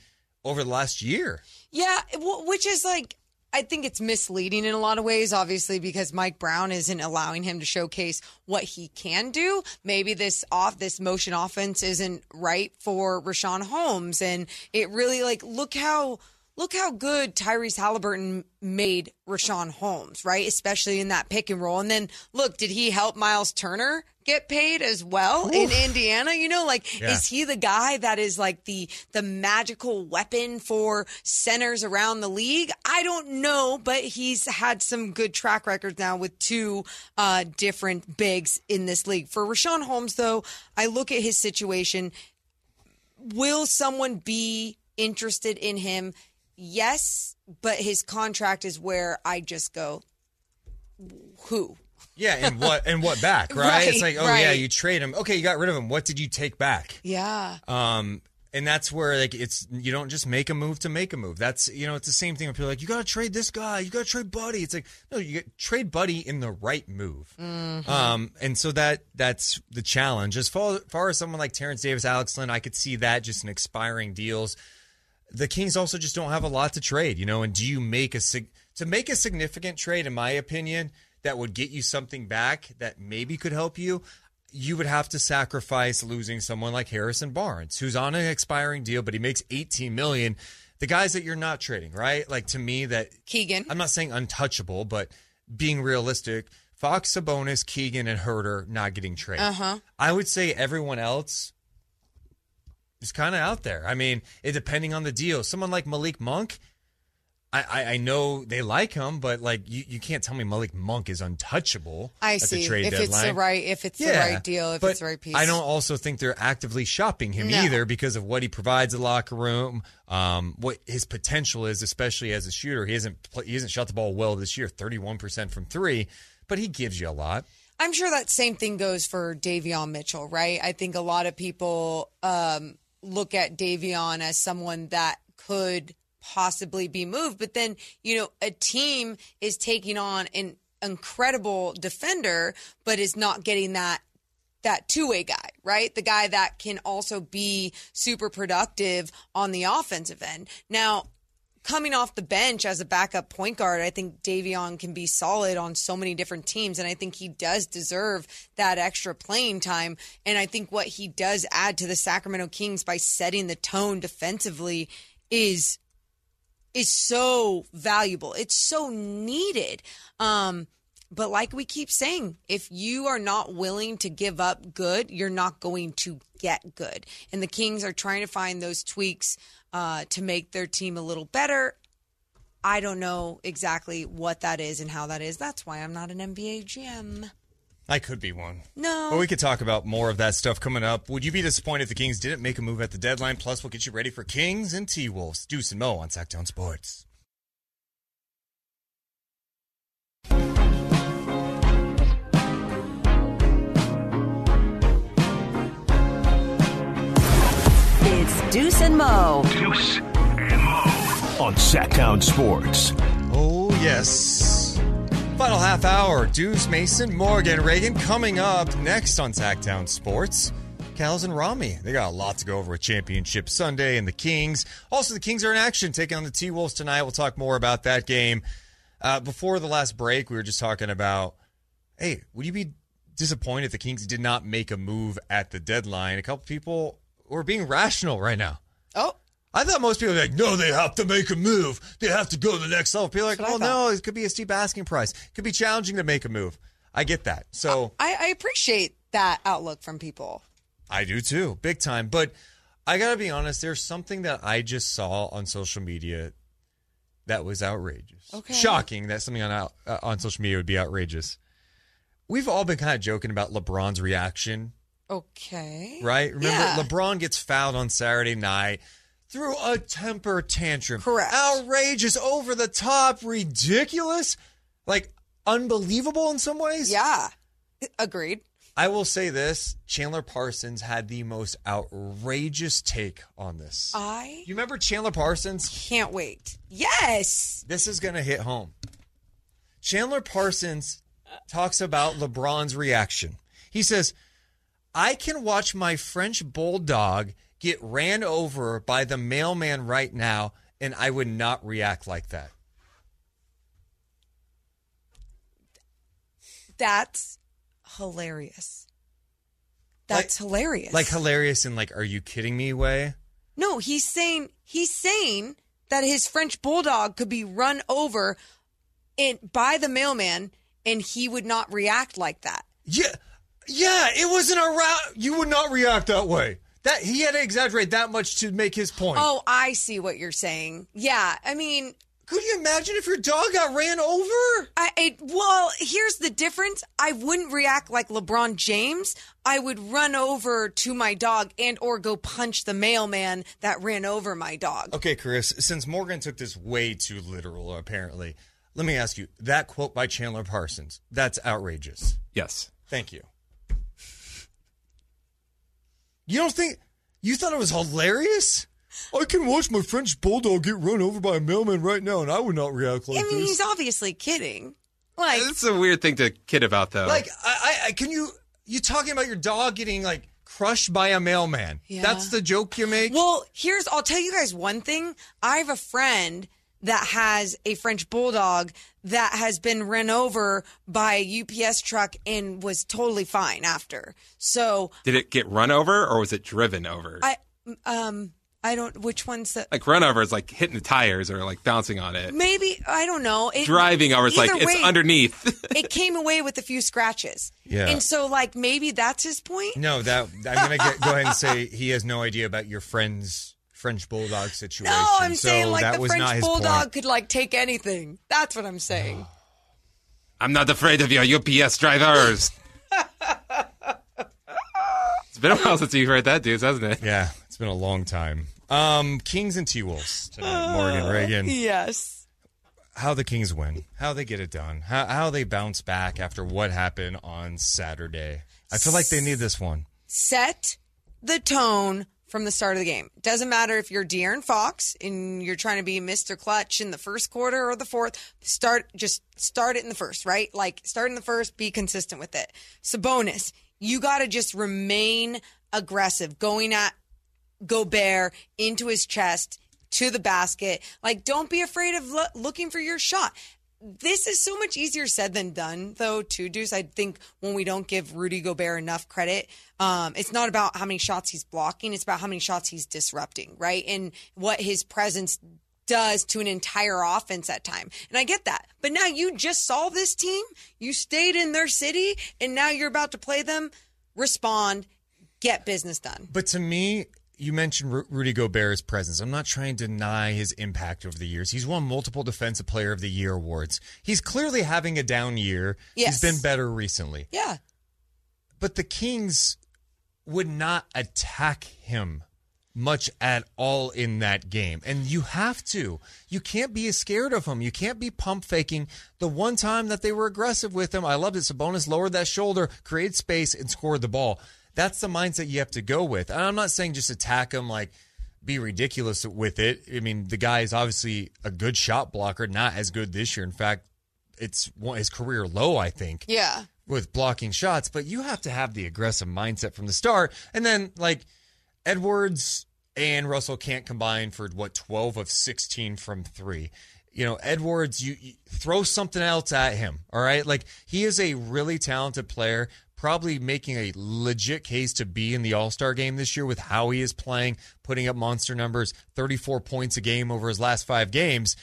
over the last year. Yeah, which is like I think it's misleading in a lot of ways, obviously, because Mike Brown isn't allowing him to showcase what he can do. Maybe this off this motion offense isn't right for Richaun Holmes, and it really like look how look how good Tyrese Halliburton made Richaun Holmes, right? Especially in that pick and roll. And then look, did he help Miles Turner get paid as well in Indiana? You know, like Yeah. is he the guy that is like the the magical weapon for centers around the league? I don't know, but he's had some good track records now with two uh, different bigs in this league. For Richaun Holmes, though, I look at his situation. Will someone be interested in him? Yes, but his contract is where I just go, who? Yeah, and what and what (laughs) back, right? it's like, oh yeah, you trade him. Okay, you got rid of him. What did you take back? Yeah. Um, and that's where like it's you don't just make a move to make a move. That's you know it's the same thing when people are like you got to trade this guy, you got to trade Buddy. It's like no, you get, trade Buddy in the right move. Mhm. Um, and so that that's the challenge. As far, far as someone like Terrence Davis, Alex Len, I could see that just in expiring deals. The Kings also just don't have a lot to trade, you know. And do you make a sig- to make a significant trade? In my opinion, that would get you something back that maybe could help you. You would have to sacrifice losing someone like Harrison Barnes, who's on an expiring deal, but he makes 18 million. The guys that you're not trading, right? Like to me, that Keegan. I'm not saying untouchable, but being realistic, Fox, Sabonis, Keegan, and Huerter not getting traded. Uh-huh. I would say everyone else is kind of out there. I mean, it depending on the deal. Someone like Malik Monk, I, I, I know they like him, but like you, you can't tell me Malik Monk is untouchable. I at see. The trade if deadline. it's the right, if it's the right deal, if it's the right piece. I don't also think they're actively shopping him No. either because of what he provides the locker room, um, what his potential is, especially as a shooter. He hasn't he hasn't shot the ball well this year, thirty one percent from three, but he gives you a lot. I'm sure that same thing goes for Davion Mitchell, right? I think a lot of people um, look at Davion as someone that could possibly be moved, but then you know a team is taking on an incredible defender, but is not getting that that two-way guy, right? The guy that can also be super productive on the offensive end. Now, coming off the bench as a backup point guard, I think Davion can be solid on so many different teams, and I think he does deserve that extra playing time. And I think what he does add to the Sacramento Kings by setting the tone defensively is is so valuable. It's so needed. Um, but like we keep saying, if you are not willing to give up good, you're not going to get good. And the Kings are trying to find those tweaks uh, to make their team a little better. I don't know exactly what that is and how that is. That's why I'm not an NBA GM. I could be one. No. But we could talk about more of that stuff coming up. Would you be disappointed if the Kings didn't make a move at the deadline? Plus, we'll get you ready for Kings and T Wolves. Deuce and Mo on Sactown Sports. Deuce and Mo. Deuce and Mo on Sactown Sports. Oh, yes. Final half hour. Deuce, Mason, Morgan, Ragan coming up next on Sactown Sports. Cals and Rami. They got a lot to go over with Championship Sunday and the Kings. Also, the Kings are in action taking on the T Wolves tonight. We'll talk more about that game. Uh, before the last break, we were just talking about hey, would you be disappointed if the Kings did not make a move at the deadline? A couple people were being rational right now. Oh. I thought most people were like, no, they have to make a move. They have to go to the next level. People are like, That's what I well, no, it could be a steep asking price. It could be challenging to make a move. I get that. So I, I appreciate that outlook from people. I do too, big time. But I got to be honest, there's something that I just saw on social media that was outrageous. Okay. Shocking that something on out, uh, on social media would be outrageous. We've all been kind of joking about LeBron's reaction, Okay. right? Remember, Yeah. LeBron gets fouled on Saturday night through a temper tantrum. Correct. Outrageous, over the top, ridiculous, like unbelievable in some ways. Yeah. Agreed. I will say this Chandler Parsons had the most outrageous take on this. I You remember Chandler Parsons? can't wait. Yes. This is going to hit home. Chandler Parsons talks about LeBron's reaction. He says, I can watch my French bulldog get ran over by the mailman right now, and I would not react like that. That's hilarious. That's hilarious. Like hilarious and like, are you kidding me way? No, he's saying he's saying that his French bulldog could be run over in by the mailman and he would not react like that. Yeah, yeah, it wasn't a route. You would not react that way. That he had to exaggerate that much to make his point. Oh, I see what you're saying. Yeah, I mean, could you imagine if your dog got ran over? I, I well, here's the difference. I wouldn't react like LeBron James. I would run over to my dog and or go punch the mailman that ran over my dog. Okay, Chris, since Morgan took this way too literal, apparently, let me ask you that quote by Chandler Parsons, that's outrageous. Yes. Thank you. You don't think you thought it was hilarious? I can watch my French bulldog get run over by a mailman right now, and I would not react like I mean, this. he's obviously kidding. Like, It's a weird thing to kid about, though. Like, I, I, I can you you talking about your dog getting like crushed by a mailman? Yeah. That's the joke you make. Well, here's I'll tell you guys one thing. I have a friend that has a French bulldog that has been run over by a UPS truck and was totally fine after. So Did it get run over or was it driven over? I um I don't which one's the like run over is like hitting the tires or like bouncing on it. maybe I don't know. It, Driving over is like either it's way, underneath. (laughs) it came away with a few scratches. Yeah. And so like maybe that's his point. No, that I'm gonna get, go ahead and say he has no idea about your friend's French bulldog situation. No, I'm so saying like that the was French bulldog point. could like take anything. That's what I'm saying. (sighs) I'm not afraid of your UPS drivers. (laughs) it's been a while since you've heard that, dudes, hasn't it? Yeah, it's been a long time. Um, Kings and T Wolves tonight. (sighs) Morgan Ragan. Yes. How the Kings win? How they get it done? How how they bounce back after what happened on Saturday? I feel like they need this one. set the tone from the start of the game. Doesn't matter if you're De'Aaron Fox and you're trying to be Mr. Clutch in the first quarter or the fourth. Start just start it in the first, right? Like start in the first, be consistent with it. Sabonis, you got to just remain aggressive, going at Gobert into his chest to the basket. Like, don't be afraid of lo- looking for your shot. This is so much easier said than done, though, too, Deuce. I think when we don't give Rudy Gobert enough credit, um, it's not about how many shots he's blocking, it's about how many shots he's disrupting, right? And what his presence does to an entire offense at time. And I get that. But now you just saw this team, you stayed in their city, and now you're about to play them, respond, get business done. But to me, you mentioned Ru- Rudy Gobert's presence. I'm not trying to deny his impact over the years. He's won multiple Defensive Player of the Year awards. He's clearly having a down year. Yes. He's been better recently. Yeah. But the Kings would not attack him much at all in that game. And you have to. You can't be scared of him. You can't be pump faking. The one time that they were aggressive with him, I loved it. Sabonis lowered that shoulder, created space, and scored the ball. That's the mindset you have to go with. And I'm not saying just attack him like be ridiculous with it. I mean, the guy is obviously a good shot blocker, not as good this year. In fact, it's his career low, I think Yeah. with blocking shots, but you have to have the aggressive mindset from the start. And then, like, Edwards and Russell can't combine for what, 12 of 16 from three. You know, Edwards, you, you throw something else at him. All right. Like, he is a really talented player, probably making a legit case to be in the All Star game this year with how he is playing, putting up monster numbers, 34 points a game over his last five games.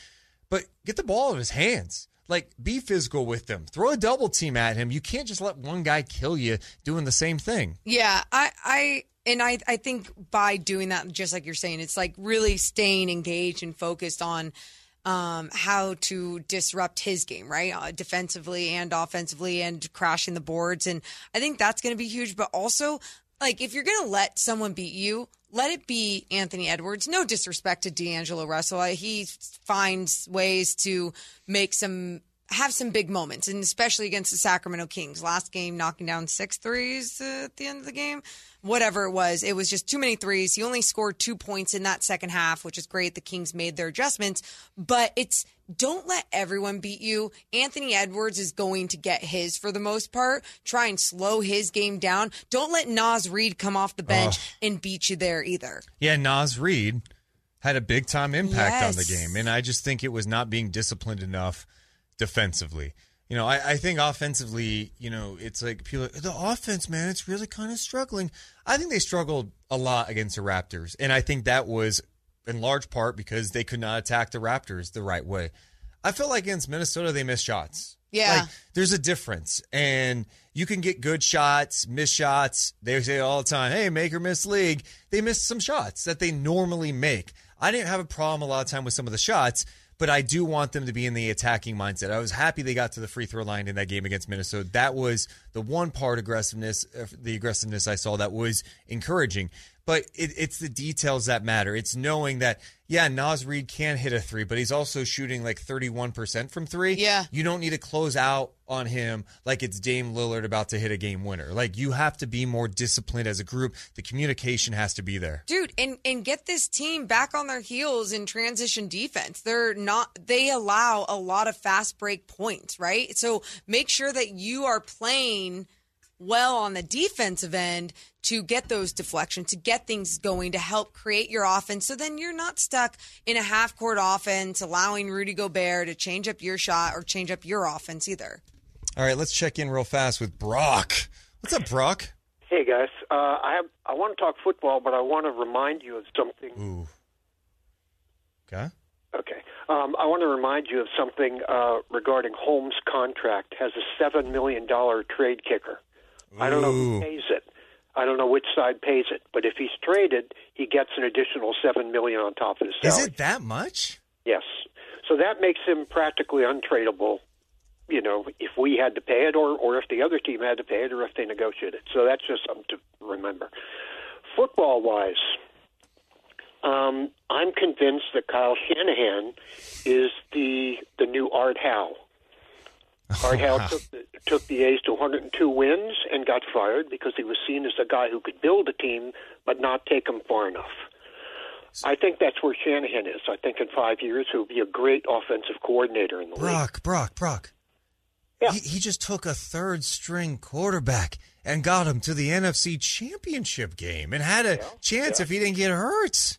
But get the ball out of his hands. Like, be physical with him. Throw a double team at him. You can't just let one guy kill you doing the same thing. Yeah, I, I, and I, I think by doing that, just like you're saying, it's like really staying engaged and focused on um, how to disrupt his game, right? Uh, defensively and offensively, and crashing the boards. And I think that's going to be huge. But also, like, if you're going to let someone beat you, let it be Anthony Edwards. No disrespect to D'Angelo Russell. He finds ways to make some have some big moments, and especially against the Sacramento Kings. Last game, knocking down six threes at the end of the game. Whatever it was, it was just too many threes. He only scored two points in that second half, which is great. The Kings made their adjustments, but it's don't let everyone beat you. Anthony Edwards is going to get his for the most part. Try and slow his game down. Don't let Naz Reid come off the bench and beat you there either. Yeah, Naz Reid had a big time impact on the game, and I just think it was not being disciplined enough defensively. You know, I, I think offensively, you know, it's like people the offense, man, it's really kind of struggling. I think they struggled a lot against the Raptors, and I think that was in large part because they could not attack the Raptors the right way. I felt like against Minnesota they missed shots. Yeah. Like, there's a difference. And you can get good shots, miss shots. They say all the time, hey, make or miss league. They missed some shots that they normally make. I didn't have a problem a lot of time with some of the shots, but I do want them to be in the attacking mindset. I was happy they got to the free throw line in that game against Minnesota. That was the one part aggressiveness, uh, the aggressiveness I saw that was encouraging. But it, it's the details that matter. It's knowing that, yeah, Naz Reid can hit a three, but he's also shooting like 31% from three. Yeah. You don't need to close out on him like it's Dame Lillard about to hit a game winner. Like you have to be more disciplined as a group. The communication has to be there. Dude, and and get this team back on their heels in transition defense. They're not they allow a lot of fast break points, right? So make sure that you are playing well on the defensive end to get those deflections, to get things going, to help create your offense. So then you're not stuck in a half court offense, allowing Rudy Gobert to change up your shot or change up your offense either. All right, let's check in real fast with Brock. What's up, Brock? Hey guys, uh, I have I want to talk football, but I want to remind you of something. Ooh. Okay. Okay, um, I want to remind you of something uh, regarding Holmes' contract. Has a seven million dollar trade kicker. I don't know who pays it. I don't know which side pays it, but if he's traded, he gets an additional seven million on top of his salary. Is it that much? Yes. So that makes him practically untradeable, you know, if we had to pay it or, or if the other team had to pay it or if they negotiated. So that's just something to remember. Football wise, um, I'm convinced that Kyle Shanahan is the the new Art Howe. Art Howe Wow. took the, took the A's to 102 wins and got fired because he was seen as a guy who could build a team but not take them far enough. I think that's where Shanahan is. I think in five years he'll be a great offensive coordinator in the league. Brock, Brock, Brock. He, he just took a third string quarterback and got him to the NFC Championship game and had a chance if he didn't get hurt.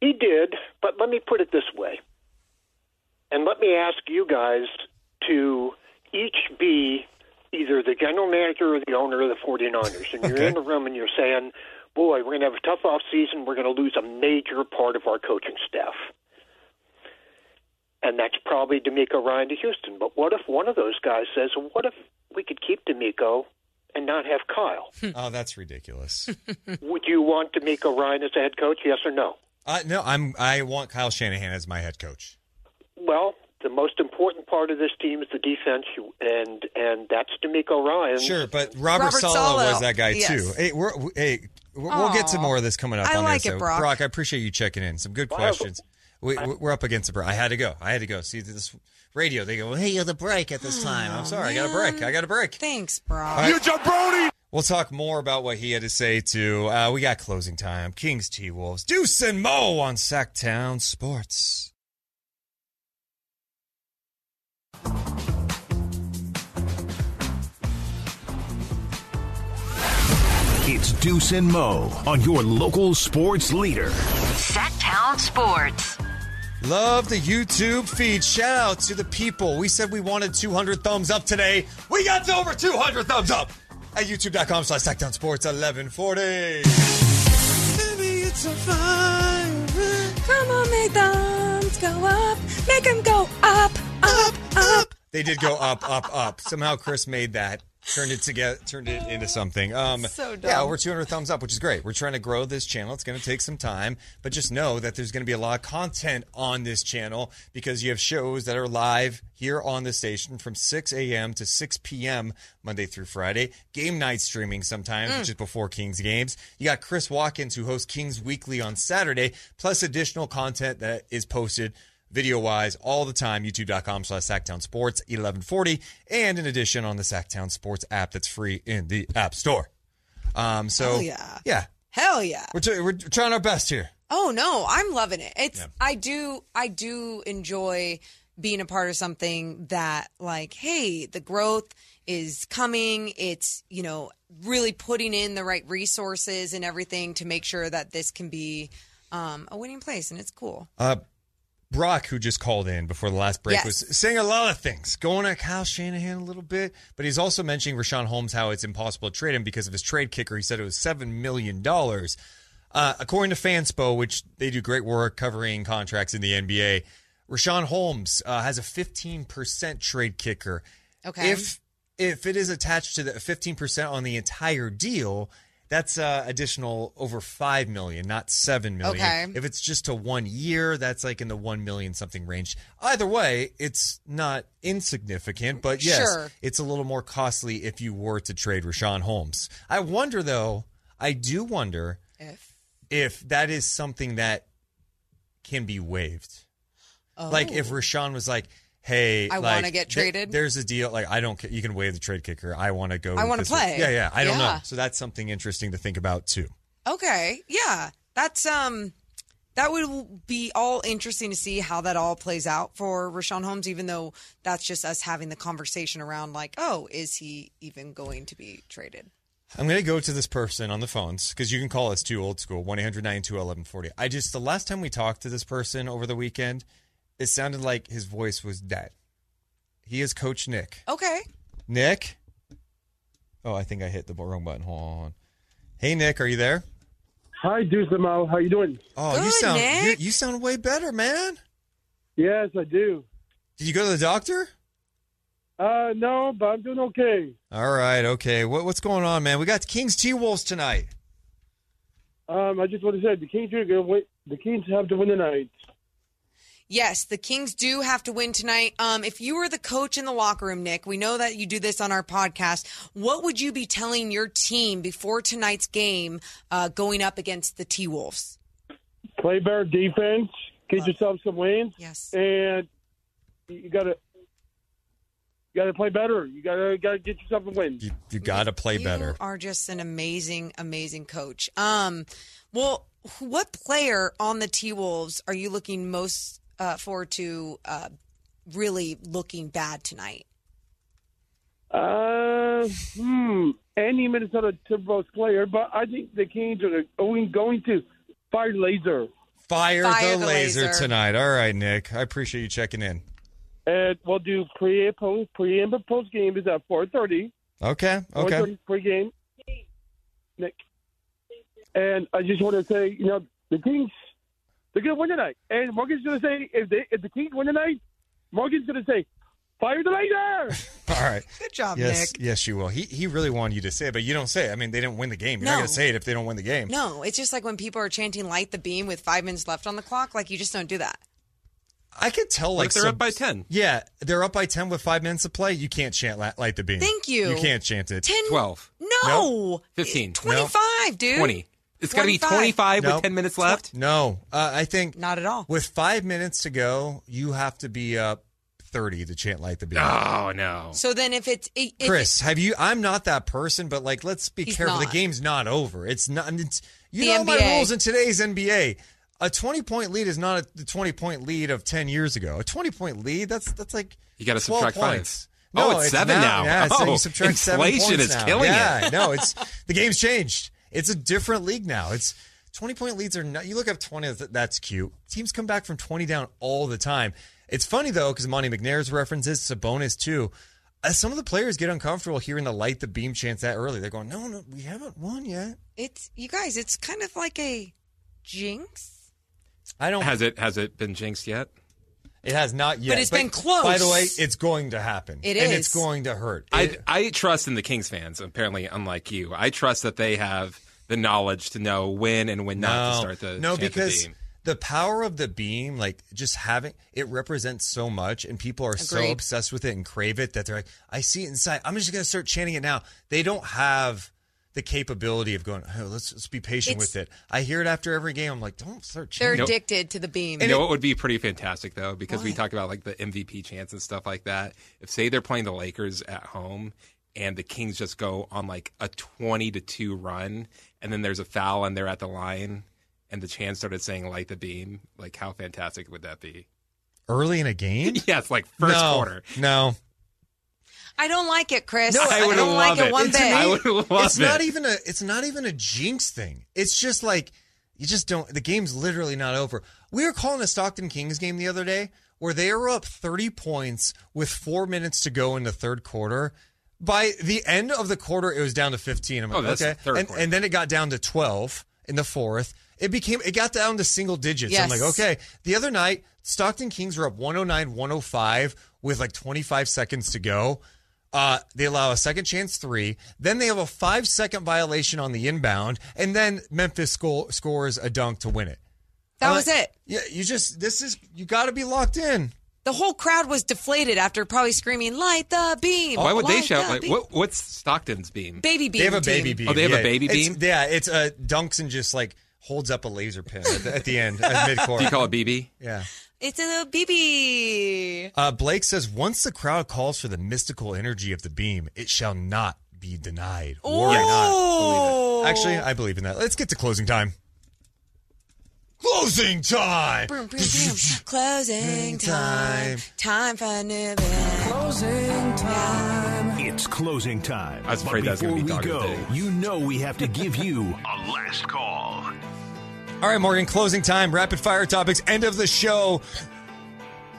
He did, but let me put it this way. And let me ask you guys to each be either the general manager or the owner of the 49ers. And you're in the room and you're saying, boy, we're going to have a tough off season. We're going to lose a major part of our coaching staff. And that's probably DeMeco Ryan to Houston. But what if one of those guys says, what if we could keep DeMeco and not have Kyle? oh, that's ridiculous. (laughs) Would you want DeMeco Ryan as a head coach? Yes or no? Uh, no, I'm. I want Kyle Shanahan as my head coach. Well, the most important part of this team is the defense, and and that's DeMeco Ryan. Sure, but Robert, Robert Sala, Saleh, was that guy yes. too. Hey, we're, hey, we'll we'll get to more of this coming up I on like this. it, so, Brock. I appreciate you checking in. Some good Well, questions. We, we're up against the break. I had to go. I had to go. See this radio. They go, well, hey, you have the break at this time. I'm (sighs) sorry. I got a break. I got a break. Thanks, Brock. All right. jabroni. We'll talk more about what he had to say too. Uh, we got closing time. Kings T Wolves. Deuce and Mo on Sactown Sports. It's Deuce and Mo on your local sports leader. Sactown Sports. Love the YouTube feed. Shout out to the people. We said we wanted 200 thumbs up today. We got to over 200 thumbs up at youtube.com slash Sactown Sports 1140. Baby, it's a fire. Come on, make thumbs go up. Make them go up, up, up. They did go up, up, up. Somehow Chris made that. Turned it together, turned it into something. Um, So dumb. Yeah, over 200 thumbs up, which is great. We're trying to grow this channel. It's going to take some time, but just know that there's going to be a lot of content on this channel because you have shows that are live here on the station from 6 a.m. to 6 p.m. Monday through Friday. Game night streaming sometimes, Mm. which is before Kings games. You got Chris Watkins who hosts Kings Weekly on Saturday, plus additional content that is posted video wise all the time youtube.com slash sactown sports 1140 and in addition on the sactown sports app that's free in the app store um so Hell yeah. yeah Hell yeah. we're, t- we're trying our best here Oh no, I'm loving it. It's I do I do enjoy being a part of something that like, hey, the growth is coming. It's, you know, really putting in the right resources and everything to make sure that this can be um, a winning place and it's cool. uh Brock, who just called in before the last break, Yes. was saying a lot of things, going at Kyle Shanahan a little bit, but he's also mentioning Richaun Holmes, how it's impossible to trade him because of his trade kicker. He said it was $7 million. Uh, according to Fanspo, which they do great work covering contracts in the NBA, Richaun Holmes uh, has a 15% trade kicker. Okay. If if it is attached to the 15% on the entire deal, that's uh, additional over 5 million, not 7 million. Okay. If it's just to one year, that's like in the 1 million something range. Either way, it's not insignificant, but yes, Sure. it's a little more costly if you were to trade Richaun Holmes. I wonder though, I do wonder If if that is something that can be waived. Like if Richaun was like, "Hey, I like, wanna get th- traded? there's a deal. Like I don't. You can waive the trade kicker. I want to go. I this one." play. Yeah, yeah. I don't know. So that's something interesting to think about too. Okay. Yeah. That's um that would be all interesting to see how that all plays out for Richaun Holmes, even though that's just us having the conversation around like, oh, is he even going to be traded? I'm going to go to this person on the phones because you can call us too old school 1 800 1140. I just, the last time we talked to this person over the weekend, it sounded like his voice was dead. He is Coach Nick. Okay. Nick? Oh, I think I hit the wrong button. Hold on. Hey, Nick, are you there? Hi, Deuce and How you doing? Oh, you sound you, Nick. you sound way better, man. Yes, I do. Did you go to the doctor? Uh, no, but I'm doing okay. All right, okay. What, what's going on, man? We got Kings T Wolves tonight. Um, I just want to say the Kings are going to win. The Kings have to win tonight. Yes, the Kings do have to win tonight. Um, if you were the coach in the locker room, Nick, we know that you do this on our podcast. What would you be telling your team before tonight's game uh, going up against the T Wolves? Play better defense. Get yourself some wins. Yes. And you got to You got to play better. You got to got to get yourself a win. You, you got to play better. You are just an amazing, amazing coach. Um, well, what player on the T Wolves are you looking most uh, forward to? Uh, really looking bad tonight. Uh, hmm. Any Minnesota Timberwolves player, but I think the Kings are going going to fire laser. Fire, Fire the, the laser, laser. tonight. All right, Nick. I appreciate you checking in. And we'll do pre and post pre and post game is at four thirty. Okay. Okay. thirty pre game. Nick. And I just want to say, you know, the Kings they're gonna win tonight. And Morgan's gonna say if they if the Kings win tonight, Morgan's gonna say, Fire the laser! (laughs) All right. Good job, Yes, Nick. yes, you will. He he really wanted you to say it, but you don't say it. I mean, they didn't win the game. You're not going to say it if they don't win the game. No, it's just like when people are chanting "Light the beam" with five minutes left on the clock. Like you just don't do that. I could tell. What Like they're some- up by 10? Yeah, they're up by ten with five minutes to play. You can't chant "Light light the beam." Thank you. You can't chant it. 10 12. No, 15. twenty-five, dude. 20. It's got to be 25. 25 Nope. with 10 minutes left? No, uh, I think not at all. With five minutes to go, you have to be up thirty to chant "Light the beam." Oh, no. So then, if it's if Chris, have you? I'm not that person, but like, let's be He's careful. not. The game's not over. It's not. It's, you The know my rules in today's NBA. A 20 point lead is not a, 20 point lead of 10 years ago. A 20 point lead, that's that's like You gotta 12 subtract five. points. Oh, No, it's seven now. Yeah, so Oh, you subtract seven inflation points is now. killing yeah, it. no, it's the game's changed. It's a different league now. It's 20 point leads are not. You look up 20, that's- that's cute. Teams come back from 20 down all the time. It's funny though because Monte McNair's references Sabonis too. As some of the players get uncomfortable hearing the light the beam chants that early, they're going, "No, no, we haven't won yet." it's you guys, it's kind of like a jinx. I don't. Has it has it been jinxed yet? It has not yet. But it's been close. By the way, it's going to happen. It and is. it's going to hurt. I, I trust in the Kings fans, apparently, unlike you. I trust that they have the knowledge to know when and when not to start the no chant the because beam. the power of the beam, like just having it represents so much, and people are so obsessed with it and crave it that they're like, I see it inside. I'm just going to start chanting it now. They don't have the capability of going. Oh, let's let's be patient It's- with it. I hear it after every game. I'm like, don't start chanting. They're addicted to the beam. You know what would be pretty fantastic though, because we talk about like the MVP chants and stuff like that. If say they're playing the Lakers at home and the Kings just go on like a twenty to two run, and then there's a foul and they're at the line, and the chant started saying "light the beam," like how fantastic would that be? early in a game. (laughs) yeah, it's like first no, quarter. No, I don't like it, Chris. No, I, would don't like it it. one And bit. me, I would love it's not it. even a it's not even a jinx thing. It's just like you just don't the game's literally not over. We were calling a Stockton Kings game the other day where they were up 30 points with 4 minutes to go in the third quarter. By the end of the quarter it was down to 15. I'm like, Oh, that's okay. the third and, quarter. and then it got down to 12 in the fourth. It became it got down to single digits. I'm like, okay. The other night Stockton Kings were up 109 105 with like 25 seconds to go. Uh, they allow a second chance three. Then they have a five second violation on the inbound, and then Memphis sco- scores a dunk to win it. that I'm was like, it. Yeah, you just this is you got to be locked in. The whole crowd was deflated after probably screaming "Light the beam." Why would they Light shout the like beam." what? What's Stockton's beam? Baby beam. They have a team. baby beam. Oh, they have a Yeah, baby it's- beam? Yeah, it's uh, dunks and just like holds up a laser pin at the, at the end at mid. Do you call it BB? Yeah. It's a little BB. Uh, Blake says once the crowd calls for the mystical energy of the beam, it shall not be denied. Worry not. Actually, I believe in that. Let's get to closing time. Closing time. Boom, boom, boom. Closing (laughs) time. Time for new bed. Closing time. It's closing time. I was But afraid that was before gonna be we dog of the go, day. you know we have to give you (laughs) a last call. All right, Morgan, closing time, rapid fire topics, end of the show.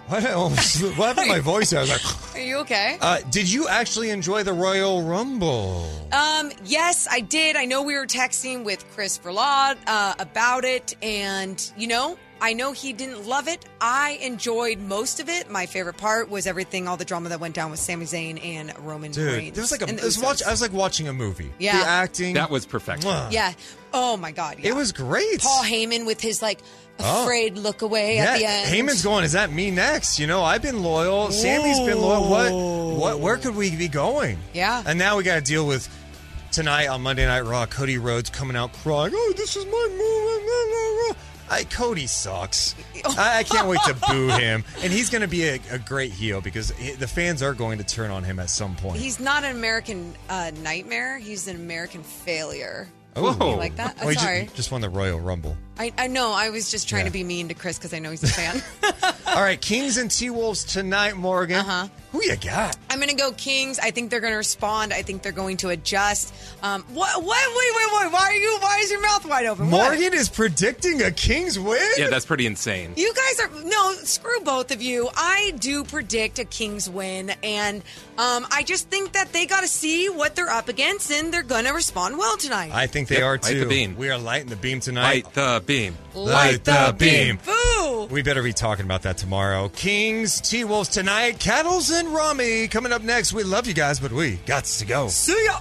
What, what happened to my voice? I was like, (laughs) Are you okay? uh, did you actually enjoy the Royal Rumble? Um, yes, I did. I know we were texting with Chris Verlaud uh, about it, and you know, I know he didn't love it. I enjoyed most of it. My favorite part was everything, all the drama that went down with Sami Zayn and Roman Dude, Reigns. there was like a, and it the was watch, I was like watching a movie. Yeah. The acting. That was perfection. Mwah. yeah. Oh my God. Yeah. It was great. Paul Heyman with his like Oh. afraid look away yeah, at the end. Heyman's going. Is that me next? You know, I've been loyal. Sami's been loyal. What? What? Where could we be going? Yeah. And now we got to deal with tonight on Monday Night Raw. Cody Rhodes coming out crying. Oh, this is my move. I, Cody sucks. I, I can't wait to boo (laughs) him, and he's going to be a, a great heel because he- the fans are going to turn on him at some point. He's not an American uh, nightmare. He's an American failure. Oh. You like that? I'm Well, he ju- Just, won the Royal Rumble. I, I know. I was just trying Yeah. to be mean to Chris because I know he's a fan. (laughs) All right, Kings and T Wolves tonight, Morgan. Uh-huh. Who you got? I'm going to go Kings. I think they're going to respond. I think they're going to adjust. Um, what? What? Wait, wait, wait. Why are you? Why is your mouth wide open? Morgan is predicting a Kings win. Yeah, that's pretty insane. You guys are no screw both of you. I do predict a Kings win, and um, I just think that they got to see what they're up against, and they're going to respond well tonight. I think they Yep, are light too. the beam. We are lighting the beam tonight. Light the beam. Light the beam. Boo! We better be talking about that tomorrow. Kings, T Wolves tonight, Cattles and Rami coming up next. We love you guys, but we got to go. See ya.